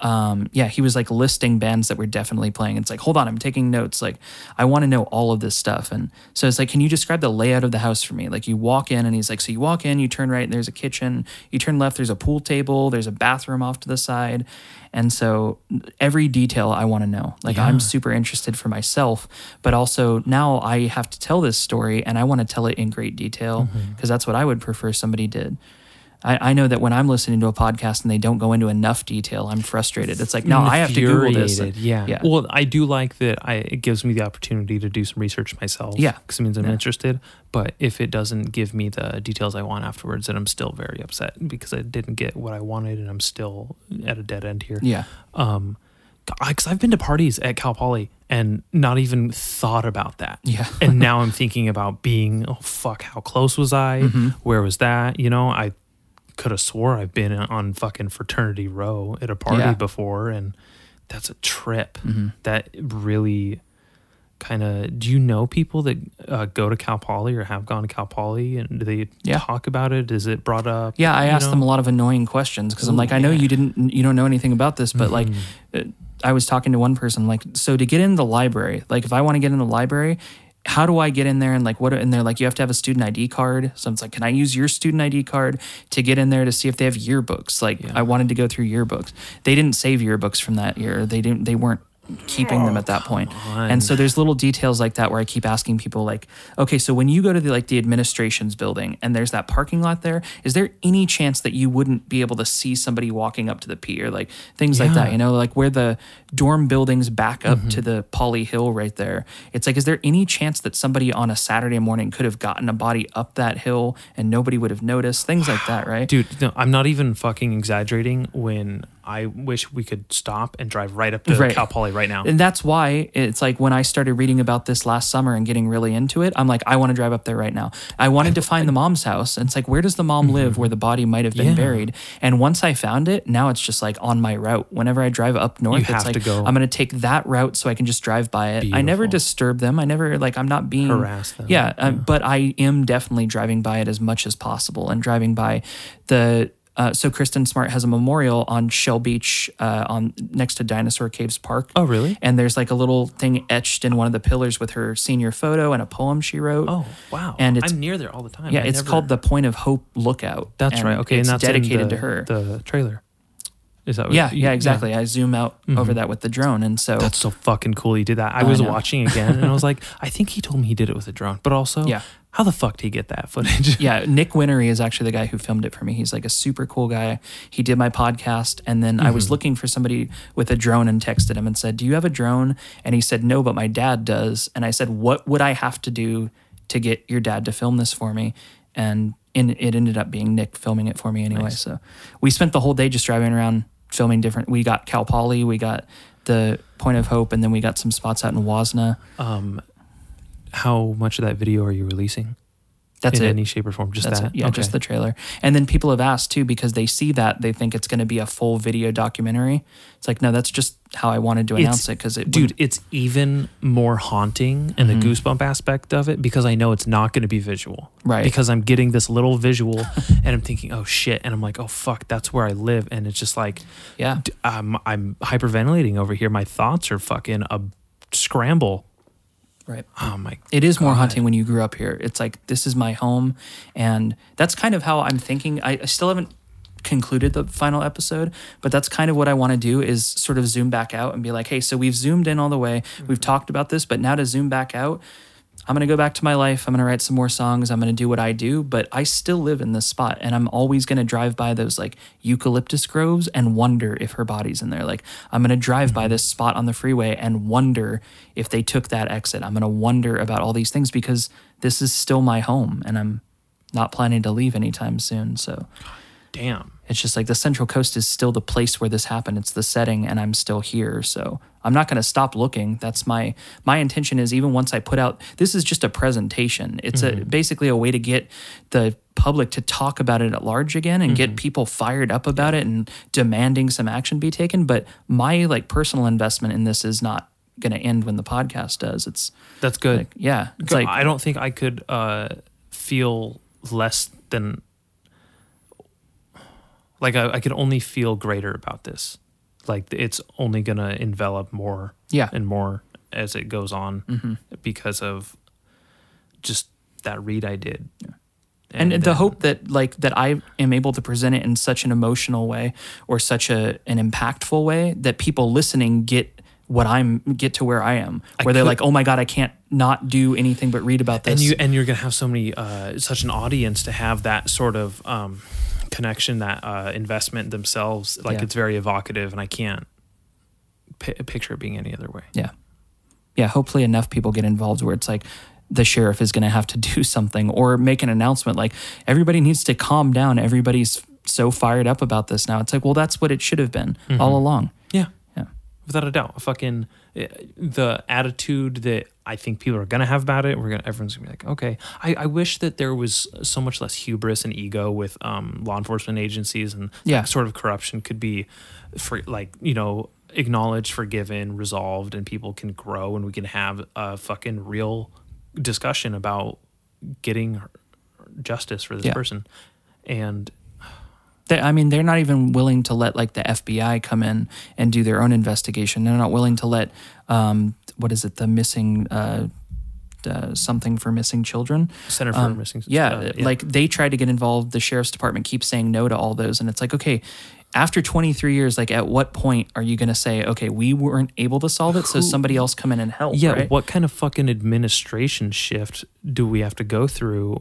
um, yeah, he was like listing bands that were definitely playing. It's like, hold on, I'm taking notes. Like, I want to know all of this stuff. And so it's like, can you describe the layout of the house for me? Like, you walk in, and he's like, so you walk in, you turn right, and there's a kitchen. You turn left, there's a pool table, there's a bathroom off to the side. And so every detail I want to know. Like, I'm super interested for myself, but also now I have to tell this story, and I want to tell it in great detail because that's what I would prefer somebody did. I, I know that when I'm listening to a podcast and they don't go into enough detail, I'm frustrated. It's like, no, I have to Google this. Infuriated, Yeah. yeah. Well, I do like that. I it gives me the opportunity to do some research myself. Yeah. because it means I'm Yeah. interested. But if it doesn't give me the details I want afterwards, then I'm still very upset because I didn't get what I wanted, and I'm still at a dead end here. yeah. Um, because I've been to parties at Cal Poly and not even thought about that. Yeah. and now I'm thinking about being, oh fuck, how close was I? Mm-hmm. Where was that? You know, I could have swore I've been on fucking fraternity row at a party Yeah. before, and that's a trip. Mm-hmm. That really kind of. Do you know people that uh, go to Cal Poly or have gone to Cal Poly, and do they Yeah. talk about it? Is it brought up? Yeah, I asked know? them a lot of annoying questions because I'm like, I know. Mm-hmm. you didn't, you don't know anything about this, but like, uh, I was talking to one person, like, so to get in the library, like, if I want to get in the library, how do I get in there? And like, what? And they're like, you have to have a student ID card. So it's like, can I use your student ID card to get in there to see if they have yearbooks? Like, I wanted to go through yearbooks. They didn't save yearbooks from that year. They didn't. They weren't keeping them at that point. And so there's little details like that where I keep asking people like, okay, so when you go to the like the administration's building and there's that parking lot there, is there any chance that you wouldn't be able to see somebody walking up to the P or like things like that, you know, like where the dorm buildings back up to the Poly Hill right there. It's like, is there any chance that somebody on a Saturday morning could have gotten a body up that hill and nobody would have noticed? Things like that, right? Dude, no, I'm not even fucking exaggerating when I wish we could stop and drive right up to Right. Cal Poly right now. And that's why it's like when I started reading about this last summer and getting really into it, I'm like, I want to drive up there right now. I wanted to find the mom's house. And it's like, where does the mom live where the body might have been Mm-hmm. Yeah. buried? And once I found it, now it's just like on my route. Whenever I drive up north, have it's like, to go. I'm going to take that route so I can just drive by it. I never disturb them. I never, like, I'm not being Harass them. Yeah. uh, but I am definitely driving by it as much as possible and driving by the, uh, so Kristen Smart has a memorial on Shell Beach, uh, on next to Dinosaur Caves Park. Oh, really? And there's like a little thing etched in one of the pillars with her senior photo and a poem she wrote. Oh, wow. And it's I'm near there all the time. yeah, I it's never- called the Point of Hope Lookout. That's right. Okay, it's and that's dedicated the, to her. The trailer. Is that what yeah, you- yeah, exactly. I zoom out over that with the drone, and so That's so fucking cool. He did that. I was know. watching again, and I was like, I think he told me he did it with a drone, but also, Yeah. how the fuck did he get that footage? yeah, Nick Winnery is actually the guy who filmed it for me. He's like a super cool guy. He did my podcast, and then I was Mm-hmm. looking for somebody with a drone and texted him and said, "Do you have a drone?" And he said, "No, but my dad does." And I said, "What would I have to do to get your dad to film this for me?" And in, it ended up being Nick filming it for me anyway. So we spent the whole day just driving around filming different. We got Cal Poly, we got the Point of Hope, and then we got some spots out in Huasna. Um, how much of that video are you releasing? That's in it. any shape or form? Just That's that? it. Yeah, just the trailer. And then people have asked too because they see that they think it's going to be a full video documentary. It's like no, that's just how I wanted to announce it because it, dude, wouldn't- it's even more haunting and Mm-hmm. the goosebump aspect of it because I know it's not going to be visual. Right. Because I'm getting this little visual and I'm thinking, oh shit. And I'm like, oh fuck, that's where I live. And it's just like, yeah, um, I'm hyperventilating over here. My thoughts are fucking a scramble. Right. Oh my. It is more God. haunting when you grew up here. It's like this is my home, and that's kind of how I'm thinking. I, I still haven't concluded the final episode, but that's kind of what I want to do is sort of zoom back out and be like, hey, so we've zoomed in all the way, we've mm-hmm. talked about this, but now to zoom back out. I'm going to go back to my life. I'm going to write some more songs. I'm going to do what I do, but I still live in this spot and I'm always going to drive by those like eucalyptus groves and wonder if her body's in there. Like I'm going to drive by mm-hmm. this spot on the freeway and wonder if they took that exit. I'm going to wonder about all these things because this is still my home and I'm not planning to leave anytime soon. So Damn. It's just like the Central Coast is still the place where this happened. It's the setting, and I'm still here. So I'm not going to stop looking. That's my my intention. Is even once I put out, this is just a presentation. It's a basically a way to get the public to talk about it at large again and get people fired up about it and demanding some action be taken. But my like personal investment in this is not going to end when the podcast does. It's That's good. like yeah, it's like I don't think I could uh, feel less than like I, I could only feel greater about this. Like it's only gonna envelop more, Yeah. and more as it goes on Mm-hmm. because of just that read I did. and, the then- hope that like that I am able to present it in such an emotional way or such a an impactful way that people listening get what I'm get to where I am where they're could- like oh my god I can't not do anything but read about this and you and you're gonna have so many uh, such an audience to have that sort of um, connection, that uh, investment themselves. Like Yeah. it's very evocative, and I can't pi picture it being any other way. yeah yeah hopefully enough people get involved where it's like the sheriff is going to have to do something or make an announcement like everybody needs to calm down everybody's so fired up about this now it's like well that's what it should have been all along Yeah, yeah without a doubt. Fucking uh, the attitude that I think people are gonna have about it. We're gonna everyone's gonna be like, okay. I, I wish that there was so much less hubris and ego with um, law enforcement agencies and Yeah. sort of corruption could be for like you know acknowledged, forgiven, resolved, and people can grow and we can have a fucking real discussion about getting justice for this Yeah. person. And They, I mean, they're not even willing to let like the FBI come in and do their own investigation. They're not willing to let um, what is it, the missing uh, uh, something for missing children. Center for Um, Missing yeah, uh, like they tried to get involved. The sheriff's department keeps saying no to all those, and it's like, okay, after 23 years, like at what point are you going to say, okay, we weren't able to solve it, so somebody else come in and help? Yeah, right? what kind of fucking administration shift do we have to go through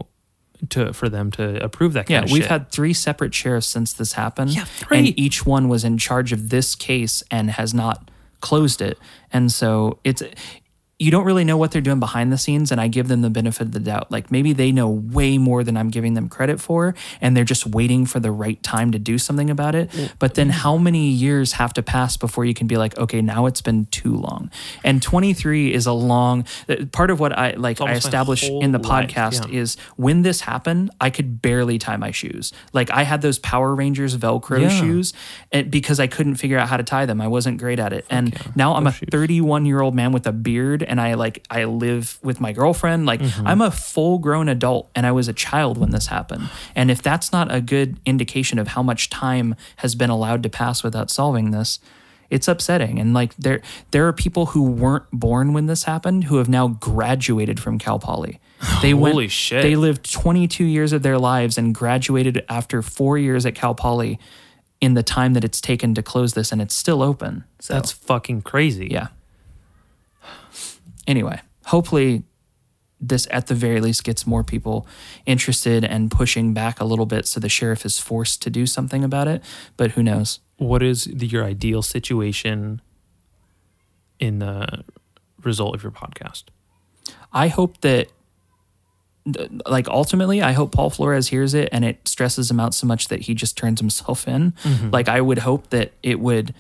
to for them to approve that Yeah, we've shit? had three separate sheriffs since this happened. Yeah, three. And each one was in charge of this case and has not closed it. And so it's you don't really know what they're doing behind the scenes and I give them the benefit of the doubt. Like maybe they know way more than I'm giving them credit for and they're just waiting for the right time to do something about it. But then how many years have to pass before you can be like, okay, now it's been too long. And 23 is a long uh, part of what I like I established in the life, podcast yeah. is when this happened, I could barely tie my shoes. Like I had those Power Rangers Velcro Yeah. shoes because I couldn't figure out how to tie them. I wasn't great at it. and now I'm a 31 year old man with a beard and I like, I live with my girlfriend. Like Mm-hmm. I'm a full grown adult and I was a child when this happened. And if that's not a good indication of how much time has been allowed to pass without solving this, it's upsetting and like there there are people who weren't born when this happened who have now graduated from Cal Poly. They Holy went, shit. They lived 22 years of their lives and graduated after 4 years at Cal Poly in the time that it's taken to close this and it's still open. So That's fucking crazy. yeah. Anyway, hopefully this at the very least gets more people interested and pushing back a little bit so the sheriff is forced to do something about it, but who knows? What is the, your ideal situation in the result of your podcast? I hope that like ultimately I hope Paul Flores hears it and it stresses him out so much that he just turns himself in. Mm-hmm. Like I would hope that it would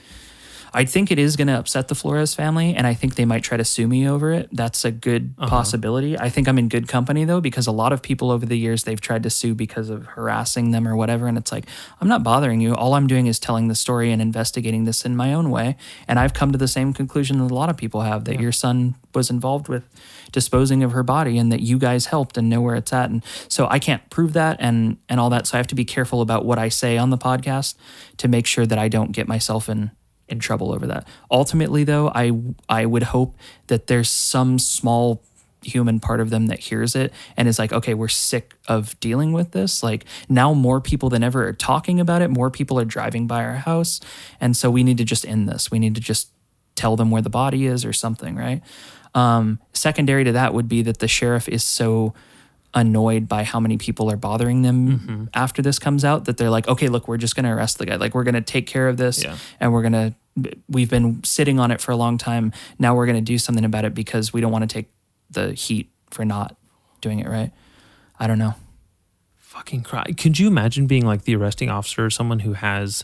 I think it is going to upset the Flores family and I think they might try to sue me over it. That's a good uh-huh. possibility. I think I'm in good company though because a lot of people over the years they've tried to sue because of harassing them or whatever and it's like I'm not bothering you. All I'm doing is telling the story and investigating this in my own way and I've come to the same conclusion that a lot of people have that your son was involved with disposing of her body and that you guys helped and know where it's at and so I can't prove that and and all that so I have to be careful about what I say on the podcast to make sure that I don't get myself in in trouble over that. Ultimately though, I I would hope that there's some small human part of them that hears it and is like, okay, we're sick of dealing with this. Like now more people than ever are talking about it. More people are driving by our house. And so we need to just end this. We need to just tell them where the body is or something, right? Um, secondary to that would be that the sheriff is so annoyed by how many people are bothering them mm-hmm. after this comes out that they're like, okay, look, we're just going to arrest the guy. Like, we're going to take care of this Yeah. and we're going to, we've been sitting on it for a long time. Now we're going to do something about it because we don't want to take the heat for not doing it right. I don't know. fucking cry. Could you imagine being like the arresting officer, someone who has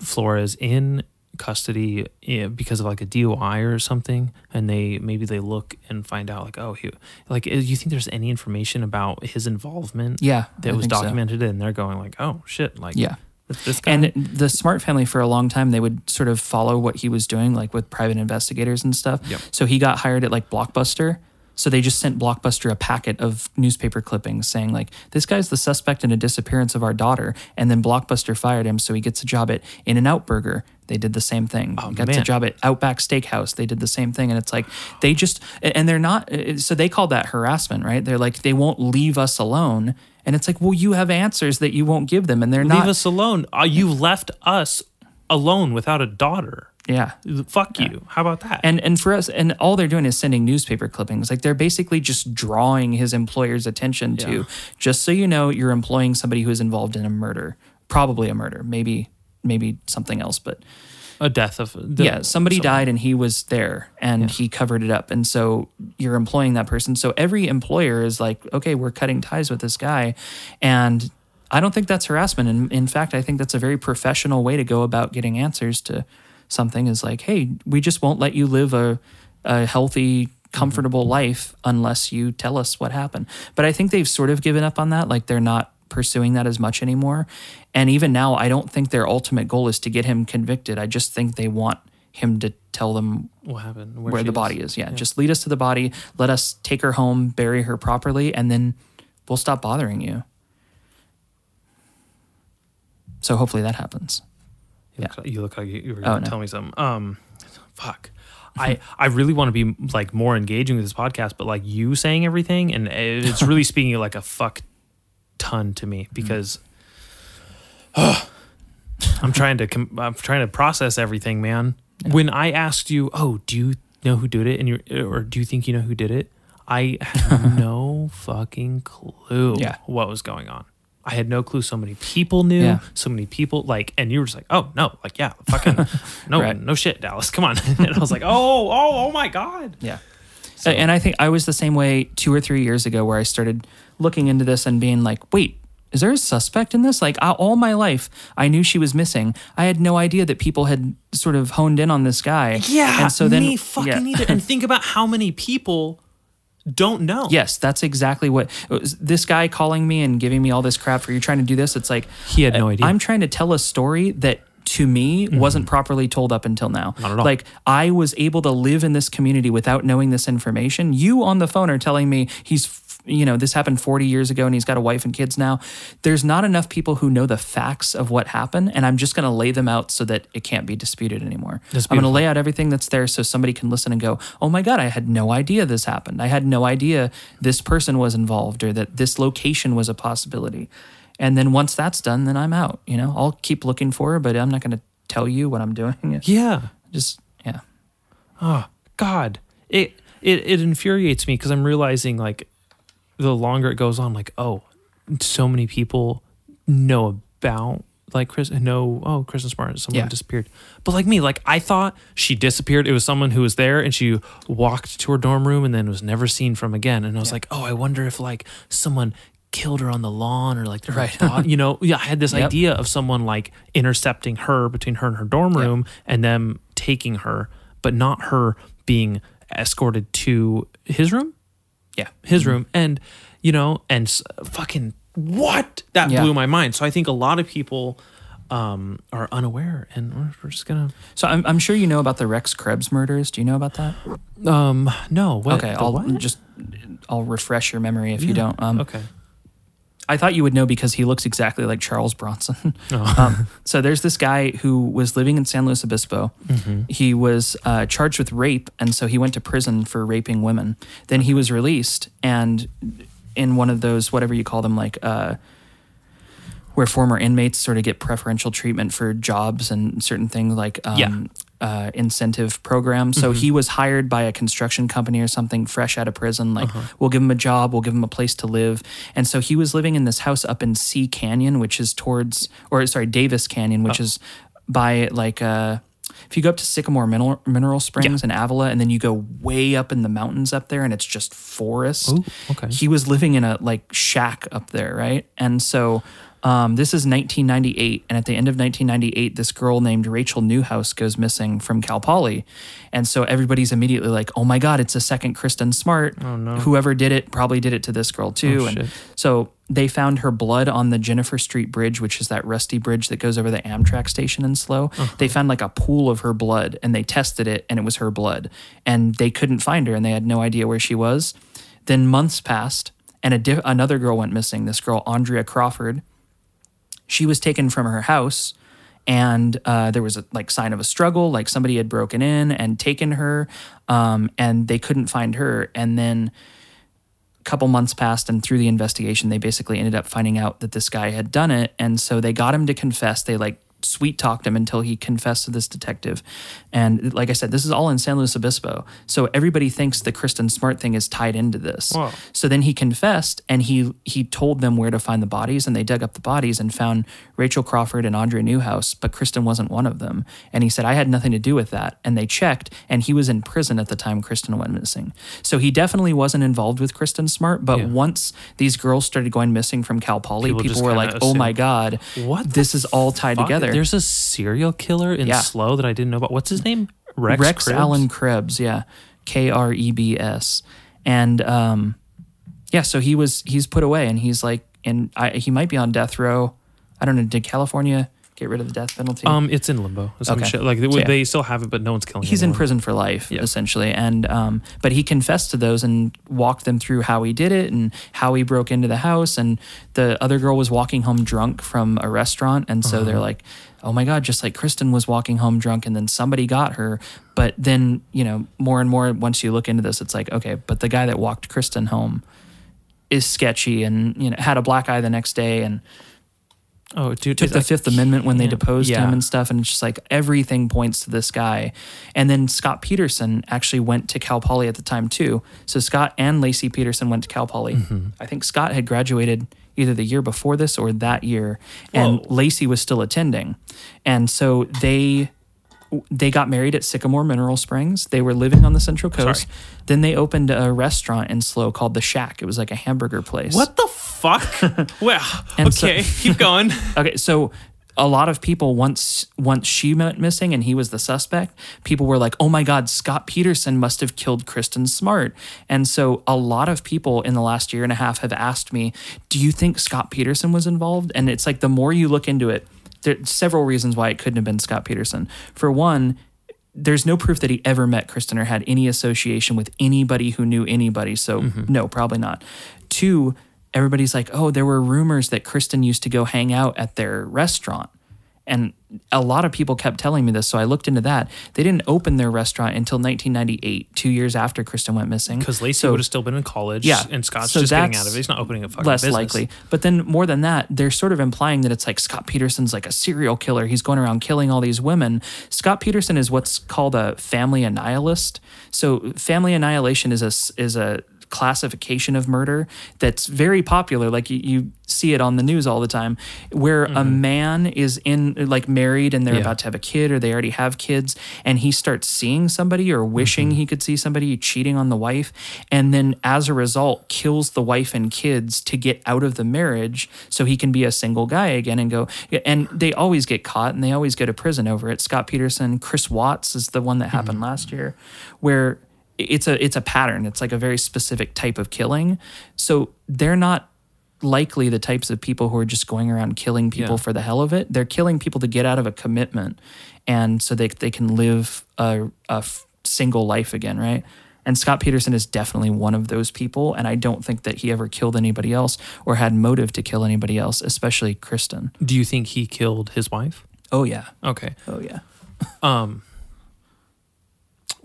Flores in custody eh, because of like a DUI or something, and they maybe they look and find out like, oh, he like, eh, you think there's any information about his involvement? Yeah, that I was think so. documented, and they're going like, oh shit, like Yeah. this, this guy. And the Smart family, for a long time, they would sort of follow what he was doing, like with private investigators and stuff. Yep. So he got hired at like Blockbuster. So they just sent Blockbuster a packet of newspaper clippings saying like, "This guy's the suspect in a disappearance of our daughter," and then Blockbuster fired him, so he gets a job at In and Out Burger. They did the same thing. Oh, Gets a job at Outback Steakhouse. They did the same thing, and it's like they just and they're not. So they call that harassment, right? They're like they won't leave us alone, and it's like, well, you have answers that you won't give them, and they're leave not. Leave us alone. Uh, you left us alone without a daughter. Yeah. Fuck you. How about that? And and for us, and all they're doing is sending newspaper clippings. Like they're basically just drawing his employer's attention Yeah. to. Just so you know, you're employing somebody who is involved in a murder, probably a murder, maybe maybe something else, but a death of yeah, somebody died and he was there and he covered it up. And so you're employing that person. So every employer is like, okay, we're cutting ties with this guy. And I don't think that's harassment. And in fact, I think that's a very professional way to go about getting answers to something is like, hey, we just won't let you live a, a healthy, mm-hmm. comfortable life unless you tell us what happened. But I think they've sort of given up on that. Like they're not pursuing that as much anymore. And even now, I don't think their ultimate goal is to get him convicted. I just think they want him to tell them What happened? where she the body is. Yeah, just lead us to the body. Let us take her home, bury her properly, and then we'll stop bothering you. So hopefully that happens. You look, like, you look like you, were Oh, going to no. tell me something. Um, fuck. I, I really want to be like more engaging with this podcast, but like you saying everything, and it's really speaking like a fuck ton to Mm-hmm. me because I'm trying to com- I'm trying to process everything, man. When I asked you, oh, do you know who did it, and you or do you think you know who did it? I had no fucking clue Yeah. what was going on. I had no clue. So many people knew. Yeah. So many people like, and you were just like, oh no, like yeah, fucking no, Right. no shit, Dallas, come on. and I was like, oh, oh, oh my god. Yeah. and I think I was the same way two or three years ago where I started looking into this and being like, wait, is there a suspect in this? Like all my life, I knew she was missing. I had no idea that people had sort of honed in on this guy. Yeah. And so then, me fucking yeah. neither. And think about how many people don't know. Yes, that's exactly what this guy calling me and giving me all this crap for you trying to do this. It's like He had no idea. I'm trying to tell a story that to me wasn't properly told up until now. Mm-hmm. Not at all. Like I was able to live in this community without knowing this information. You on the phone are telling me he's you know this happened 40 years ago and he's got a wife and kids now. There's not enough people who know the facts of what happened and I'm just going to lay them out so that it can't be disputed anymore. I'm going to lay out everything that's there so somebody can listen and go, "Oh my god, I had no idea this happened. I had no idea this person was involved or that this location was a possibility." And then once that's done, then I'm out, you know. I'll keep looking for her, but I'm not going to tell you what I'm doing. Yeah. Just yeah. Oh God. It it it infuriates me because I'm realizing like the longer it goes on, like, oh, so many people know about like Chris know, oh, Kristen Smart, someone Yeah. disappeared. But like me, like I thought she disappeared. It was someone who was there and she walked to her dorm room and then was never seen from again. And I was like, oh, I wonder if like someone killed her on the lawn or like right. you know, yeah, I had this Yep. idea of someone like intercepting her between her and her dorm Yep. room and them taking her, but not her being escorted to his room Yeah. his room and you know and s- fucking what that Yeah. blew my mind so i think a lot of people um are unaware and we're, we're just gonna So I'm, I'm sure you know about the Rex Krebs murders. Do you know about that? um no what, okay, the I'll what? just I'll refresh your memory if you don't. Um, okay I thought you would know because he looks exactly like Charles Bronson. Oh. um, so there's this guy who was living in San Luis Obispo. Mm-hmm. He was uh, charged with rape, and so he went to prison for raping women. Then he was released, and in one of those whatever you call them, like uh, where former inmates sort of get preferential treatment for jobs and certain things like um, Yeah. Uh, incentive program. So he was hired by a construction company or something fresh out of prison. Like, we'll give him a job, we'll give him a place to live. And so he was living in this house up in See Canyon, which is towards, or sorry, Davis Canyon, which is by like, uh, if you go up to Sycamore Mineral, Mineral Springs in Avila, and then you go way up in the mountains up there, and it's just forest. Ooh, okay. He was living in a like shack up there, right? And so um, this is 1998, and at the end of 1998, this girl named Rachel Newhouse goes missing from Cal Poly, and so everybody's immediately like, "Oh my God, it's a second Kristen Smart. Oh no. Whoever did it probably did it to this girl too." Oh, and shit. so they found her blood on the Jennifer Street Bridge, which is that rusty bridge that goes over the Amtrak station in SLO. Uh-huh. They found like a pool of her blood, and they tested it, and it was her blood, and they couldn't find her, and they had no idea where she was. Then months passed, and a di- another girl went missing. This girl, Aundria Crawford she was taken from her house and uh, there was a like sign of a struggle like somebody had broken in and taken her um, and they couldn't find her. And then a couple months passed and through the investigation they basically ended up finding out that this guy had done it. And so they got him to confess. They like sweet talked him until he confessed to this detective and like i said this is all in san luis obispo so everybody thinks the kristen smart thing is tied into this so then he confessed and he he told them where to find the bodies and they dug up the bodies and found Rachel Crawford and Andrea Newhouse, but Kristen wasn't one of them. And he said, I had nothing to do with that. And they checked and he was in prison at the time Kristen went missing. So he definitely wasn't involved with Kristen Smart, but Yeah. once these girls started going missing from Cal Poly, People people, were like, oh my. God, What this is all tied Fuck, together. There's a serial killer in Yeah. SLO that I didn't know about. What's his name? Rex, Rex Krebs? Allen Krebs, yeah, K R E B S, and um, yeah, so he was he's put away, and he's like, and I, he might be on death row. I don't know. Did California get rid of the death penalty? Um, it's in limbo. Some Okay. shit. Like they, So, yeah. they still have it, but no one's killing. Him. He's in prison for life Yeah. essentially and um, but he confessed to those and walked them through how he did it and how he broke into the house and the other girl was walking home drunk from a restaurant and so Uh-huh. they're like oh my god just like kristen was walking home drunk and then somebody got her but then you know more and more once you look into this it's like okay but the guy that walked kristen home is sketchy and you know had a black eye the next day and Oh, dude, took the like- Fifth Amendment when they deposed Yeah. him and stuff, and it's just like everything points to this guy. And then Scott Peterson actually went to Cal Poly at the time too. So Scott and Laci Peterson went to Cal Poly. Mm-hmm. I think Scott had graduated either the year before this or that year, and Whoa. Laci was still attending. And so they they got married at Sycamore Mineral Springs. They were living on the Central Coast. Sorry. Then they opened a restaurant in SLO called the Shack. It was like a hamburger place. What the fuck? well, And so- okay, keep going. Okay, so a lot of people once once she went missing and he was the suspect, people were like, "Oh my God, Scott Peterson must have killed Kristen Smart." And so a lot of people in the last year and a half have asked me, "Do you think Scott Peterson was involved?" And it's like the more you look into it, there's several reasons why it couldn't have been Scott Peterson. For one, there's no proof that he ever met Kristen or had any association with anybody who knew anybody. So mm-hmm. no, probably not. Two, everybody's like, oh, there were rumors that Kristen used to go hang out at their restaurant. And a lot of people kept telling me this. So I looked into that. They didn't open their restaurant until 1998, two years after Kristen went missing. Because Laci So- would have still been in college. Yeah. and Scott's So just getting out of it. He's not opening a fucking less business. likely. But then more than that, they're sort of implying that it's like Scott Peterson's like a serial killer. He's going around killing all these women. Scott Peterson is what's called a family annihilist. So family annihilation is a is a classification of murder that's very popular like you, you see it on the news all the time where a mm-hmm. man is in like married and they're Yeah. about to have a kid or they already have kids and he starts seeing somebody or wishing mm-hmm. he could see somebody cheating on the wife and then as a result kills the wife and kids to get out of the marriage so he can be a single guy again and go and they always get caught and they always go to prison over it. Scott Peterson Chris Watts is the one that happened mm-hmm. last year where it's a it's a pattern it's like a very specific type of killing so they're not likely the types of people who are just going around killing people Yeah. for the hell of it. They're killing people to get out of a commitment, and so they they can live a, a f- single life again, right? And Scott Peterson is definitely one of those people, and I don't think that he ever killed anybody else or had motive to kill anybody else, especially Kristen. Do you think he killed his wife? Oh yeah, Okay. oh yeah. Um,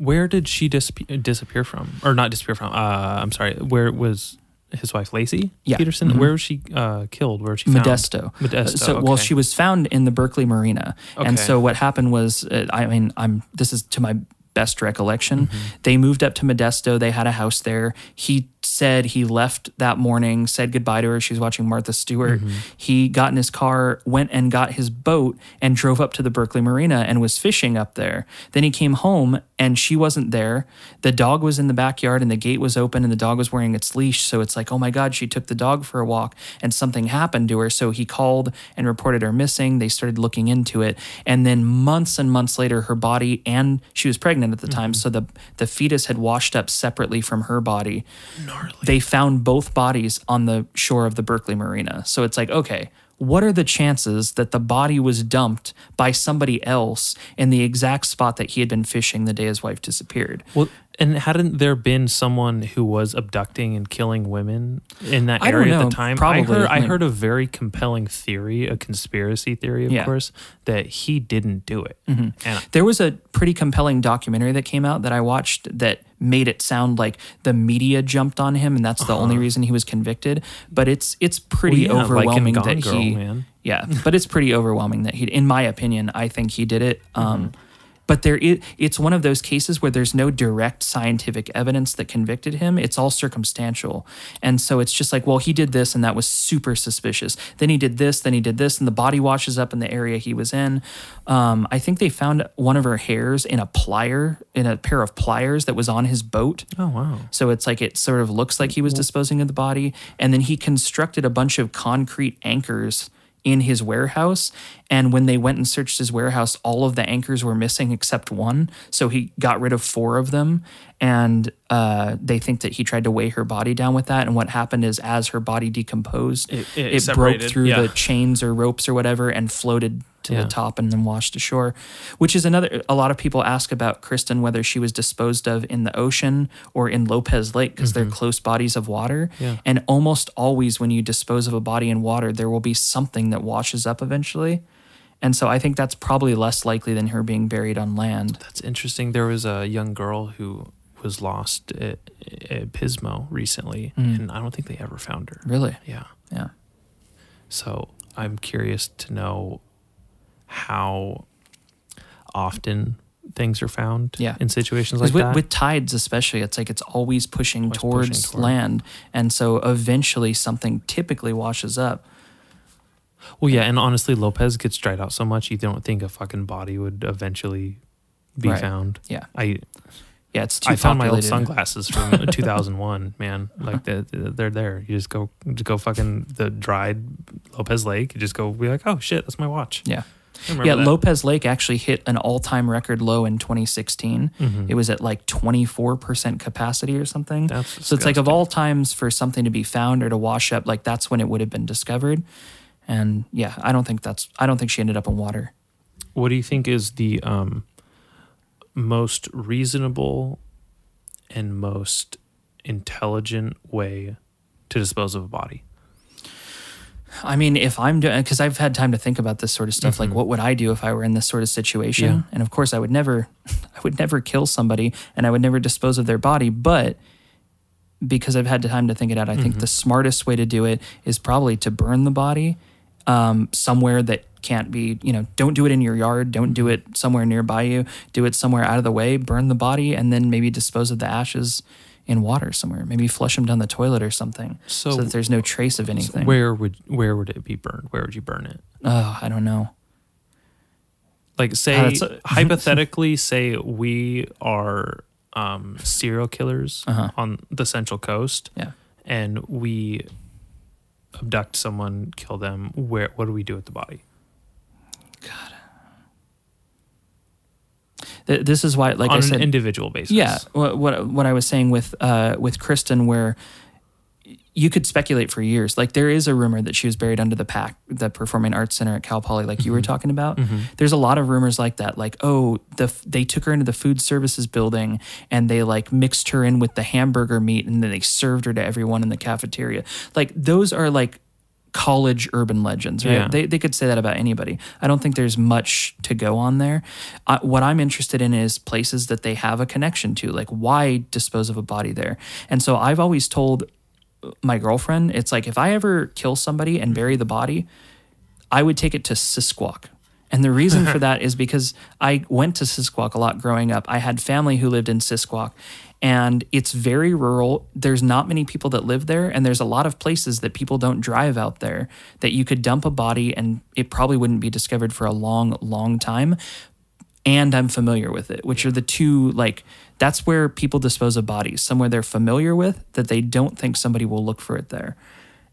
where did she disappear, disappear from, or not disappear from? Uh, I'm sorry. Where was his wife, Laci Yeah. Peterson? Mhm. Where was she uh, killed? Where was she found? Modesto. Modesto. So, well, she was found in the Berkeley Marina, okay. and so what happened was, uh, I mean, I'm this is to my best recollection. Mm-hmm. They moved up to Modesto. They had a house there. He said he left that morning, said goodbye to her. She was watching Martha Stewart. Mm-hmm. He got in his car, went and got his boat, and drove up to the Berkeley Marina and was fishing up there. Then he came home and she wasn't there. The dog was in the backyard and the gate was open and the dog was wearing its leash. So it's like, oh my God, she took the dog for a walk and something happened to her. So he called and reported her missing. They started looking into it. And then months and months later, her body and she was pregnant at the time. Mm-hmm. So the, the fetus had washed up separately from her body. They found both bodies on the shore of the Berkeley Marina. So it's like, okay, what are the chances that the body was dumped by somebody else in the exact spot that he had been fishing the day his wife disappeared? Well, and hadn't there been someone who was abducting and killing women in that area at the time? Probably. I heard, I heard a very compelling theory, a conspiracy theory, of Yeah. course, that he didn't do it. Mm-hmm. And There was a pretty compelling documentary that came out that I watched that made it sound like the media jumped on him and that's the only reason he was convicted. But it's it's pretty Uh-huh. Well, yeah, overwhelming Gone that Girl, he man. Yeah, but it's pretty overwhelming that he in my opinion, I think he did it. Um Mm-hmm. But there is, it's one of those cases where there's no direct scientific evidence that convicted him. It's all circumstantial. And so it's just like, well, he did this and that was super suspicious. Then he did this, then he did this, and the body washes up in the area he was in. Um, I think they found one of her hairs in a plier, in a pair of pliers that was on his boat. oh wow, So it's like it sort of looks like he was disposing of the body. And then he constructed a bunch of concrete anchors in his warehouse. And when they went and searched his warehouse, all of the anchors were missing except one. So he got rid of four of them. And uh, they think that he tried to weigh her body down with that. And what happened is, as her body decomposed, It- it, it broke through yeah. the chains or ropes or whatever and floated to Yeah. the top and then washed ashore, which is another. A lot of people ask about Kristen whether she was disposed of in the ocean or in Lopez Lake because they're close bodies of water. Mm-hmm. Yeah. And almost always, when you dispose of a body in water, there will be something that washes up eventually. And so I think that's probably less likely than her being buried on land. that's interesting. There was a young girl who was lost at, at Pismo recently, Mm. and I don't think they ever found her. Really? Yeah. Yeah. So I'm curious to know how often things are found Yeah. in situations like with, that. with tides, especially, it's like it's always pushing Always towards pushing toward. land. And so eventually something typically washes up. well, yeah, and honestly, Lopez gets dried out so much you don't think a fucking body would eventually be Right. found. Yeah. I Yeah, it's too I found my old sunglasses from 2001. Man, like they're, they're there. You just go just go fucking the dried Lopez Lake. You just go be like, oh shit, that's my watch. Yeah. Yeah, that. Lopez Lake actually hit an all-time record low in 2016. Mm-hmm. It was at like 24% capacity or something. That's so it's like of all times for something to be found or to wash up, like that's when it would have been discovered. And yeah, I don't think that's I don't think she ended up in water. What do you think is the um, most reasonable and most intelligent way to dispose of a body? I mean, if I'm doing, because I've had time to think about this sort of stuff, like what would I do if I were in this sort of situation? Yeah. And of course, I would never, I would never kill somebody, and I would never dispose of their body. But because I've had time to think it out, I think the smartest way to do it is probably to burn the body um, somewhere that can't be, you know, don't do it in your yard, don't do it somewhere nearby you, do it somewhere out of the way, burn the body, and then maybe dispose of the ashes in water somewhere. Maybe flush them down the toilet or something, so, So- that there's no trace of anything. Where would where would it be burned? Where would you burn it? Oh, I don't know. Like say a- hypothetically, say we are um, serial killers Uh-huh. on the Central Coast, Yeah. and we abduct someone, kill them. Where what do we do with the body? Th- This is why, like on I an said, individual basis. yeah. What, what what I was saying with uh, with Kristen, where you could speculate for years. Like there is a rumor that she was buried under the pack, the Performing Arts Center at Cal Poly, like you Mm-hmm. were talking about. There's a lot of rumors like that. Like, oh, the they took her into the food services building and they like mixed her in with the hamburger meat and then they served her to everyone in the cafeteria. Like those are like college urban legends, right? Yeah. They, they could say that about anybody. I don't think there's much to go on there. Uh, what I'm interested in is places that they have a connection to, like why dispose of a body there? And so I've always told my girlfriend, it's like if I ever kill somebody and bury the body, I would take it to Sisquoc And the reason for that is because I went to Sisquoc a lot growing up. I had family who lived in Sisquoc, and it's very rural. There's not many people that live there, and there's a lot of places that people don't drive out there that you could dump a body and it probably wouldn't be discovered for a long, long time. And I'm familiar with it, which are the two like that's where people dispose of bodies, somewhere they're familiar with that they don't think somebody will look for it there.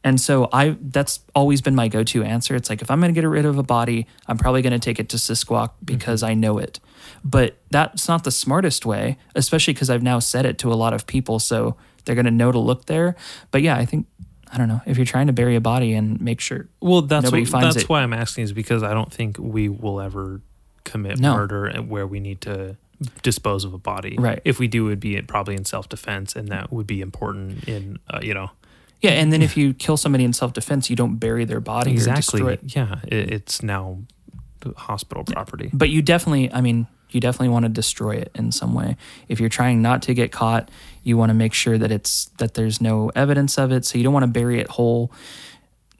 And so I that's always been my go-to answer. It's like if I'm going to get rid of a body, I'm probably going to take it to Sisquoc mm-hmm. because I know it. But that's not the smartest way, especially because I've now said it to a lot of people, so they're going to know to look there. But yeah, I think I don't know if you're trying to bury a body and make sure. Well, that's Nobody what, finds that's it. why I'm asking is because I don't think we will ever commit No. murder where we need to dispose of a body. Right. If we do, it'd be probably in self defense, and that would be important in uh, you know Yeah, and then if you kill somebody in self-defense, you don't bury their body exactly. it. Yeah, it, it's now hospital property. But you definitely, I mean, you definitely want to destroy it in some way. If you're trying not to get caught, you want to make sure that it's that there's no evidence of it. So you don't want to bury it whole.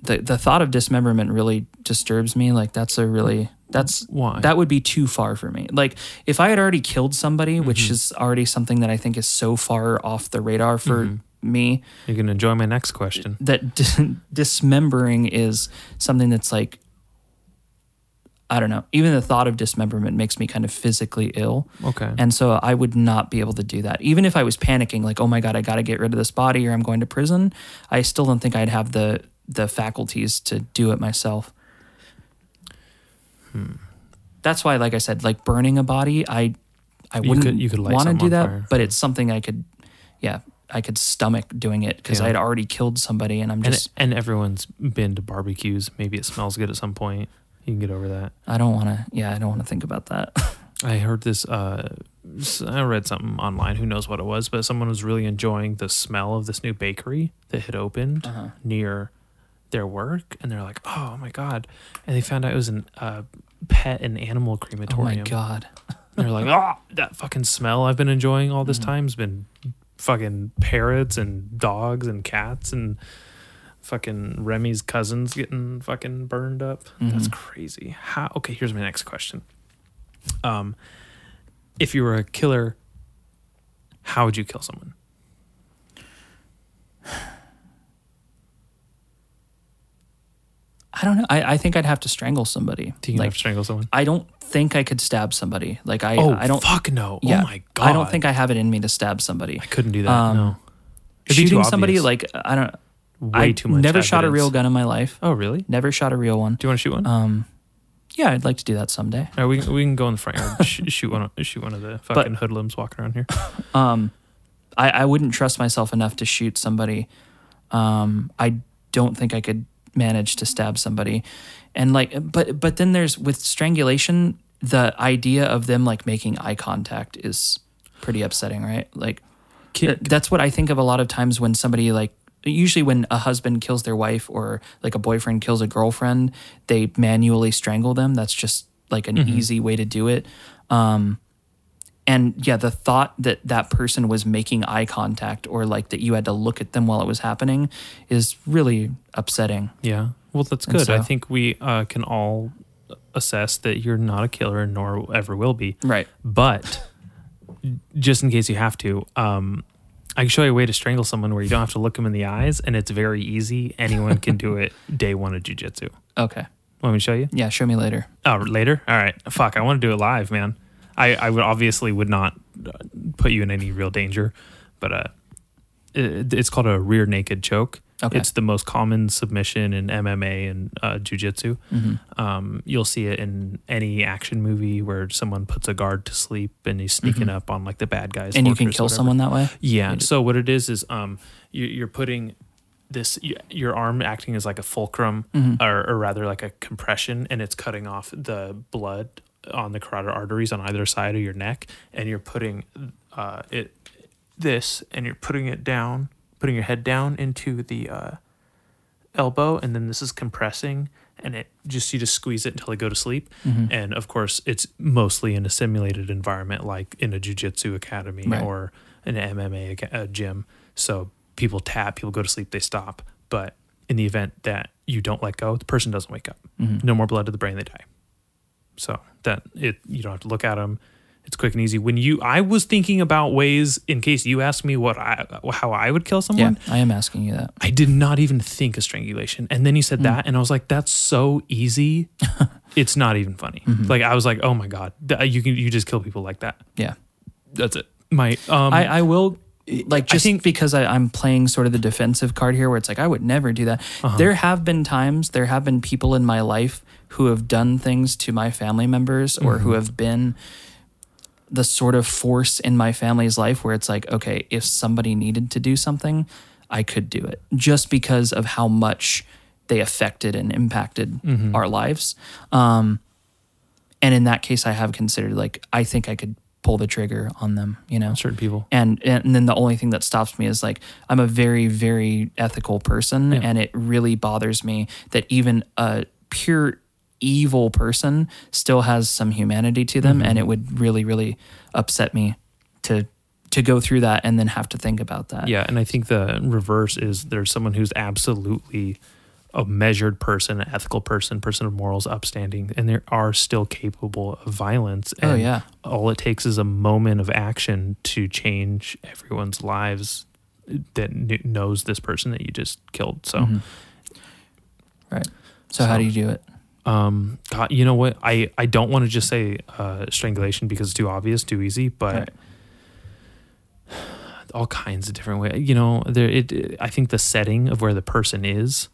The the thought of dismemberment really disturbs me. Like that's a really that's Why? that would be too far for me. Like if I had already killed somebody, which Mm-hmm. is already something that I think is so far off the radar for Mm-hmm. me, You can enjoy my next question. that dis- dismembering is something that's like I don't know. Even the thought of dismemberment makes me kind of physically ill. Okay. And so I would not be able to do that. Even if I was panicking like, "Oh my god, I got to get rid of this body or I'm going to prison." I still don't think I'd have the the faculties to do it myself. Hmm. That's why like I said, like burning a body, I I You wouldn't could- you could want to do that, fire. but it's something I could yeah, I could stomach doing it because Yeah. I had already killed somebody and I'm and, just and everyone's been to barbecues. Maybe it smells good at some point. You can get over that. I don't want to. Yeah, I don't want to think about that. I heard this. Uh, I read something online. Who knows what it was? But someone was really enjoying the smell of this new bakery that had opened Uh-huh. near their work, and they're like, "Oh my god!" And they found out it was an uh, pet and animal crematorium. oh my god. They're like, "Oh, that fucking smell I've been enjoying all this Mm-hmm. time has been fucking parrots and dogs and cats and." Fucking Remy's cousins getting fucking burned up. That's Mhm. crazy. How? Okay, here's my next question. Um, if you were a killer, how would you kill someone? I don't know. I, I think I'd have to strangle somebody. Do you like have to strangle someone? I don't think I could stab somebody. Like I oh, I don't fuck no. yeah, oh my god. I don't think I have it in me to stab somebody. I couldn't do that. Um, no. It'd Shooting somebody like I don't way I too much. never shot a real gun in my life. Oh really? Never shot a real one. Do you want to shoot one? Um yeah, I'd like to do that someday. Right, we can, we can go in the front yard. sh- shoot one. Shoot one of the fucking hoodlums walking around here. Um, I, I wouldn't trust myself enough to shoot somebody. Um, I don't think I could manage to stab somebody. And like, but but then there's with strangulation, the idea of them like making eye contact is pretty upsetting, right? Like, th- that's what I think of a lot of times when somebody like. Usually, when a husband kills their wife or like a boyfriend kills a girlfriend, they manually strangle them. That's just like an easy way to do it. Um, and yeah the thought that that person was making eye contact or like that you had to look at them while it was happening is really upsetting Yeah. Well, that's good. I think we uh, can all assess that you're not a killer, nor ever will be. right But just in case you have to, um, I can show you a way to strangle someone where you don't have to look them in the eyes, and it's very easy. Anyone can do it day one of jujitsu. okay Want me to show you? yeah show me later Oh, later. All right. Fuck. I want to do it live, man. I I would obviously would not uh, put you in any real danger, but uh, it, it's called a rear naked choke. Okay. It's the most common submission in MMA and uh, jujitsu. Mm-hmm. Um, you'll see it in any action movie where someone puts a guard to sleep and he's sneaking up on like the bad guys. Mm-hmm. and you can kill someone that way Yeah. So what it is is um you, you're putting this your arm acting as like a fulcrum Mhm. or, or rather like a compression and it's cutting off the blood on the carotid arteries on either side of your neck and you're putting uh it this and you're putting it down putting your head down into the uh elbow and then this is compressing and it just you just squeeze it until they go to sleep Mhm. and of course it's mostly in a simulated environment like in a jiu-jitsu academy Right. or an mma gym so people tap people go to sleep they stop but in the event that you don't let go the person doesn't wake up Mhm. no more blood to the brain they die so that it you don't have to look at them. It's quick and easy. When you, I was thinking about ways in case you asked me what I, how I would kill someone. Yeah. I am asking you that. I did not even think of strangulation. And then you said that, and I was like, that's so easy. it's not even funny. Like I was like, oh my god, you can you just kill people like that. Yeah. That's it. My um, I, I will like I just think- because I, I'm playing sort of the defensive card here where it's like I would never do that. Uh-huh. There have been times, there have been people in my life who have done things to my family members or Mm-hmm. who have been the sort of force in my family's life where it's like, okay, if somebody needed to do something, I could do it just because of how much they affected and impacted Mm-hmm. our lives. Um, and in that case, I have considered like, I think I could pull the trigger on them, you know? certain people. and and then the only thing that stops me is like I'm a very very ethical person and it really bothers me that even a pure evil person still has some humanity to them and it would really really upset me to to go through that and then have to think about that. Yeah, and I think the reverse is there's someone who's absolutely a measured person, an ethical person, person of morals, upstanding, and they are still capable of violence. Oh, And yeah. all it takes is a moment of action to change everyone's lives that knows this person that you just killed. So, Mm-hmm. Right. So, how do you do it? Um, God, you know what? I I don't want to just say uh, strangulation because it's too obvious, too easy, but. Right. all kinds of different ways. You know, there. It. I think the setting of where the person is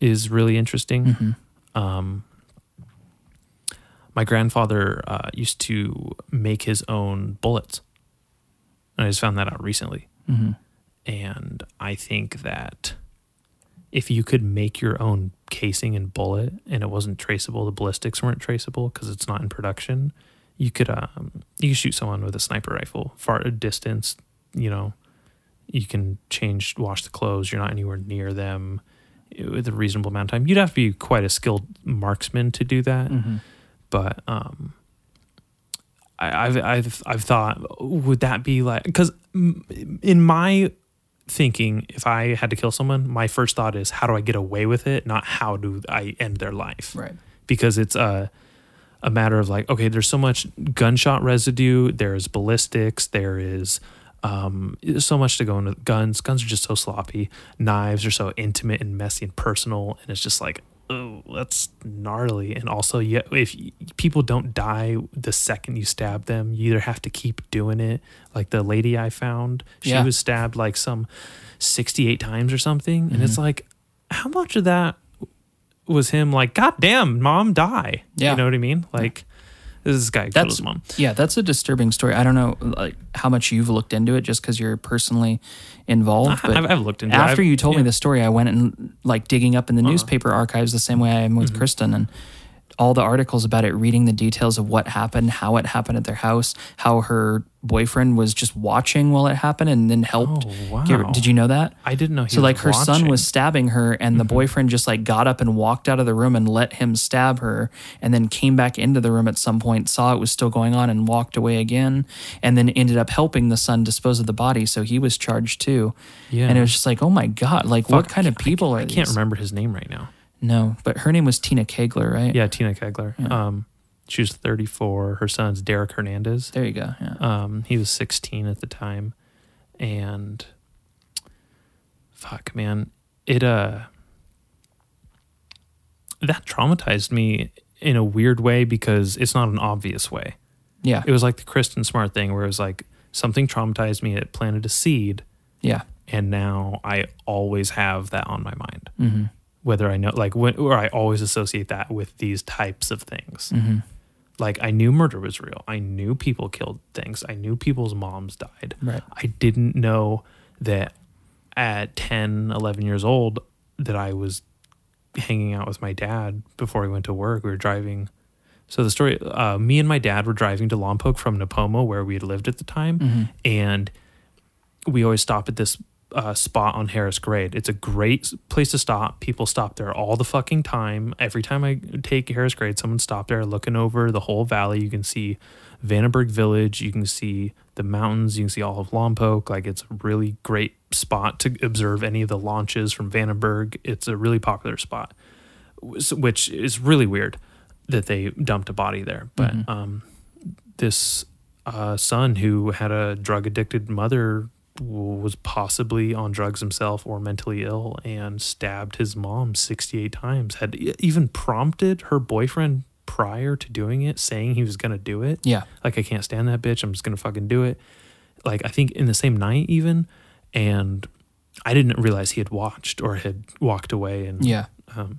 is really interesting. Mm-hmm. Um, my grandfather uh, used to make his own bullets, and I just found that out recently. Mm-hmm. And I think that if you could make your own casing and bullet, and it wasn't traceable, the ballistics weren't traceable because it's not in production. You could um, you could shoot someone with a sniper rifle far a distance. You know, you can change, wash the clothes. You're not anywhere near them with a reasonable amount of time. You'd have to be quite a skilled marksman to do that. Mm-hmm. But um, I, I've I've I've thought, would that be like? Because in my thinking, if I had to kill someone, my first thought is, how do I get away with it? Not how do I end their life? Right. because it's a a matter of like okay there's so much gunshot residue there's ballistics there is um there's so much to go into guns guns are just so sloppy knives are so intimate and messy and personal and it's just like oh that's gnarly and also yeah if people don't die the second you stab them you either have to keep doing it like the lady i found she Yeah. was stabbed like some 68 times or something and it's mm-hmm. like how much of that was him like, God damn, mom, die. Yeah. You know what I mean? Like, this is this guy That's his mom. yeah, that's a disturbing story. I don't know like how much you've looked into it just because you're personally involved. But I've, I've looked into it. after you told yeah. Uh-huh. me the story, I went and like digging up in the newspaper archives the same way I am Mm-hmm. with Kristen and all the articles about it, reading the details of what happened, how it happened at their house, how her boyfriend was just watching while it happened and then helped. Oh, wow. did you know that? I didn't know he So like her son watching. Mm-hmm. was stabbing her and the boyfriend just like got up and walked out of the room and let him stab her and then came back into the room at some point, saw it was still going on and walked away again and then ended up helping the son dispose of the body. So he was charged too. Yeah. And it was just like, oh my God, like what kind of people I, are I can't remember his name right now. No, but her name was Tina Kegler, right? Yeah, Tina Kegler. Um, she was 34. Her son's Derek Hernandez. There you go. Yeah. Um, he was 16 at the time, and fuck, man, it uh, that traumatized me in a weird way because it's not an obvious way. yeah. It was like the Kristen Smart thing, where it was like something traumatized me. It planted a seed, yeah. and now I always have that on my mind. Mm-hmm. Whether I know, like, when, or I always associate that with these types of things. Mm-hmm. Like, I knew murder was real. I knew people killed things. I knew people's moms died. Right. I didn't know that at 10, 11 years old that I was hanging out with my dad before he went to work. We were driving. So the story, uh, me and my dad were driving to Lompoc from Nipomo, where we had lived at the time, Mm-hmm. and we always stop at this uh, spot on Harris Grade. It's a great place to stop. People stop there all the fucking time. Every time I take Harris Grade, someone stop there looking over the whole valley. You can see Vandenberg Village. You can see the mountains. You can see all of Lompoc. Like it's a really great spot to observe any of the launches from Vandenberg. It's a really popular spot, which is really weird. that they dumped a body there. But Mm-hmm. um, this uh, son who had a drug addicted mother was possibly on drugs himself or mentally ill and stabbed his mom 68 times had even prompted her boyfriend prior to doing it saying he was going to do it Yeah. like I can't stand that bitch. I'm just gonna fucking do it. Like I think in the same night even, and I didn't realize he had watched or had walked away. And Yeah. Um,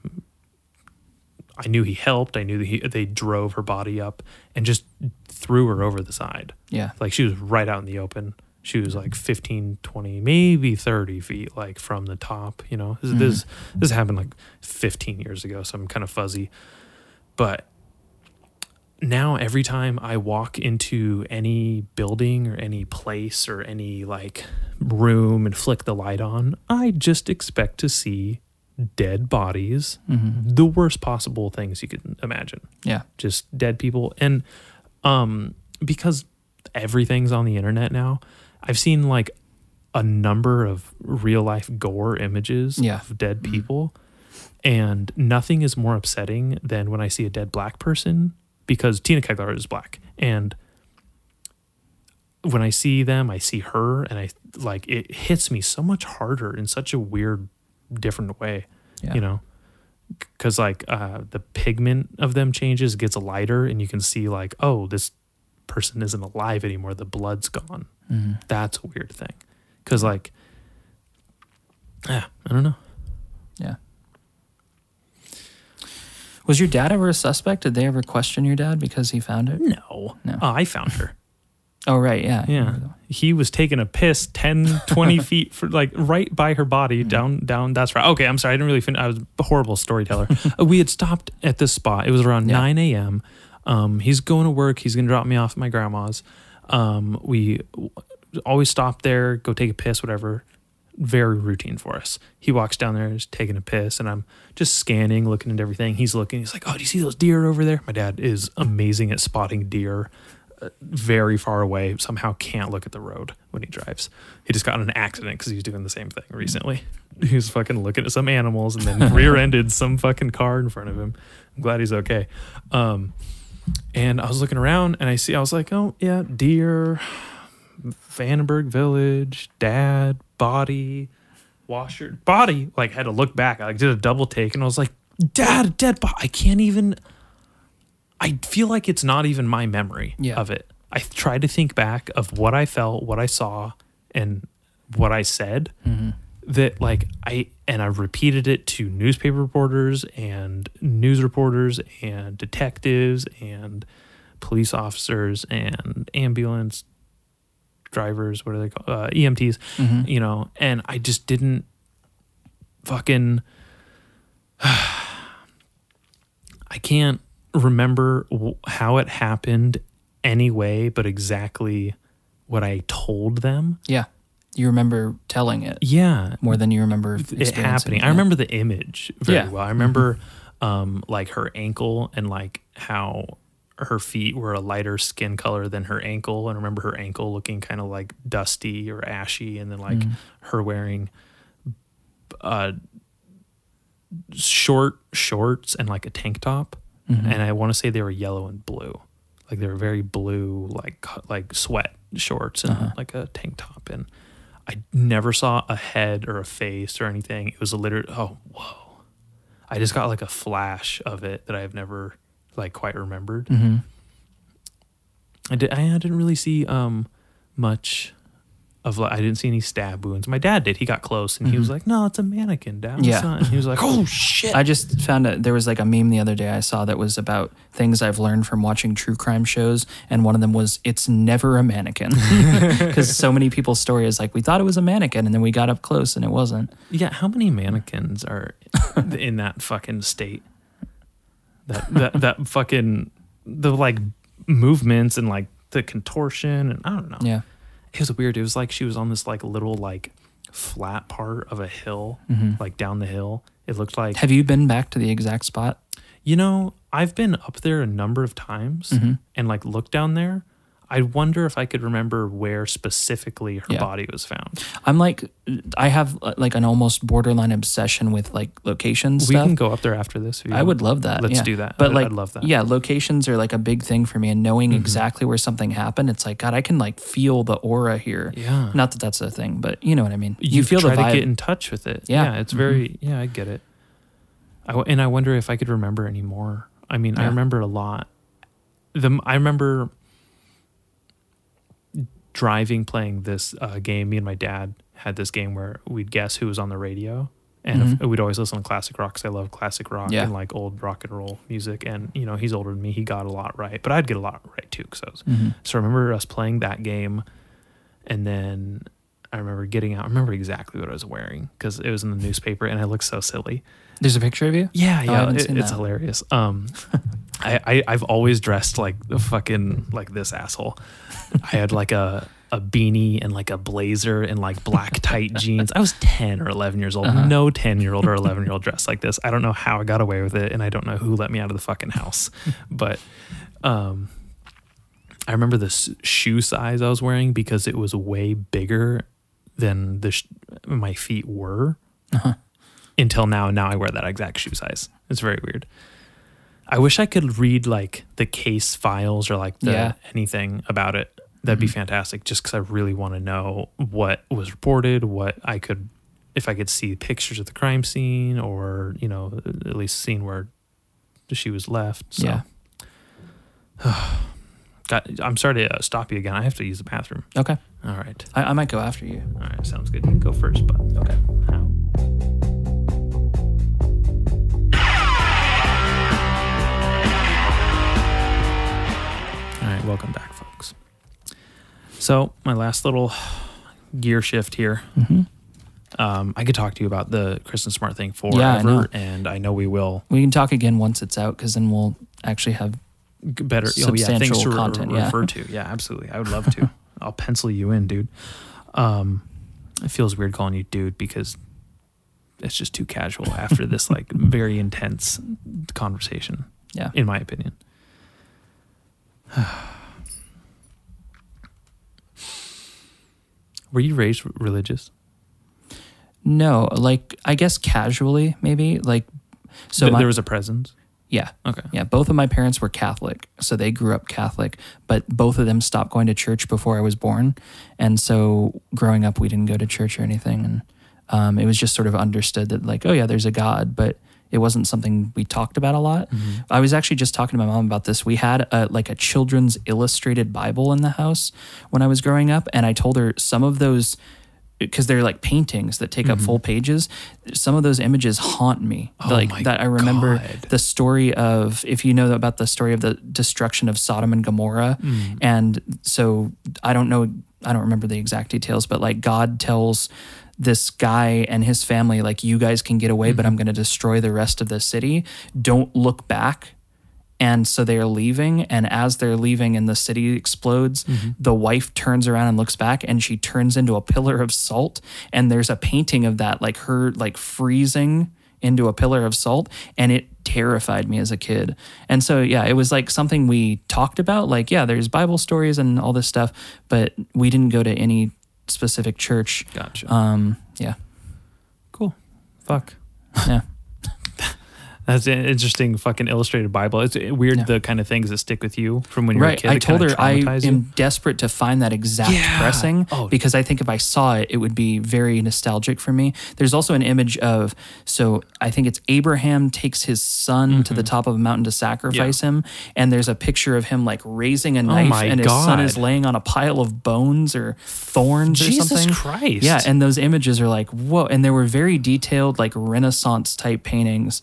I knew he helped. I knew that he they drove her body up and just threw her over the side. Yeah. Like she was right out in the open. She was like 15, 20, maybe 30 feet like from the top, you know. This, this this happened like 15 years ago, so I'm kind of fuzzy. But now every time I walk into any building or any place or any like room and flick the light on, I just expect to see dead bodies, the worst possible things you could imagine Yeah. just dead people and um because everything's on the internet now i've seen like a number of real life gore images Yeah. of dead people and nothing is more upsetting than when i see a dead black person because tina kegler is black and when i see them i see her and i like it hits me so much harder in such a weird different way Yeah. you know because like uh, the pigment of them changes gets lighter and you can see like oh this person isn't alive anymore the blood's gone Mm-hmm. that's a weird thing because like yeah i don't know Yeah. Was your dad ever a suspect? Did they ever question your dad because he found it? no No. oh, i found her Oh, right. Yeah. yeah he was taking a piss 10 20 feet for like right by her body down down that's right okay i'm sorry i didn't really finish i was a horrible storyteller we had stopped at this spot it was around Yeah. 9 a.m um, he's going to work he's going to drop me off at my grandma's um, we always stop there go take a piss whatever very routine for us he walks down there he's taking a piss and i'm just scanning looking at everything he's looking he's like oh do you see those deer over there my dad is amazing at spotting deer very far away somehow can't look at the road when he drives. He just got in an accident because he was doing the same thing recently. He was fucking looking at some animals and then rear-ended some fucking car in front of him. I'm glad he's okay. Um, and I was looking around and I see I was like, oh yeah, deer, Vandenberg Village, dad, body, washer, body. Like had to look back. I like, did a double take and I was like, dad, dead body. I can't even. I feel like it's not even my memory Yeah. of it. I tried to think back of what I felt, what I saw, and what I said. Mm-hmm. That like I and I've repeated it to newspaper reporters and news reporters and detectives and police officers and ambulance drivers. What are they called? Uh, EMTs. You know, and I just didn't fucking. I can't remember how it happened anyway, but exactly what I told them. Yeah. You remember telling it Yeah, more than you remember it happening. it. I remember the image very Yeah. well. I remember um, like her ankle and like how her feet were a lighter skin color than her ankle. And I remember her ankle looking kind of like dusty or ashy, and then like Mm. her wearing uh, short shorts and like a tank top. Mm-hmm. And I want to say they were yellow and blue, like they were very blue, like like sweat shorts and Uh-huh. like a tank top. And I never saw a head or a face or anything. It was a literal oh whoa. I just got like a flash of it that I've never like quite remembered. Mm-hmm. I did. I didn't really see um much of like I didn't see any stab wounds. My dad did. He got close and he was mm-hmm. like, "No, it's a mannequin, Dad." Yeah. not." And he was like, "Oh shit!" I just found out there was like a meme the other day I saw that was about things I've learned from watching true crime shows, and one of them was it's never a mannequin because so many people's story is like we thought it was a mannequin, and then we got up close and it wasn't. Yeah, how many mannequins are in that fucking state? That that that fucking the like movements and like the contortion and I don't know. Yeah, It was weird. It was like she was on this like little like flat part of a hill, mm-hmm. like down the hill. It looked like have you been back to the exact spot? you know, I've been up there a number of times mm-hmm. and like looked down there. I wonder if I could remember where specifically her Yeah. body was found. I'm like, I have uh, like an almost borderline obsession with like locations. We stuff. can go up there after this. I would love that. Let's yeah. do that. But I- like, I'd love that. Yeah, locations are like a big thing for me, and knowing exactly where something happened, it's like God, I can like feel the aura here. Yeah. Not that that's a thing, but you know what I mean. You, you feel try the vibe. to get in touch with it. Yeah. Mm-hmm. it's very yeah. I get it. I and I wonder if I could remember any more. I mean, I remember a lot. The I remember driving playing this uh, game. Me and my dad had this game where we'd guess who was on the radio, and if, we'd always listen to classic rock because I love classic rock Mm-hmm. Yeah. and like old rock and roll music. And you know, he's older than me. He got a lot right, but I'd get a lot right too. Because I was Mm-hmm. so I remember us playing that game, and then I remember getting out. I remember exactly what I was wearing because it was in the newspaper, and I looked so silly. There's a picture of you. Yeah, Oh, yeah, haven't it- it's that. hilarious. Um, I, I I've always dressed like the fucking like this asshole. I had like a a beanie and like a blazer and like black tight jeans. I was ten or eleven years old. Uh-huh. No ten year old or eleven year old dressed like this. I don't know how I got away with it, and I don't know who let me out of the fucking house. but um, I remember this shoe size I was wearing because it was way bigger than the sh- my feet were Uh-huh. Until now. Now I wear that exact shoe size. It's very weird. I wish I could read like the case files or like the Yeah. Mm-hmm. anything about it. That'd be fantastic. Just because I really want to know what was reported, what I could, if I could see pictures of the crime scene, or you know, at least scene where she was left. So. Yeah. God, I'm sorry to uh, stop you again. I have to use the bathroom. Okay. All right. I, I might go after you. All right. Sounds good. You can go first, but okay. How? Right. Welcome back, folks. So, my last little gear shift here. Mm-hmm. Um, I could talk to you about the Kristen Smart thing forever, Yeah, I know. and I know we will We can talk again once it's out, because then we'll actually have. better oh, yeah, things Substantial to re- content, yeah. refer to. Yeah, absolutely. I would love to. I'll pencil you in, dude. Um, it feels weird calling you dude because it's just too casual after this like very intense conversation, Yeah. in my opinion. Were you raised religious? No, like I guess casually, maybe like. So Th- my, there was a presence. yeah, Okay. yeah. Both of my parents were Catholic, so they grew up Catholic. But both of them stopped going to church before I was born, and so growing up, we didn't go to church or anything, and um, it was just sort of understood that like, oh yeah, there's a God, but it wasn't something we talked about a lot. Mm-hmm. I was actually just talking to my mom about this. We had a, like a children's illustrated Bible in the house when I was growing up, and I told her some of those because they're like paintings that take up mm-hmm. full pages. Some of those images haunt me. Oh like my that I remember God. the story of if you know about the story of the destruction of Sodom and Gomorrah. Mm. And so I don't know I don't remember the exact details, but like God tells this guy and his family like you guys can get away, but mm-hmm. I'm going to destroy the rest of the city. Don't look back. And so they are leaving. And as they're leaving and the city explodes, mm-hmm. the wife turns around and looks back and she turns into a pillar of salt. And there's a painting of that, like her like freezing into a pillar of salt. And it terrified me as a kid. And so, yeah, it was like something we talked about. Like, yeah, there's Bible stories and all this stuff, but we didn't go to any specific church. Gotcha. Um, yeah. cool. Fuck. Yeah. That's an interesting fucking illustrated Bible. It's weird Yeah. the kind of things that stick with you from when you were a Right. kid. I told her I you. am desperate to find that exact Yeah. pressing Oh. because I think if I saw it, it would be very nostalgic for me. There's also an image of, so I think it's Abraham takes his son to the mm-hmm. top of a mountain to sacrifice him. And there's a picture of him like raising a oh knife Oh and his son is laying on a pile of bones or thorns Jesus or something. Christ. Yeah. And those images are like, whoa. And they were very detailed, like Renaissance type paintings.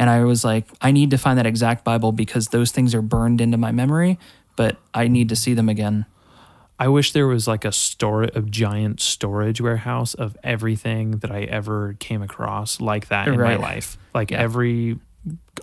And I was like, I need to find that exact Bible because those things are burned into my memory, but I need to see them again. I wish there was like a store, a giant storage warehouse of everything that I ever came across like that in Right. my life. Like Yeah. every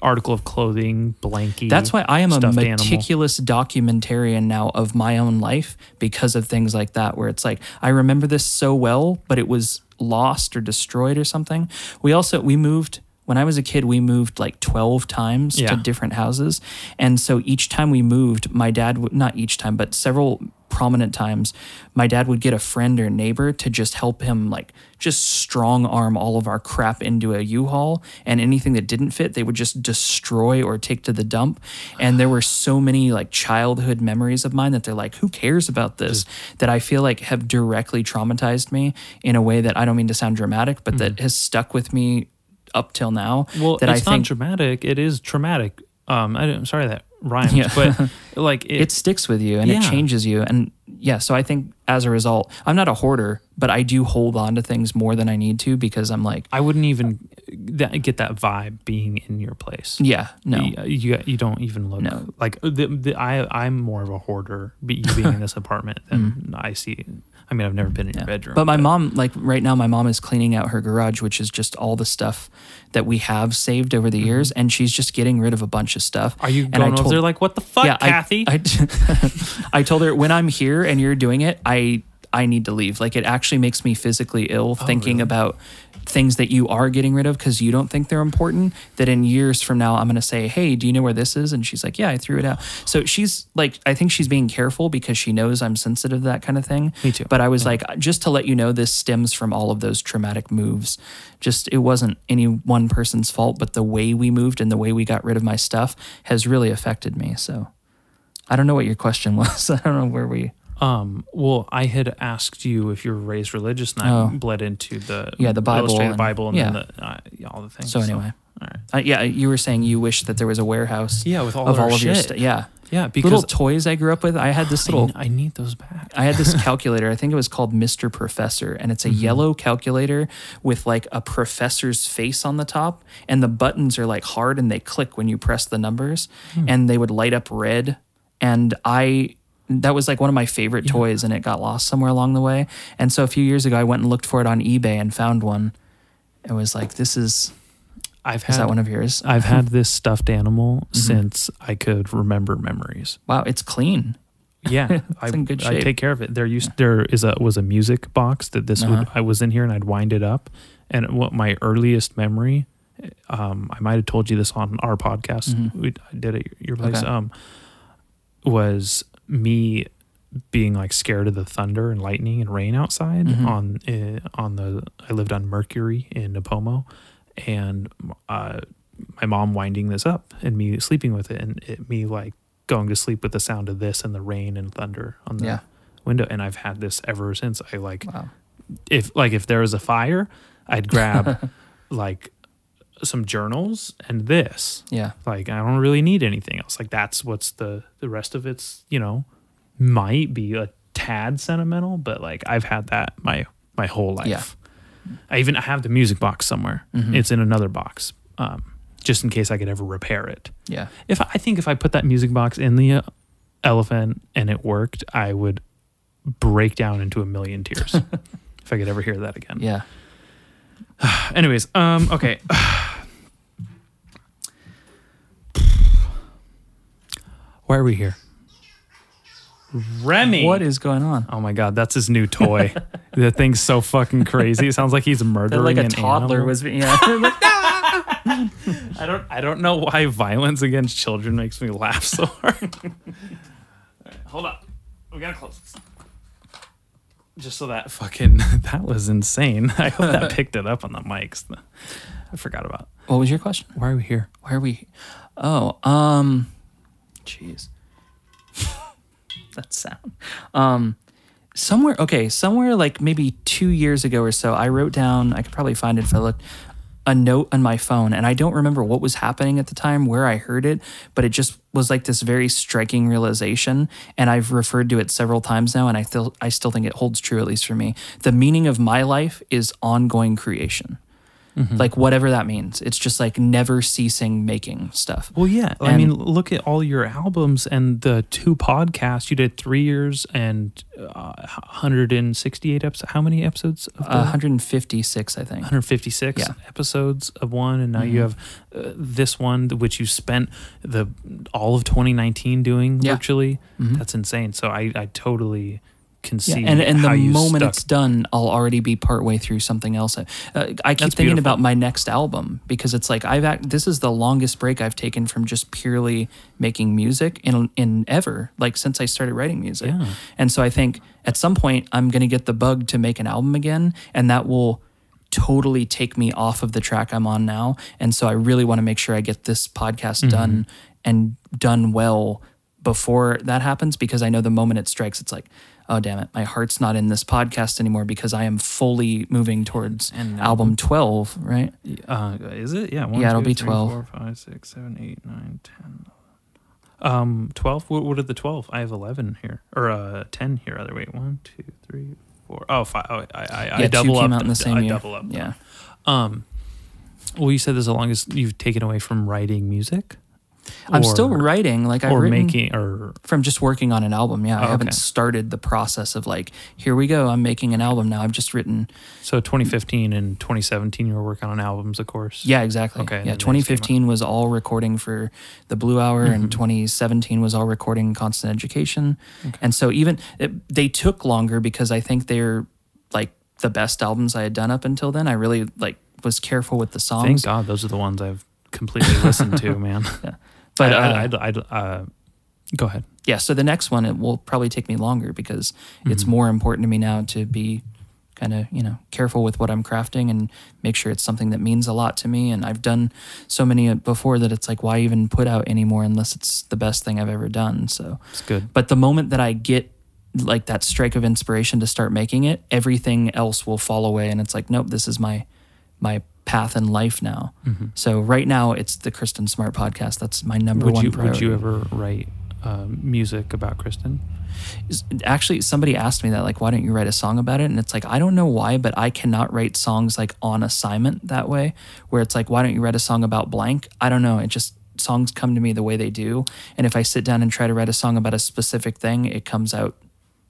article of clothing, blankie. That's why I am a stuffed animal. meticulous documentarian now of my own life because of things like that, where it's like, I remember this so well, but it was lost or destroyed or something. We also, we moved when I was a kid, we moved like 12 times Yeah. to different houses. And so each time we moved, my dad would, not each time, but several prominent times, my dad would get a friend or neighbor to just help him, like, just strong arm all of our crap into a U Haul. And anything that didn't fit, they would just destroy or take to the dump. And there were so many, like, childhood memories of mine that they're like, who cares about this? That I feel like have directly traumatized me in a way that I don't mean to sound dramatic, but hmm. that has stuck with me up till now. Well, that it's I not think dramatic. It is traumatic. Um, I, am sorry that rhymes, Yeah. but like it, it sticks with you and it changes you. And yeah, so I think as a result, I'm not a hoarder, but I do hold on to things more than I need to because I'm like, I wouldn't even that, get that vibe being in your place. yeah, no. You, you you don't even look No. like the, the, I I'm more of a hoarder. but you being in this apartment than I see. I mean, I've never been in your bedroom. But my mom, like right now, my mom is cleaning out her garage, which is just all the stuff that we have saved over the years, and she's just getting rid of a bunch of stuff. Mm-hmm. are you and going I over told- there like what the fuck, I- Kathy? I, I, told her when I'm here and you're doing it, I I need to leave. Like it actually makes me physically ill Oh, thinking about things that you are getting rid of because you don't think they're important. That in years from now, I'm going to say, "Hey, do you know where this is?" And she's like, "Yeah, I threw it out." So she's like, I think she's being careful because she knows I'm sensitive to that kind of thing. Me too. But I was like, just to let you know, this stems from all of those traumatic moves. Just it wasn't any one person's fault, but the way we moved and the way we got rid of my stuff has really affected me. So. I don't know what your question was. I don't know where we. Um, well, I had asked you if you were raised religious, and Oh. I bled into the Yeah, the Bible and- Bible, and yeah. then the, uh, yeah, all the things. So anyway, all right. uh, yeah, you were saying you wish that there was a warehouse. Yeah, with all of all of your stuff. Yeah, yeah, because little toys I grew up with. I had this I, little. I need those back. I had this calculator. I think it was called Mr. Professor, and it's a Mm-hmm. yellow calculator with like a professor's face on the top, and the buttons are like hard and they click when you press the numbers, Hmm. and they would light up red. And I, that was like one of my favorite toys, and it got lost somewhere along the way. And so a few years ago, I went and looked for it on eBay and found one. It was like, this is, I've is had that one of yours? I've had this stuffed animal Mm-hmm. since I could remember memories. Wow, it's clean. Yeah, I, in good I take care of it. There used there is a was a music box that this Uh-huh. I was in here and I'd wind it up, and what my earliest memory, um, I might have told you this on our podcast. We I did it at your place. Mm-hmm. Okay. Um, was me being like scared of the thunder and lightning and rain outside Mm-hmm. on uh, on the I lived on Mercury in Nipomo, and uh, my mom winding this up and me sleeping with it and it, me like going to sleep with the sound of this and the rain and thunder on the Yeah. window and I've had this ever since I like Wow. if like if there was a fire I'd grab like some journals and this Yeah. like I don't really need anything else like that's what's the the rest of it's you know might be a tad sentimental but like I've had that my my whole life Yeah. I even I have the music box somewhere Mhm. it's in another box um just in case I could ever repair it Yeah. if I think if I put that music box in the uh, elephant and it worked, I would break down into a million tears if I could ever hear that again. Yeah. Anyways, um, okay. Why are we here? Remy. What is going on? Oh my god, that's his new toy. the thing's so fucking crazy. It sounds like he's They're murdering like a an toddler animal. was yeah. I don't I don't know why violence against children makes me laugh so hard. All right, hold up. We gotta close this. Just so that fucking that was insane. I hope that picked it up on the mics. I forgot about. what was your question? Why are we here? Why are we? Oh, um, jeez, that sound. Um, somewhere. Okay, somewhere like maybe two years ago or so, I wrote down. I could probably find it if I looked. A note on my phone, and I don't remember what was happening at the time, where I heard it, but it just was like this very striking realization. And I've referred to it several times now, and I still I still think it holds true, at least for me. The meaning of my life is ongoing creation. Like whatever that means. It's just like never ceasing making stuff. Well, yeah. I mean, look at all your albums and the two podcasts. You did three years and uh, 168 episodes. How many episodes? Of the, Uh, 156, I think. 156 Yeah. Mm-hmm. episodes of one, and now you have uh, this one, which you spent the all of 2019 doing Yeah. virtually. Mhm. That's insane. So I, I totally can see and and the moment stuck it's done, I'll already be partway through something else. Uh, I keep That's thinking beautiful. about my next album because it's like I've act, this is the longest break I've taken from just purely making music in in ever like since I started writing music. Yeah. And so I think at some point I'm going to get the bug to make an album again, and that will totally take me off of the track I'm on now. And so I really want to make sure I get this podcast Mm-hmm. done and done well before that happens because I know the moment it strikes, it's like, oh damn it, my heart's not in this podcast anymore because I am fully moving towards And album twelve, right? Uh, is it? Yeah. One, Yeah, it'll two, be three, 12. four, five, six, seven, eight, nine, 10, 11. Um, 12? What, what are the 12? I have 11 here. Or uh, 10 here. Other Wait, one, two, three, four. Oh, five. Oh, I, I, I yeah, double two came up. out in the same I year. double up. Yeah. Um, well, you said this as long as you've taken away from writing music? I'm still writing, like I've Or written, making, or from just working on an album. Yeah, I Oh, haven't okay. started the process of like, here we go, I'm making an album now. I've just written so 2015 and 2017, you were working on albums, of course. Yeah, exactly. Okay, Yeah, then they just came 2015 was all recording for the Blue Hour, Mm-hmm. and 2017 was all recording Constant Education. And so even it, they took longer because I think they're like the best albums I had done up until then. I really like was careful with the songs. Thank God those are the ones I've completely listened to, man. But I, uh, I, I, I, uh, go ahead. yeah, so the next one it will probably take me longer because it's Mm-hmm. more important to me now to be kind of you know careful with what I'm crafting and make sure it's something that means a lot to me. And I've done so many before that it's like why even put out anymore unless it's the best thing I've ever done. So It's good. But the moment that I get like that strike of inspiration to start making it, everything else will fall away, and it's like, nope, this is my my path in life now. Mm-hmm. So right now, it's the Kristen Smart podcast. That's my number would one. you priority. would you ever write um, music about Kristen? Actually, somebody asked me that, like, why don't you write a song about it? And it's like, I don't know why, but I cannot write songs like on assignment that way, where it's like, why don't you write a song about blank? I don't know. It just songs come to me the way they do, and if I sit down and try to write a song about a specific thing, it comes out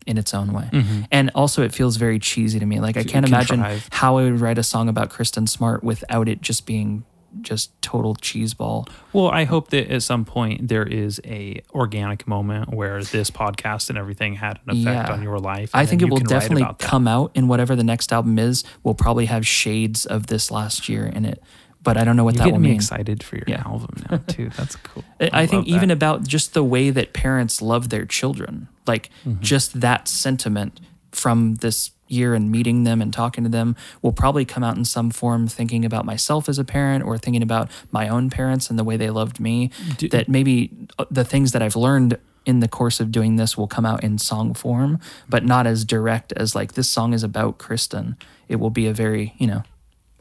in its own way. Mm-hmm. And also, it feels very cheesy to me. Like I can't imagine how I would write a song about Kristen Smart without it just being just total cheeseball. Well, I hope that at some point there is a organic moment where this podcast and everything had an effect Yeah. on your life. I think it will definitely come out in whatever the next album is. Will probably have shades of this last year in it, but I don't know what You're that will me mean. excited for your Yeah. album now too. That's cool. I I think love even that. about just the way that parents love their children, like Mm-hmm. just that sentiment from this year and meeting them and talking to them will probably come out in some form thinking about myself as a parent or thinking about my own parents and the way they loved me that maybe uh, the things that I've learned in the course of doing this will come out in song form but not as direct as like this song is about Kristen it will be a very you know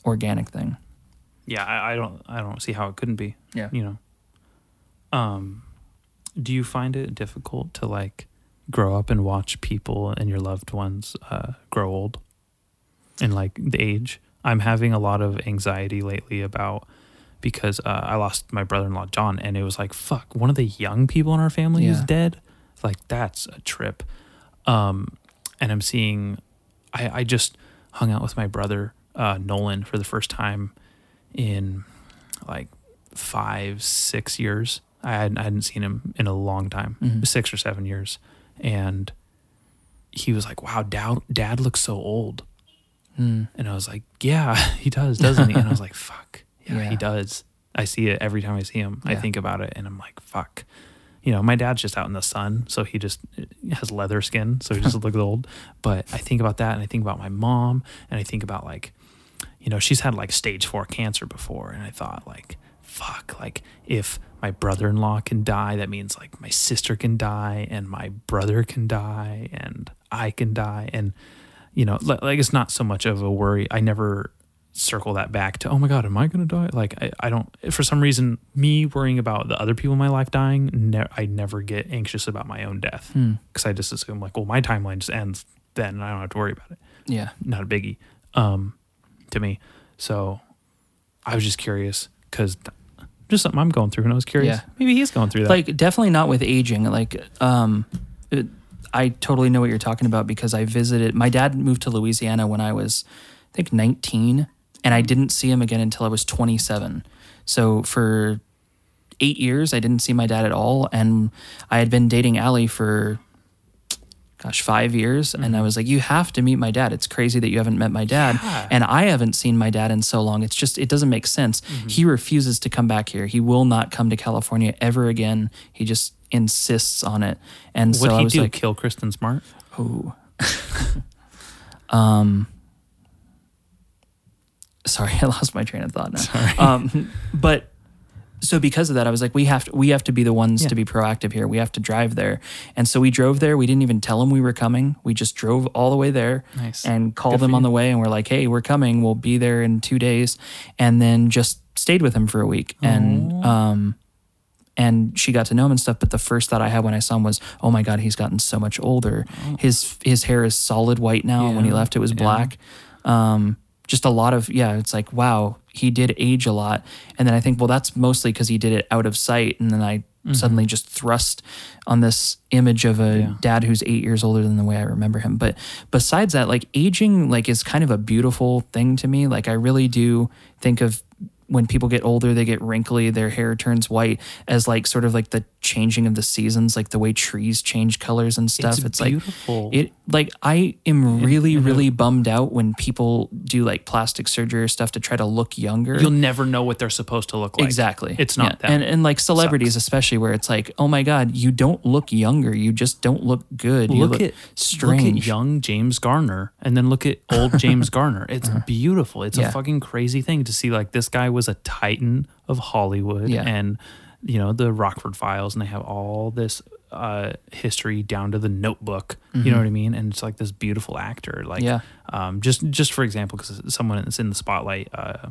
organic thing yeah, I, I don't I don't see how it couldn't be. Yeah. You know. Um do you find it difficult to like grow up and watch people and your loved ones uh grow old and like the age? I'm having a lot of anxiety lately about because uh, I lost my brother-in-law John and it was like fuck, one of the young people in our family is dead. Like that's a trip. Um and I'm seeing I I just hung out with my brother uh Nolan for the first time in like five, six years. I hadn't, I hadn't seen him in a long time, Mhm. six or seven years. And he was like, wow, dad, dad looks so old. Hmm. And I was like, yeah, he does, doesn't he? And I was like, fuck, yeah, Yeah. he does. I see it every time I see him. I think about it and I'm like, fuck. You know, my dad's just out in the sun, so he just has leather skin, so he just looks old. But I think about that and I think about my mom and I think about like, you know, she's had like stage four cancer before. And I thought, like, fuck, like if my brother in law can die, that means like my sister can die and my brother can die and I can die. And, you know, li- like it's not so much of a worry. I never circle that back to, oh my God, am I going to die? Like, I, I don't, for some reason, me worrying about the other people in my life dying, ne- I never get anxious about my own death Hmm. because I just assume, like, well, my timeline just ends then and I don't have to worry about it yeah not a biggie um to me. So i was just curious because just something i'm going through and i was curious. Yeah. maybe he's going through that. Like definitely not with aging like um it, i totally know what you're talking about because i visited my dad moved to louisiana when i was i think 19 and i didn't see him again until i was 27 so for eight years i didn't see my dad at all and i had been dating Allie for gosh, five years. And Mm-hmm. I was like, you have to meet my dad. It's crazy that you haven't met my dad. And I haven't seen my dad in so long. It's just, it doesn't make sense. Mm-hmm. He refuses to come back here. He will not come to California ever again. He just insists on it. And so What'd I he was do? like, Kill Kristen Smart? Oh. um, sorry, I lost my train of thought now. Um, but so because of that, I was like, we have to, we have to be the ones Yeah. to be proactive here. We have to drive there. And so we drove there. We didn't even tell them we were coming. We just drove all the way there Nice. and called Good them on the way. And we're like, hey, we're coming. We'll be there in two days. And then just stayed with him for a week. And, um, and she got to know him and stuff. But the first thought I had when I saw him was, "Oh my god, he's gotten so much older. His his hair is solid white now. When he left, it was yeah. black. Um, just a lot of yeah. It's like wow, he did age a lot. And then I think, well, that's mostly because he did it out of sight. And then I suddenly just thrust on this image of a Mm-hmm. Yeah. dad who's eight years older than the way I remember him. But besides that, like aging, like is kind of a beautiful thing to me. Like I really do think of when people get older, they get wrinkly, their hair turns white as like sort of like the changing of the seasons, like the way trees change colors and stuff. It's, beautiful. like it like I am really, really bummed out when people do like plastic surgery or stuff to try to look younger. You'll never know what they're supposed to look like. Exactly. It's not Yeah. them. And and like celebrities especially where it's like, "Oh my god, you don't look younger. You just don't look good. you look, look at strange." Look at young James Garner, and then look at old James Garner. It's beautiful. It's Uh-huh. Yeah. a fucking crazy thing to see. Like this guy was a titan of Hollywood, Yeah. and you know the Rockford Files, and they have all this uh, history down to the Notebook. You know what I mean? And it's like this beautiful actor. Like, Mm-hmm. Yeah. um, just just for example, because someone that's in the spotlight, uh,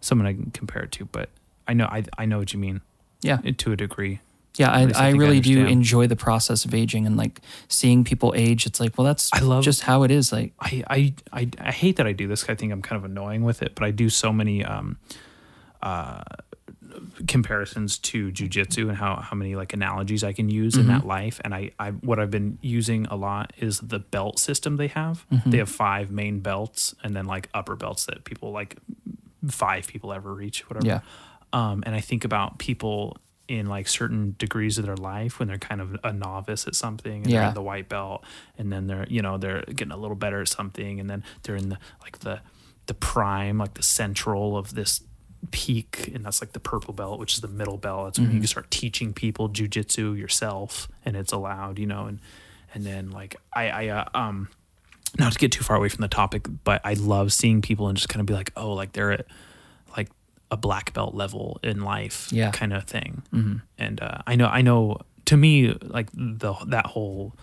someone I can compare it to, but I know I I know what you mean. Yeah. to a degree. Yeah, I, I I think I really do enjoy the process of aging and like seeing people age. It's like, well, that's I love- just how it is. Like, I, I I I hate that I do this. I think I'm kind of annoying with it, but I do so many um uh comparisons to jujitsu and how how many like analogies I can use in that life. And I I what I've been using a lot is the belt system they have. They have five main belts and then like upper belts that people like five people ever reach, whatever. Yeah. Um, and I think about people in like certain degrees of their life when they're kind of a novice at something and they're Yeah. in the white belt and then they're you know they're getting a little better at something and then they're in the like the the prime like the central of this peak and that's like the purple belt which is the middle belt it's when you start teaching people jujitsu yourself and it's allowed you know and and then like i i uh, um not to get too far away from the topic, but I love seeing people and just kind of be like, oh, like they're at like a black belt level in life, Yeah. kind of thing. And uh, I know, I know, to me, like the that whole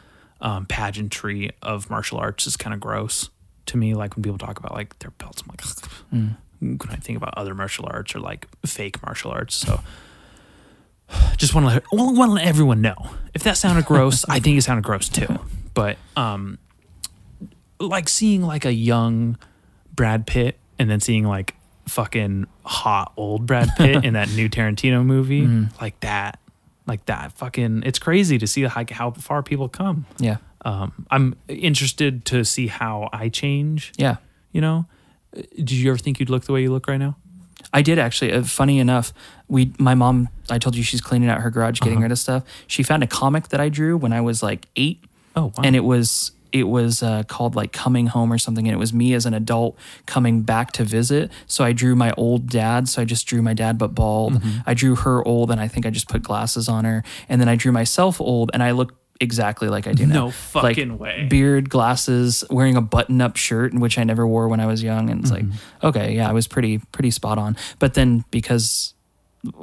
um, pageantry of martial arts is kind of gross to me. Like when people talk about like their belts, I'm like, when I think about other martial arts or like fake martial arts, so. Just want to let, want to let everyone know if that sounded gross. I think it sounded gross too. But um, like seeing like a young Brad Pitt and then seeing like fucking hot old Brad Pitt in that new Tarantino movie, like that, like that fucking, it's crazy to see how, how far people come. yeah, Um, I'm interested to see how I change, yeah. you know? Did you ever think you'd look the way you look right now? I did actually. Uh, funny enough, we my mom. I told you she's cleaning out her garage, getting Uh-huh. rid of stuff. She found a comic that I drew when I was like eight. Oh, wow. And it was it was uh, called like Coming Home or something, and it was me as an adult coming back to visit. So I drew my old dad. So I just drew my dad but bald. Mm-hmm. I drew her old, and I think I just put glasses on her. And then I drew myself old, and I look exactly like I do now. No Like, fucking way. Beard, glasses, wearing a button-up shirt, which I never wore when I was young. And it's Mm-hmm. like, okay, yeah, I was pretty pretty spot on. But then because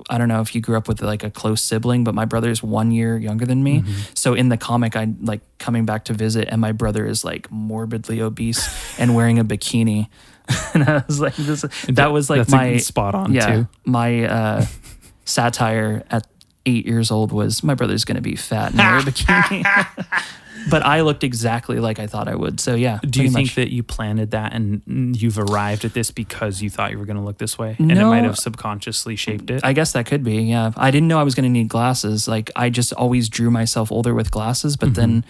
I don't know if you grew up with like a close sibling, but my brother's one year younger than me. Mm-hmm. So in the comic, I like coming back to visit, and my brother is like morbidly obese and wearing a bikini. and I was like, this, that was like my spot on, yeah, too. My uh, satire at eight years old was my brother's going to be fat and wear a bikini. but I looked exactly like I thought I would. So yeah. Do you think much. that you planted that and you've arrived at this because you thought you were going to look this way? And it might have subconsciously shaped it? I guess that could be. Yeah. I didn't know I was going to need glasses. Like I just always drew myself older with glasses, but mm-hmm. then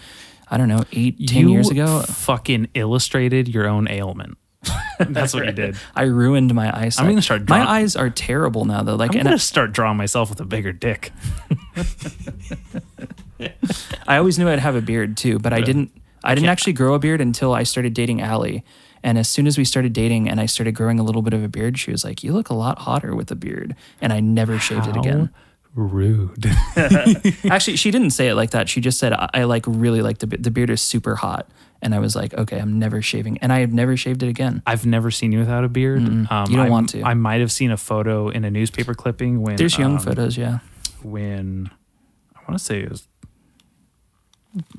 I don't know, eight, ten you years ago, fucking illustrated your own ailment. That's what you did. I ruined my eyesight. gonna start My eyes are terrible now, though. Like, I'm and gonna I, start drawing myself with a bigger dick. I always knew I'd have a beard too, but I didn't. I didn't actually grow a beard until I started dating Allie. And as soon as we started dating and I started growing a little bit of a beard, she was like, You look a lot hotter with a beard. And I never shaved it again. Rude. Actually, she didn't say it like that. She just said, I, I like really like the, the beard is super hot. And I was like, Okay, I'm never shaving. And I have never shaved it again. I've never seen you without a beard. Um, You don't I- want to. I might have seen a photo in a newspaper clipping when There's young um, photos, yeah. when I want to say it was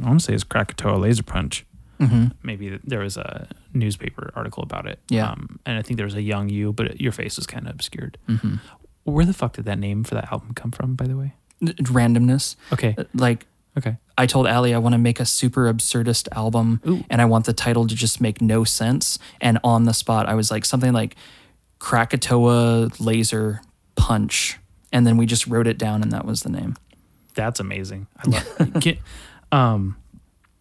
I want to say it's Krakatoa Laser Punch. hmm Maybe there was a newspaper article about it. Yeah. um, and I think there was a young you, but your face was kind of obscured. hmm Where the fuck did that name for that album come from? By the way. Randomness. Okay. Uh, Like, Okay. I told Allie I want to make a super absurdist album Ooh. and I want the title to just make no sense. And on the spot, I was like something like Krakatoa Laser Punch. And then we just wrote it down and that was the name. That's amazing. I love. Can, um,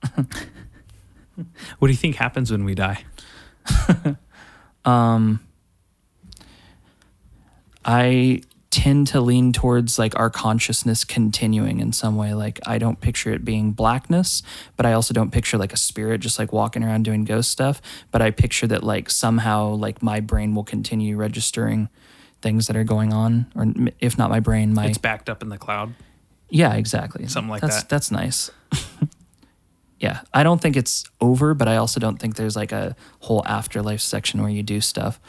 what do you think happens when we die? Um, I tend to lean towards like our consciousness continuing in some way. Like I don't picture it being blackness, but I also don't picture like a spirit just like walking around doing ghost stuff. But I picture that like somehow like my brain will continue registering things that are going on, or if not my brain, my It's backed up in the cloud. yeah, exactly. Something like that's, that. That's nice. yeah, I don't think it's over, but I also don't think there's like a whole afterlife section where you do stuff.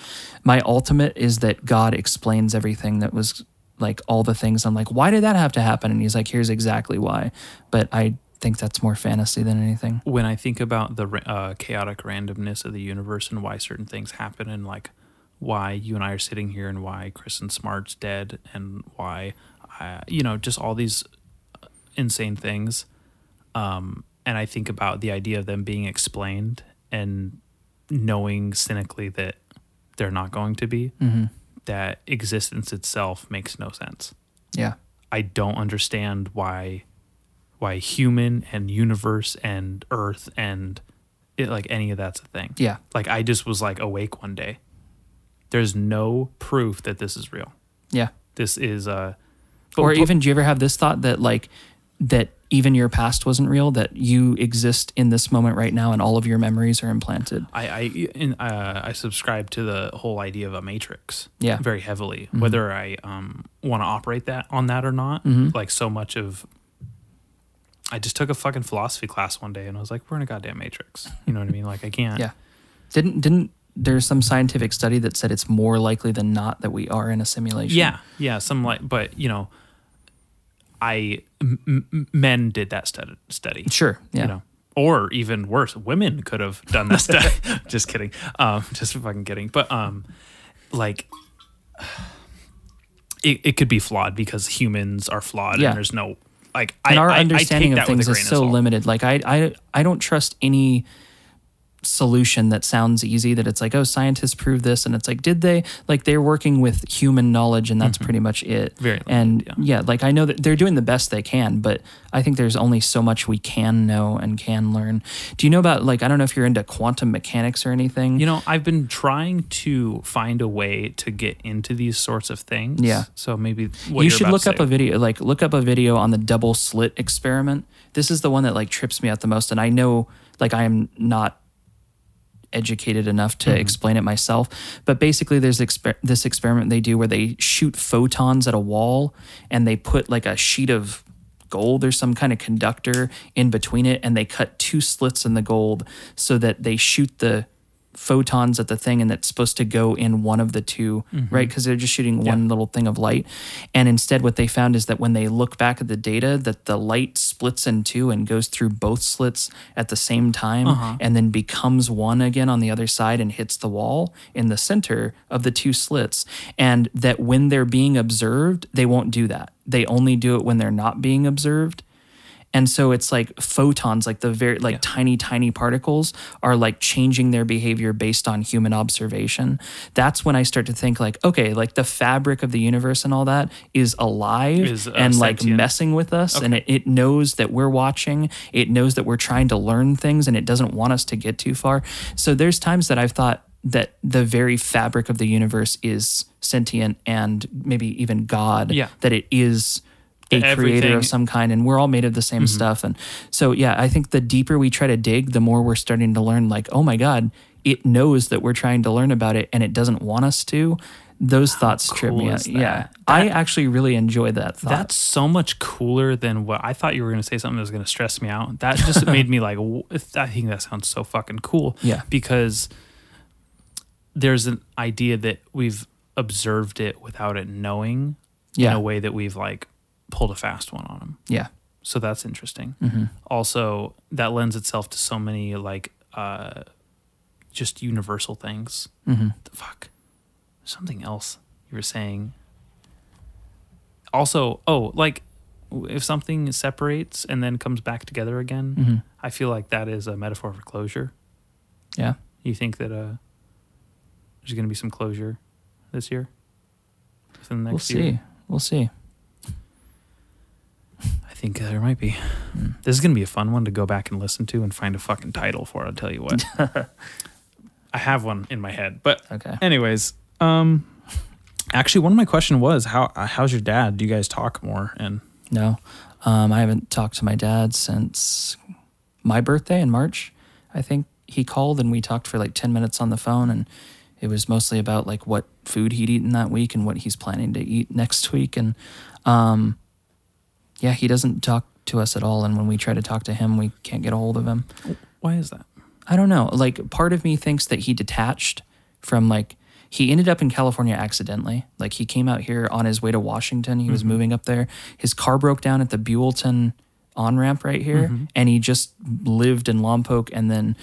My ultimate is that God explains everything that was like all the things. I'm like, why did that have to happen? And he's like, here's exactly why. But I think that's more fantasy than anything. when I think about the uh, chaotic randomness of the universe and why certain things happen and like why you and I are sitting here and why Kristen Smart's dead and why I, you know just all these insane things um, and I think about the idea of them being explained and knowing cynically that they're not going to be Mm-hmm. that existence itself makes no sense Yeah. I don't understand why why human and universe and earth and it like any of that's a thing. Yeah. Like I just was like awake one day. There's no proof that this is real. Yeah. This is uh or even, do you ever have this thought that like, that even your past wasn't real, that you exist in this moment right now and all of your memories are implanted? I I in, uh, I subscribe to the whole idea of a matrix. Yeah. Mm-hmm. Very heavily. Whether I um want to operate that on that or not. Mhm. Like so much of I just took a fucking philosophy class one day and I was like, we're in a goddamn matrix. You know what I mean? Like I can't. Yeah. Didn't didn't there's some scientific study that said it's more likely than not that we are in a simulation? Yeah, yeah, some like, but you know, I m- men did that study. Study, Sure. Yeah. you know, or even worse, women could have done that study. just kidding, um, just fucking kidding. But um, like, it, it could be flawed because humans are flawed, Yeah. and there's no like and I, our I- understanding of things is so limited. Like I, I I don't trust any solution that sounds easy that it's like oh scientists prove this and it's like did they like they're working with human knowledge and that's pretty much it Mm-hmm. Very and limited, yeah. like i know that they're doing the best they can but i think there's only so much we can know and can learn do you know about like i don't know if you're into quantum mechanics or anything You know, I've been trying to find a way to get into these sorts of things. Yeah. So maybe what you should look up a video like look up a video on the double slit experiment this is the one that like trips me out the most and i know like i am not educated enough to mm-hmm. explain it myself. But basically there's exper- this experiment they do where they shoot photons at a wall and they put like a sheet of gold or some kind of conductor in between it and they cut two slits in the gold so that they shoot the photons at the thing and that's supposed to go in one of the 2 mm-hmm. right? Because they're just shooting one little thing of light. And instead what they found is that when they look back at the data that the light splits in two and goes through both slits at the same time uh-huh. and then becomes one again on the other side and hits the wall in the center of the two slits. And that when they're being observed they won't do that. They only do it when they're not being observed and so it's like photons, like the very like tiny, tiny particles are like changing their behavior based on human observation. That's when I start to think like, okay, like the fabric of the universe and all that is alive Is, uh, and like sentient. messing with us. And it, it knows that we're watching. It knows that we're trying to learn things and it doesn't want us to get too far. So there's times that I've thought that the very fabric of the universe is sentient and maybe even God. Yeah. That it is a creator of some kind and we're all made of the same mm-hmm. stuff and so yeah i think the deeper we try to dig the more we're starting to learn like oh my god it knows that we're trying to learn about it and it doesn't want us to those thoughts trip me out yeah that? i actually really enjoy that thought That's so much cooler than what I thought you were going to say something that was going to stress me out. That just made me like, I think that sounds so fucking cool. Yeah. Because there's an idea that we've observed it without it knowing yeah. in a way that we've like pulled a fast one on him. yeah So that's interesting. Mm-hmm. Also, that lends itself to so many like uh just universal things. Mm-hmm. The fuck. Something else you were saying. Also, oh, like if something separates and then comes back together again, Mm-hmm. I feel like that is a metaphor for closure. yeah You think that uh there's going to be some closure this year? Within the we'll next see year? we'll see I think there might be. This is going to be a fun one to go back and listen to and find a fucking title for. I'll tell you what. I have one in my head, but okay anyways, um, actually, one of my question was how how's your dad? Do you guys talk more? And No, um, I haven't talked to my dad since my birthday in March. I think he called and we talked for like ten minutes on the phone, and it was mostly about like what food he'd eaten that week and what he's planning to eat next week. And um, yeah, he doesn't talk to us at all. And when we try to talk to him, we can't get a hold of him. why is that? I don't know. Like part of me thinks that he detached from like he ended up in California accidentally. Like he came out here on his way to Washington. He was moving up there. His car broke down at the Buellton on ramp right here, and he just lived in Lompoc. And then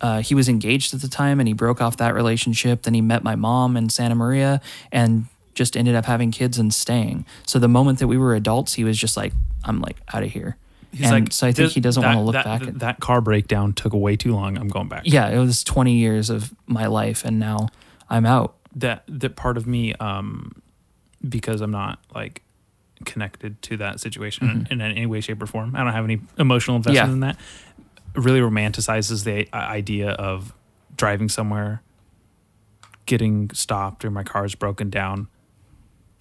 uh, he was engaged at the time, and he broke off that relationship. Then he met my mom in Santa Maria, and just ended up having kids and staying. So the moment that we were adults, he was just like, "I'm like out of here." He's and like, so I think he doesn't want to look that, back That, at that car breakdown took way too long. I'm going back. yeah, it was 20 years of my life and now I'm out. That that part of me, um, because I'm not like connected to that situation in, in any way, shape, or form. I don't have any emotional investment Yeah. in that. Really romanticizes the idea of driving somewhere, getting stopped, or my car's broken down,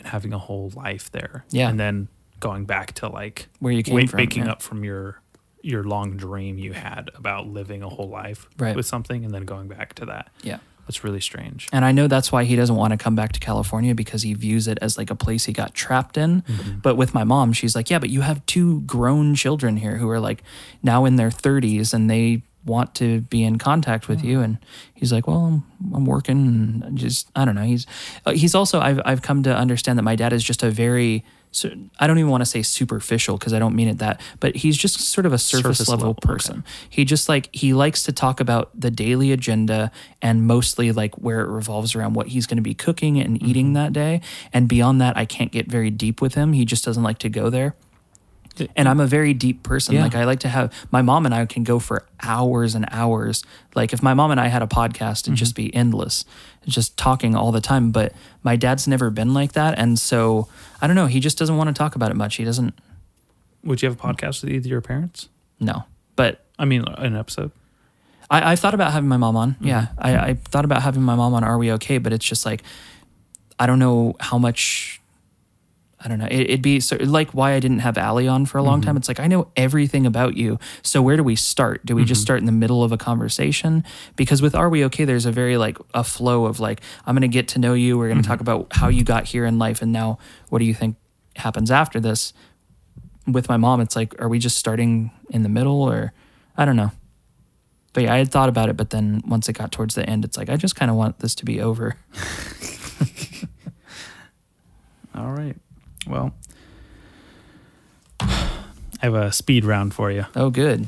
and having a whole life there. Yeah. and then going back to like Where you came wa- from, waking yeah. up from your your long dream you had about living a whole life Right. with something, and then going back to that. Yeah. That's really strange. And I know that's why he doesn't want to come back to California because he views it as like a place he got trapped in. Mm-hmm. But with my mom, she's like, yeah, but you have two grown children here who are like now in their 30s and they want to be in contact with you. And he's like, well, I'm, I'm working and just, I don't know. He's, uh, he's also, I've, I've come to understand that my dad is just a very, so I don't even want to say superficial because I don't mean it that, but he's just sort of a surface, Surface level, level, okay. person. He just like he likes to talk about the daily agenda and mostly like where it revolves around what he's going to be cooking and Mm-hmm. eating that day. And beyond that, I can't get very deep with him. He just doesn't like to go there. And I'm a very deep person. Yeah. Like I like to have my mom and I can go for hours and hours. Like if my mom and I had a podcast, it'd just mm-hmm. be endless, just talking all the time. But my dad's never been like that, and so I don't know. He just doesn't want to talk about it much. He doesn't. Would you have a podcast with either your parents? No, but I mean, an episode. I, I thought about having my mom on. Mm-hmm. Yeah, I, I thought about having my mom on. Are we okay? But it's just like I don't know how much. I don't know. It, it'd be so, like why I didn't have Ali on for a long time. Mm-hmm. It's like I know everything about you. So where do we start? Do we just mm-hmm. start in the middle of a conversation? Because with Are We Okay, there's a very like a flow of like I'm going to get to know you. We're going to mm-hmm. talk about how you got here in life, and now what do you think happens after this? With my mom, it's like are we just starting in the middle, or I don't know but yeah, I had thought about it, but then once it got towards the end, it's like I just kind of want this to be over. All right. Well, I have a speed round for you. Oh, good.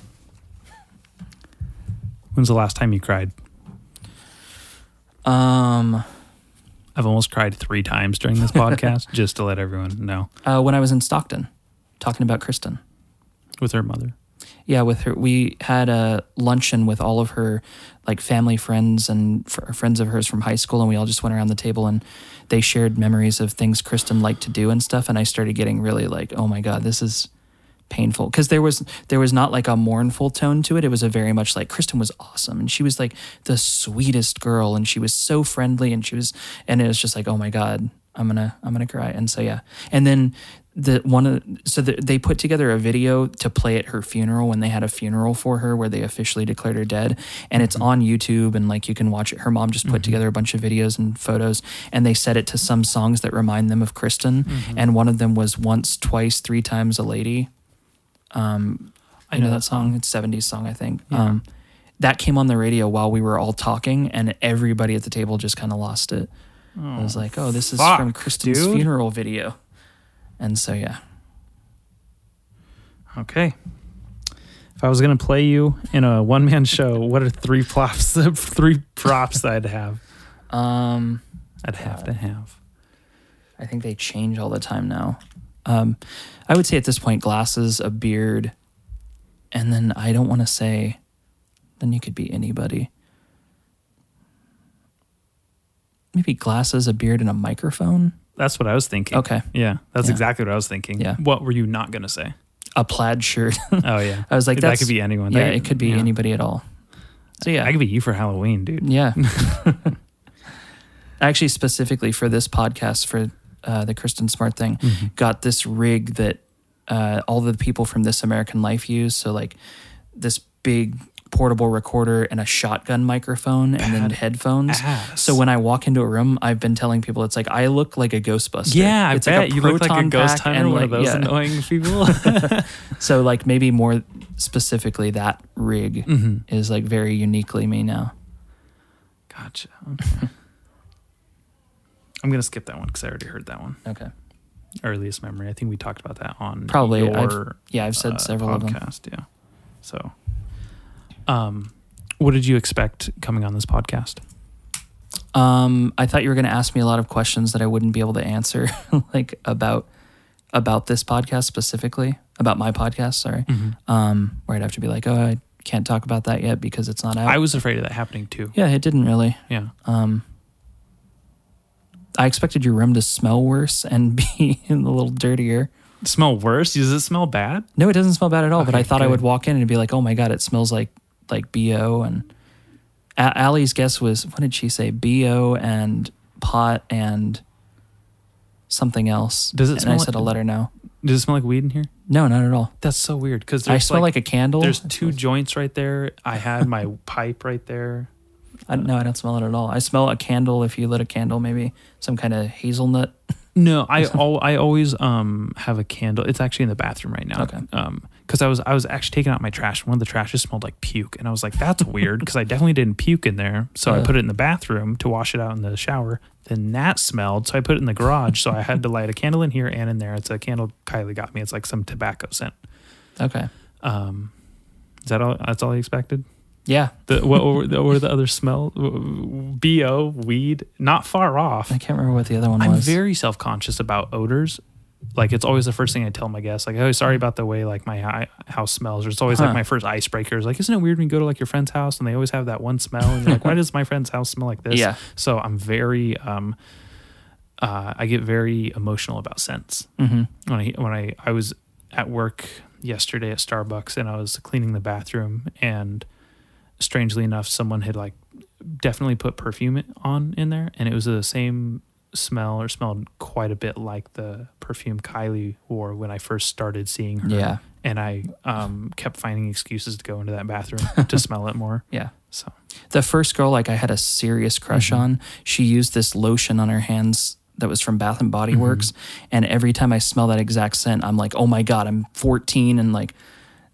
When's the last time you cried? Um, I've almost cried three times during this podcast, just to let everyone know. uh, when I was in Stockton, talking about Kristen. With her mother. Yeah, with her, we had a luncheon with all of her like family friends and fr- friends of hers from high school, and we all just went around the table and they shared memories of things Kristen liked to do and stuff. And I started getting really like, oh my god, this is painful because there was there was not like a mournful tone to it. It was a very much like Kristen was awesome and she was like the sweetest girl and she was so friendly and she was and it was just like, oh my god, I'm gonna I'm gonna cry. And so yeah, and then the one of so the, they put together a video to play at her funeral when they had a funeral for her where they officially declared her dead. And it's on YouTube and like you can watch it. Her mom just put together a bunch of videos and photos and they set it to some songs that remind them of Kristen. And one of them was once twice three times a lady. Um I know that song. it's 70s song I think. Um that came on the radio while we were all talking and everybody at the table just kind of lost it. I was like oh this is from Kristen's dude. funeral video and so yeah Okay. If I was gonna play you in a one man show, what are three props? three props I'd have. Um, I'd have to have. I think they change all the time now. Um, I would say at this point, glasses, a beard, and then I don't want to say. Then you could be anybody. Maybe glasses, a beard, and a microphone. That's what I was thinking. Okay. Yeah, that's Yeah. exactly what I was thinking. Yeah. What were you not gonna say? A plaid shirt. Oh yeah. I was like, that that's, could be anyone. Yeah, it could be yeah. anybody at all. So yeah, I could be you for Halloween, dude. Yeah. Actually, specifically for this podcast, for uh, the Kristen Smart thing, Mm-hmm. got this rig that uh, all the people from This American Life use. So, like this big portable recorder and a shotgun microphone and then headphones. ass. So when I walk into a room, I've been telling people it's like I look like a Ghostbuster. Yeah, I it's bet like a you look like a ghost hunter, and, one of those yeah. annoying people. So like maybe more specifically, that rig Mm-hmm. is like very uniquely me now. gotcha. Okay. I'm gonna skip that one because I already heard that one. Okay. Earliest memory. I think we talked about that on Probably. your I've, yeah, I've said uh, several of them. podcast. Yeah. So, um, what did you expect coming on this podcast? Um, I thought you were going to ask me a lot of questions that I wouldn't be able to answer, like about about this podcast specifically, about my podcast. Sorry, Mm-hmm. um, where I'd have to be like, oh, I can't talk about that yet because it's not out. I was afraid of that happening too. yeah, it didn't really. Yeah. Um, I expected your room to smell worse and be a little dirtier. Smell worse? Does it smell bad? No, it doesn't smell bad at all. but I thought I would walk in and be like, oh my god, it smells like like bo. And A- Allie's guess was what did she say? Bo and pot and something else. Does it And smell I like- said, I'll let her know. Does it smell like weed in here? No, not at all. That's so weird because I smell like, a candle. There's two joints right there. I had my pipe right there. I, don't know. I don't smell it at all. I smell a candle. If you lit a candle, maybe some kind of hazelnut. No, I al- I always um have a candle. It's actually in the bathroom right now. Okay. Um, because I was I was actually taking out my trash. and One of the trashes smelled like puke, and I was like, "That's weird," because I definitely didn't puke in there. So I put it in the bathroom to wash it out in the shower. Then that smelled, so I put it in the garage. so I had to light a candle in here and in there. It's a candle Kylie got me. It's like some tobacco scent. Okay. Um, is that all? That's all you expected? Yeah, The what were the, what were the other smell? Bo weed, not far off. I can't remember what the other one I'm was. very self conscious about odors. Like it's always the first thing I tell my guests. Like, oh, sorry about the way like my house smells. Or it's always Huh. like my first icebreaker. Is like, isn't it weird when you go to like your friend's house and they always have that one smell? And you're like, why does my friend's house smell like this? Yeah. So I'm very um, uh, I get very emotional about scents. hmm When I when I I was at work yesterday at Starbucks and I was cleaning the bathroom and strangely enough someone had like definitely put perfume on in there and it was the same smell or smelled quite a bit like the perfume Kylie wore when I first started seeing her. Yeah. And I um, kept finding excuses to go into that bathroom to smell it more. Yeah. So The first girl, like I had a serious crush Mm-hmm. on, she used this lotion on her hands that was from Bath and Body Mm-hmm. Works, and every time I smell that exact scent, I'm like, oh my god, I'm 14, and like,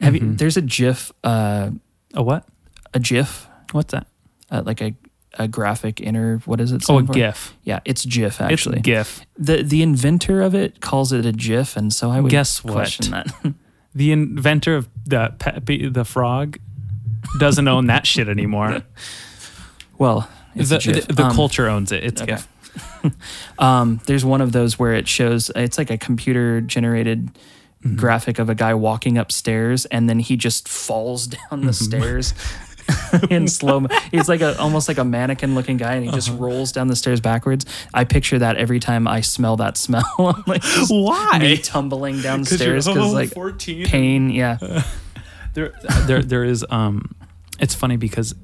have Mm-hmm. you? There's a GIF, uh, a what? a GIF, What's that? uh, like a a graphic inner. What is it? Oh, a for? GIF. Yeah, it's GIF It's actually. GIF. the the inventor of it calls it a GIF, and so I would Guess what? question that. The inventor of the Pepe the frog doesn't own that shit anymore. well, it's the the, the Um, culture owns it. It's okay. GIF. Um, there's one of those where it shows it's like a computer generated Mm-hmm. graphic of a guy walking upstairs and then he just falls down the Mm-hmm. stairs in slow. mo- He's like a almost like a mannequin looking guy and he just Uh-huh. rolls down the stairs backwards. I picture that every time I smell that smell. I'm like just Why? me tumbling downstairs because like 14. pain. Yeah. There, there, there is. Um, it's funny because,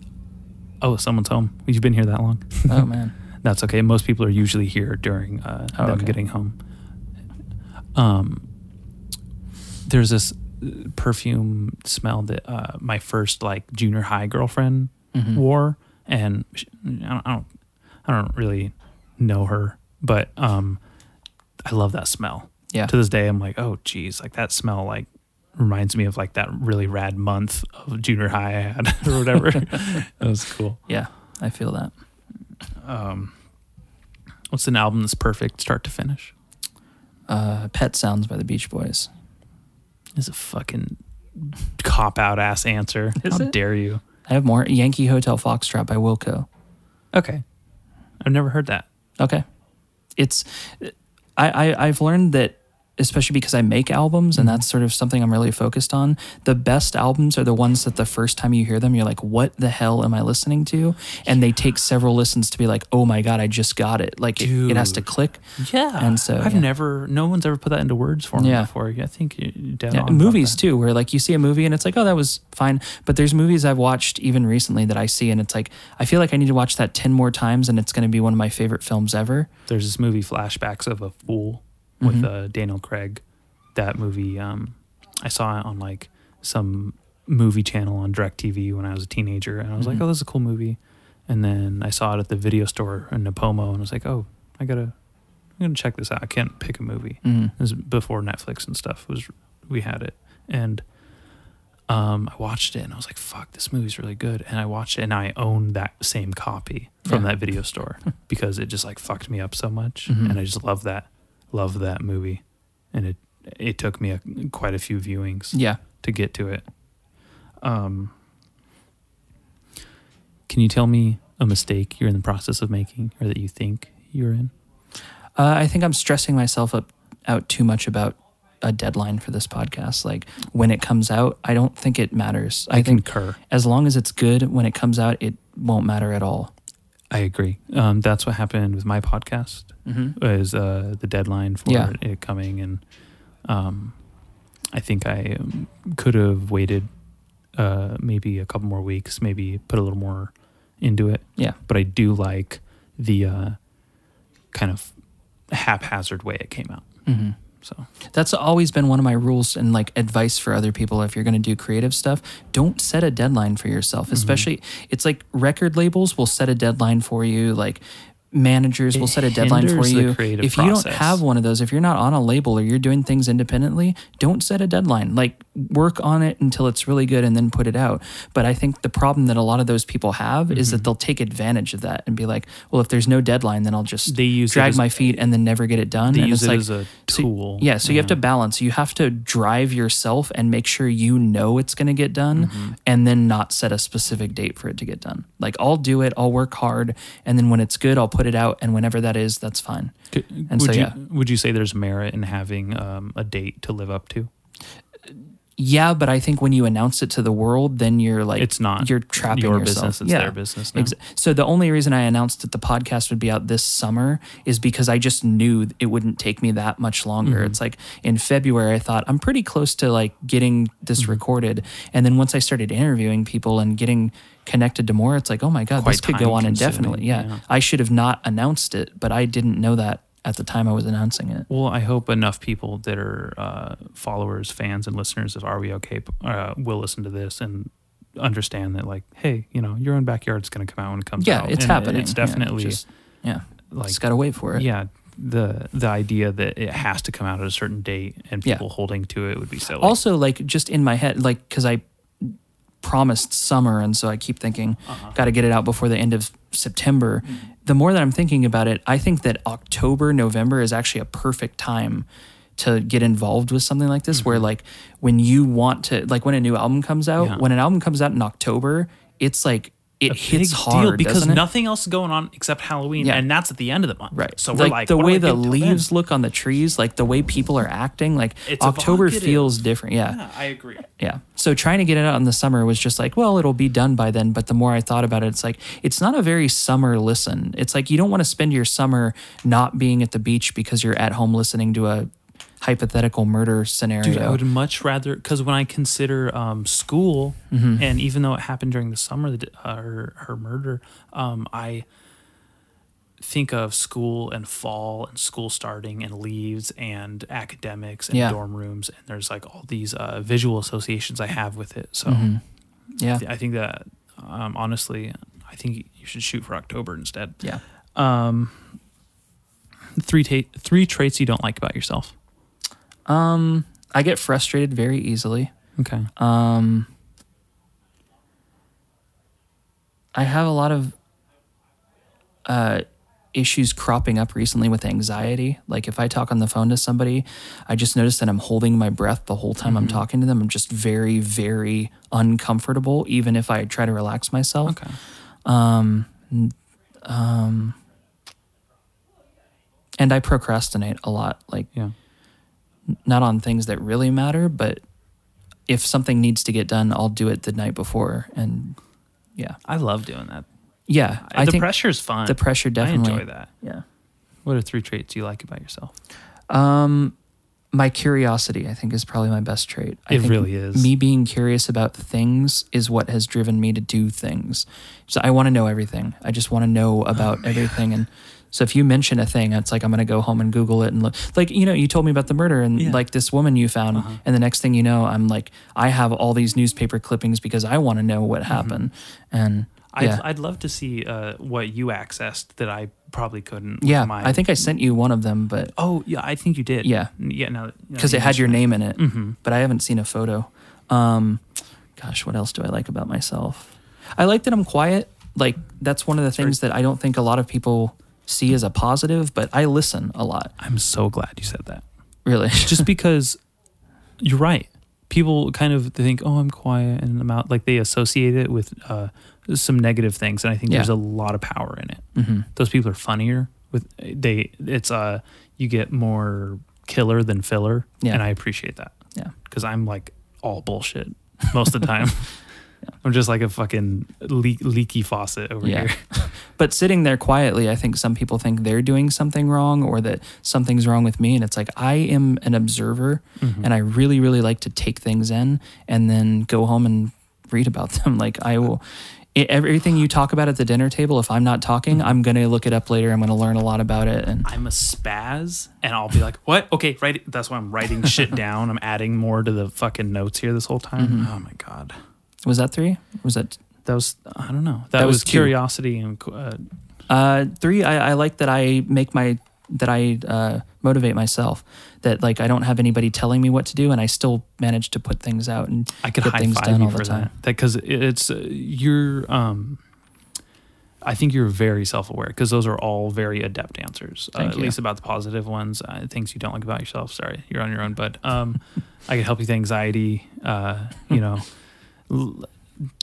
oh, someone's home. You've been here that long. Oh man. That's okay. Most people are usually here during uh, Oh, them okay. getting home. Um, there's this perfume smell that uh, my first like junior high girlfriend Mm-hmm. wore, and sh I don't, I don't, I don't really know her, but um, I love that smell. Yeah. To this day, I'm like, oh, geez, like that smell like reminds me of like that really rad month of junior high I had or whatever. that was cool. Yeah, I feel that. What's an album that's perfect start to finish? Uh, Pet Sounds by the Beach Boys. Is a fucking cop out ass answer. Is How it? dare you? I have more. Yankee Hotel Foxtrot by Wilco. Okay. I've never heard that. Okay. It's I, I I've learned that especially because I make albums and mm-hmm. that's sort of something I'm really focused on. The best albums are the ones that the first time you hear them, you're like, what the hell am I listening to? And they take several listens to be like, oh my God, I just got it. Like it, it has to click. Yeah. And so, I've yeah. never, no one's ever put that into words for me Yeah. before. I think Yeah, on movies too, where like you see a movie and it's like, oh, that was fine. But there's movies I've watched even recently that I see and it's like, I feel like I need to watch that 10 more times and it's going to be one of my favorite films ever. There's this movie, Flashbacks of a Fool, with uh, Daniel Craig. That movie, um, I saw it on like some movie channel on DirecTV when I was a teenager. And I was like, oh, this is a cool movie. And then I saw it at the video store in Nipomo and I was like, oh, I gotta, I'm gonna check this out. I can't pick a movie. Mhm. This was before Netflix and stuff was we had it, and um, I watched it and I was like, "Fuck, this movie's really good." And I watched it and I own that same copy from Yeah. that video store because it just like fucked me up so much, Mhm. and I just love that, love that movie, and it it took me a, quite a few viewings Yeah. to get to it. Um, can you tell me a mistake you're in the process of making or that you think you're in? Uh, I think I'm stressing myself up out too much about a deadline for this podcast. Like when it comes out, I don't think it matters. I, I think concur. as long as it's good when it comes out, it won't matter at all. I agree. Um, that's what happened with my podcast. Mm-hmm. Is uh, the deadline for Yeah. it coming, and um, I think I um, could have waited uh, maybe a couple more weeks, maybe put a little more into it. Yeah. But I do like the uh, kind of haphazard way it came out. Mm-hmm. So That's always been one of my rules and like advice for other people. If you're going to do creative stuff, don't set a deadline for yourself. Mm-hmm. Especially, it's like record labels will set a deadline for you. Like managers will set a deadline for you. If you don't have one of those, if you're not on a label or you're doing things independently, don't set a deadline. Like work on it until it's really good and then put it out. But I think the problem that a lot of those people have is Mm-hmm. that they'll take advantage of that and be like, well, if there's no deadline, then I'll just They use drag as- my feet and then never get it done. they and use it's it like, as a so- yeah, so you have to balance. You have to drive yourself and make sure you know it's going to get done Mm-hmm. and then not set a specific date for it to get done. Like I'll do it, I'll work hard, and then when it's good, I'll put it out and whenever that is, that's fine. Could- And would so, you yeah. would you say there's merit in having um, a date to live up to? Yeah, but I think when you announce it to the world, then you're like It's not you're trapping your yourself. business, it's their business now. So the only reason I announced that the podcast would be out this summer is because I just knew it wouldn't take me that much longer. Mm-hmm. It's like in February I thought I'm pretty close to like getting this Mm-hmm. recorded, and then once I started interviewing people and getting connected to more, it's like oh my god, this could go on indefinitely. Yeah. yeah. I should have not announced it, but I didn't know that at the time I was announcing it. Well, I hope enough people that are uh, followers, fans, and listeners of Are We Okay uh, will listen to this and understand that, like, hey, you know, your own backyard's going to come out when it comes Yeah, out. Yeah, it's And happening. It's Yeah, definitely just- yeah. like, just gotta wait for it. yeah, the the idea that it has to come out at a certain date and Yeah. people holding to it would be silly. also like just in my head like because i promised summer and so i keep thinking Uh-huh. got to get it out before the end of september the more that i'm thinking about it i think that october november is actually a perfect time to get involved with something like this where like when you want to like when a new album comes out Mm-hmm. Yeah. when an album comes out in october it's like it hits hard because nothing else is going on except Halloween, Yeah. and that's at the end of the month. Right. So we're like, the what do way I the get till then? leaves look on the trees, like the way people are acting, like It's October evocative. feels different. Yeah. Yeah, I agree. Yeah. So trying to get it out in the summer was just like, well, it'll be done by then. But the more I thought about it, it's like, it's not a very summer listen. It's like you don't want to spend your summer not being at the beach because you're at home listening to a hypothetical murder scenario. Dude, I would much rather because when I consider um, school, Mm-hmm. and even though it happened during the summer, the, uh, her her murder, um, I think of school and fall and school starting and leaves and academics and Yeah. dorm rooms and there's like all these uh, visual associations I have with it. So Mhm. Yeah. I think that um, honestly, I think you should shoot for October instead. Yeah. Um, three ta- three traits you don't like about yourself. Um, I get frustrated very easily. Okay. Um, I have a lot of uh, issues cropping up recently with anxiety. Like if I talk on the phone to somebody, I just notice that I'm holding my breath the whole time I'm talking to them. I'm just very, very uncomfortable, even if I try to relax myself. Okay. Um, um, and I procrastinate a lot. Like Yeah. Not on things that really matter, but if something needs to get done, I'll do it the night before. And yeah, I love doing that. yeah, I the think pressure's fun. the pressure definitely. I enjoy that. Yeah. What are three traits you like about yourself? Um, my curiosity, I think, is probably my best trait. I It think really is. Me being curious about things is what has driven me to do things. So I want to know everything. I just want to know about everything. And so if you mention a thing, it's like I'm going to go home and Google it and look. Like you know, you told me about the murder and Yeah. like this woman you found, and the next thing you know, I'm like, I have all these newspaper clippings because I want to know what happened. And I'd, I'd love to see uh, what you accessed that I probably couldn't. yeah. my- I think I sent you one of them, but Oh yeah, I think you did. Yeah. Yeah. No. because it had your name in it, Mm-hmm. but I haven't seen a photo. Um, gosh, what else do I like about myself? I like that I'm quiet. Like that's one of the things that I don't think a lot of people see as a positive, but I listen a lot. I'm so glad you said that. Really, Just because you're right. People kind of think, "Oh, I'm quiet and I'm out." Like they associate it with uh, some negative things, and I think Yeah. there's a lot of power in it. hmm Those people are funnier. With they, it's uh, you get more killer than filler, Yeah. and I appreciate that. Yeah. because I'm like all bullshit most of the time. I'm just like a fucking leak, leaky faucet over Yeah. here. But sitting there quietly, I think some people think they're doing something wrong or that something's wrong with me. And it's like, I am an observer Mm-hmm. and I really, really like to take things in and then go home and read about them. Like, I will. i- Everything you talk about at the dinner table, if I'm not talking, Mm-hmm. I'm going to look it up later. I'm going to learn a lot about it. And I'm a spaz, and I'll be like, "What? Okay, right." That's why I'm writing shit down. I'm adding more to the fucking notes here this whole time. Mm-hmm. Oh my god, was that three? Was that that was I don't know. That, That was, was two. curiosity and uh, uh, three? I, I like that I make my, that I uh, motivate myself. That like I don't have anybody telling me what to do and I still manage to put things out and I could get high things five done you all the for time. that. Because it's uh, you're. Um, I think you're very self-aware because those are all very adept answers. Uh, Thank at you. least about the positive ones, uh, things you don't like about yourself. Sorry, you're on your own. But um, I can help you with anxiety. Uh, you know,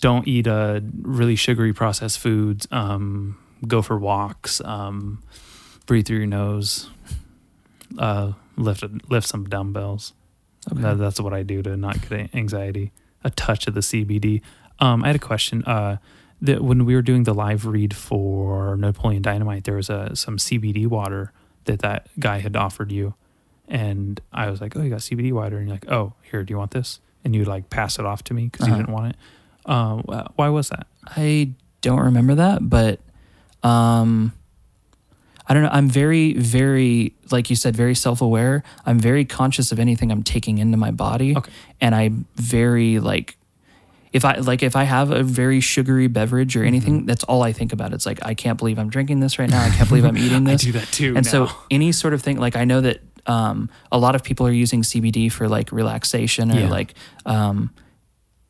don't eat uh, really sugary processed foods. Um, go for walks. Um, breathe through your nose. Uh, lift lift some dumbbells. Okay. That, that's what I do to not get anxiety. A touch of the CBD. Um, I had a question. Uh, that when we were doing the live read for Napoleon Dynamite, there was a some CBD water that that guy had offered you, and I was like, "Oh, you got CBD water?" And you're like, "Oh, here, do you want this?" And you like pass it off to me because Uh-huh. you didn't want it. Um, why was that? I don't remember that, but um I don't know. I'm very, very, like you said, very self aware. I'm very conscious of anything I'm taking into my body. Okay. And I'm very like if I like if I have a very sugary beverage or anything, Mm-hmm. that's all I think about. It's like I can't believe I'm drinking this right now. I can't believe I'm eating this. I do that too. and so any sort of thing like i know that um, a lot of people are using cbd for like relaxation or Yeah. like um,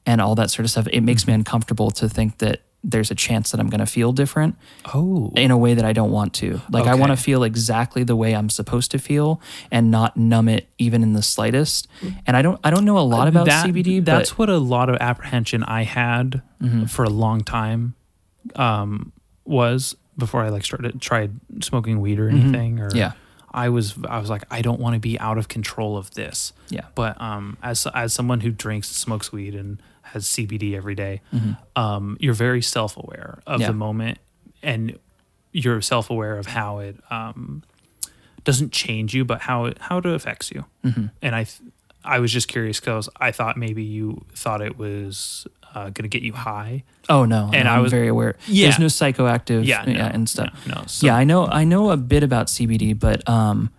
and all that sort of stuff it makes Mm-hmm. me uncomfortable to think that there's a chance that i'm going to feel different oh, in a way that i don't want to like i want to feel exactly the way i'm supposed to feel and not numb it even in the slightest and i don't i don't know a lot about That- cbd That's what a lot of apprehension I had Mm-hmm. for a long time um, was before I like started tried smoking weed or anything. Or Mm-hmm. Yeah. I was I was like I don't want to be out of control of this. yeah But um, as as someone who drinks, smokes weed, and has CBD every day, um, you're very self aware of Mm-hmm. Yeah. the moment, and you're self aware of how it um, doesn't change you, but how it how it affects you. Mm-hmm. And I th- I was just curious because I thought maybe you thought it was uh, going to get you high. Oh no, And no, I I'm was- very aware. Yeah. There's no psychoactive Yeah, no, and stuff. no, no. So- yeah, I know I know a bit about CBD, but um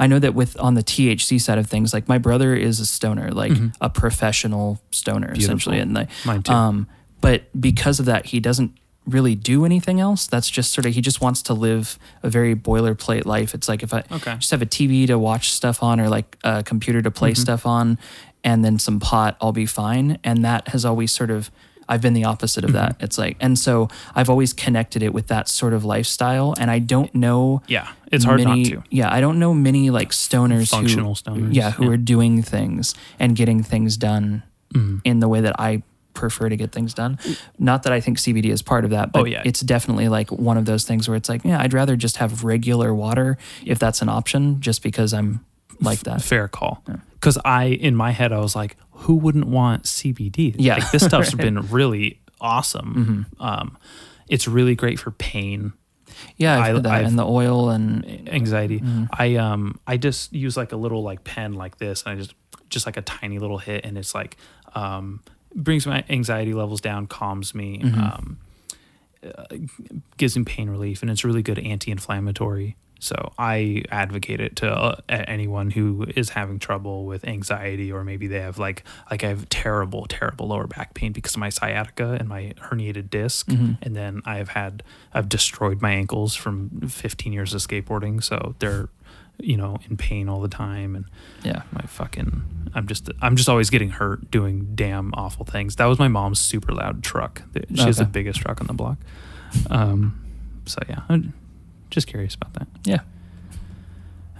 I know that with on the THC side of things, like my brother is a stoner, like a professional stoner essentially and like Mm-hmm. Mine too. um but because of that he doesn't really do anything else. That's just sort of he just wants to live a very boilerplate life. It's like if I Okay. just have a TV to watch stuff on or like a computer to Mm-hmm. play stuff on and then some pot, I'll be fine. And that has always sort of I've been the opposite of Mm-hmm. that. It's like and so I've always connected it with that sort of lifestyle and I don't know Yeah, it's hard many, not to. Yeah, I don't know many like stoners Functional who, stoners, Yeah, who yeah. are doing things and getting things done Mm-hmm. in the way that I prefer to get things done. Not that I think CBD is part of that, but Oh, yeah. it's definitely like one of those things where it's like, yeah, I'd rather just have regular water if that's an option, just because I'm like that. Fair call. Because I, in my head, I was like, who wouldn't want CBD? Yeah. Like, this stuff's been really awesome. Um, it's really great for pain, Yeah, I've I- heard that. I've- and the oil and anxiety. Mm-hmm. I um I just use like a little like pen like this, and I just just like a tiny little hit, and it's like um brings my anxiety levels down, calms me, Mm-hmm. um, uh, gives me pain relief, and it's really good anti-inflammatory. So I advocate it to uh, anyone who is having trouble with anxiety, or maybe they have like like I have terrible, terrible lower back pain because of my sciatica and my herniated disk, Mm-hmm. and then I've had I've destroyed my ankles from 15 years of skateboarding, so they're you know in pain all the time, and yeah. my fucking I'm just I'm just always getting hurt doing damn awful things. That was my mom's super loud truck. She has the biggest truck on the block. Um, so yeah, just curious about that. Yeah.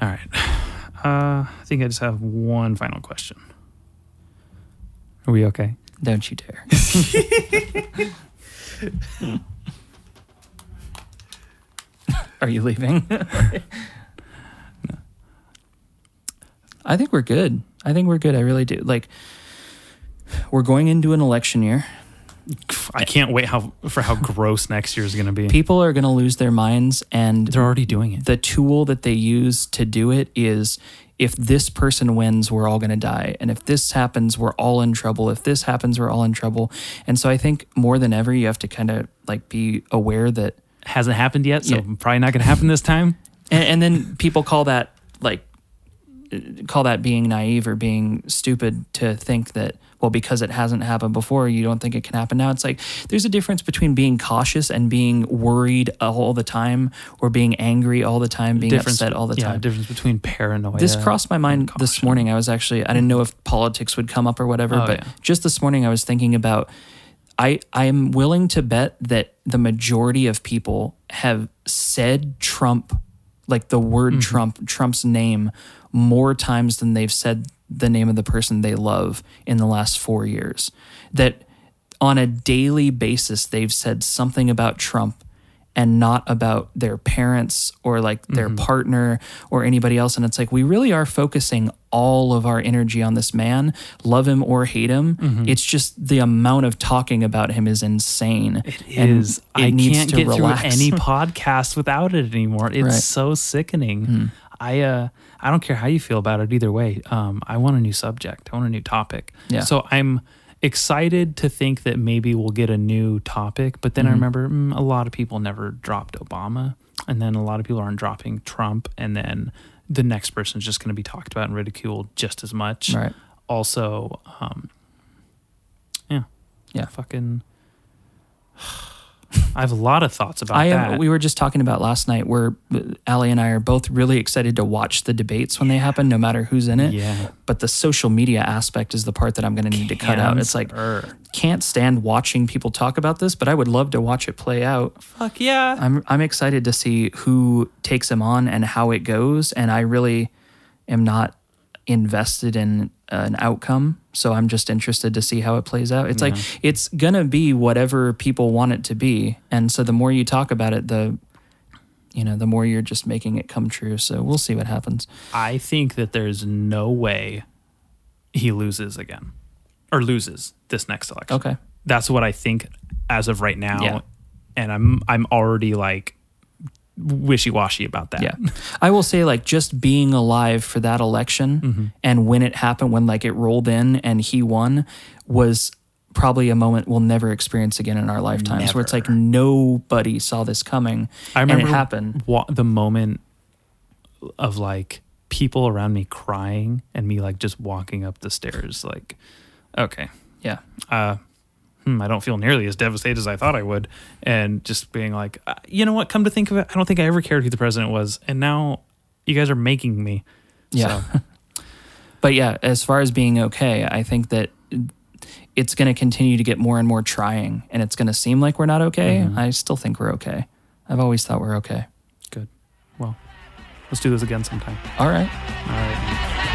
All right. Uh, I think I just have one final question. Are we okay? Don't you dare. Are you leaving? No. I think we're good. I think we're good. I really do. Like, we're going into an election year. I can't wait how for how gross next year is going to be. People are going to lose their minds, and They're already doing it. the tool that they use to do it is if this person wins, we're all going to die. And if this happens, we're all in trouble. If this happens, we're all in trouble. And so I think more than ever, you have to kind of like be aware that. Hasn't happened yet, so Yeah. probably not going to happen this time. And, and then people call that like, call that being naive or being stupid to think that, well, because it hasn't happened before, you don't think it can happen now. It's like there's a difference between being cautious and being worried all the time or being angry all the time, being upset all the time. yeah, difference between paranoia. This crossed my mind this morning. I was actually I didn't know if politics would come up or whatever, Oh, but yeah. just this morning I was thinking about I I am willing to bet that the majority of people have said Trump like the word Mm-hmm. Trump Trump's name more times than they've said the name of the person they love in the last 4 years. That on a daily basis they've said something about Trump and not about their parents or like their mm-hmm. partner or anybody else. And it's like we really are focusing all of our energy on this man, love him or hate him. Mm-hmm. It's just the amount of talking about him is insane. It is I can't get through any podcast without it anymore. It's Right. So sickening. Hmm. I uh I don't care how you feel about it either way. Um I want a new subject. I want a new topic. Yeah. So I'm excited to think that maybe we'll get a new topic, but then Mm-hmm. I remember mm, a lot of people never dropped Obama and then a lot of people aren't dropping Trump and then the next person's just going to be talked about and ridiculed just as much. Right. Also, um yeah. Yeah. Fucking I have a lot of thoughts about I that. we were just talking about last night where uh, Ali and I are both really excited to watch the debates when they happen, no matter who's in it. Yeah. But the social media aspect is the part that I'm going to need to cut out. It's like, can't stand watching people talk about this, but I would love to watch it play out. Fuck yeah. I'm I'm excited to see who takes him on and how it goes, and I really am not invested in uh, an outcome. So I'm just interested to see how it plays out. It's like it's gonna be whatever people want it to be, and so the more you talk about it, the you know the more you're just making it come true. So we'll see what happens. I think that there's no way he loses again or loses this next election. Okay. That's what I think as of right now. Yeah. And I'm I'm already like wishy-washy about that. Yeah. I will say like just being alive for that election Mm-hmm. and when it happened when like it rolled in and he won was probably a moment we'll never experience again in our lifetimes where it's like nobody saw this coming I remember and it happened. wa- the moment of like people around me crying and me like just walking up the stairs. Like, okay, Yeah. uh, hmm, I don't feel nearly as devastated as I thought I would, and just being like, uh, you know what? Come to think of it, I don't think I ever cared who the president was, and now you guys are making me. Yeah. So, But yeah, as far as being okay, I think that it's going to continue to get more and more trying and it's going to seem like we're not okay. Mm-hmm. I still think we're okay. I've always thought we're okay. good. Well, let's do this again sometime. All right. All right.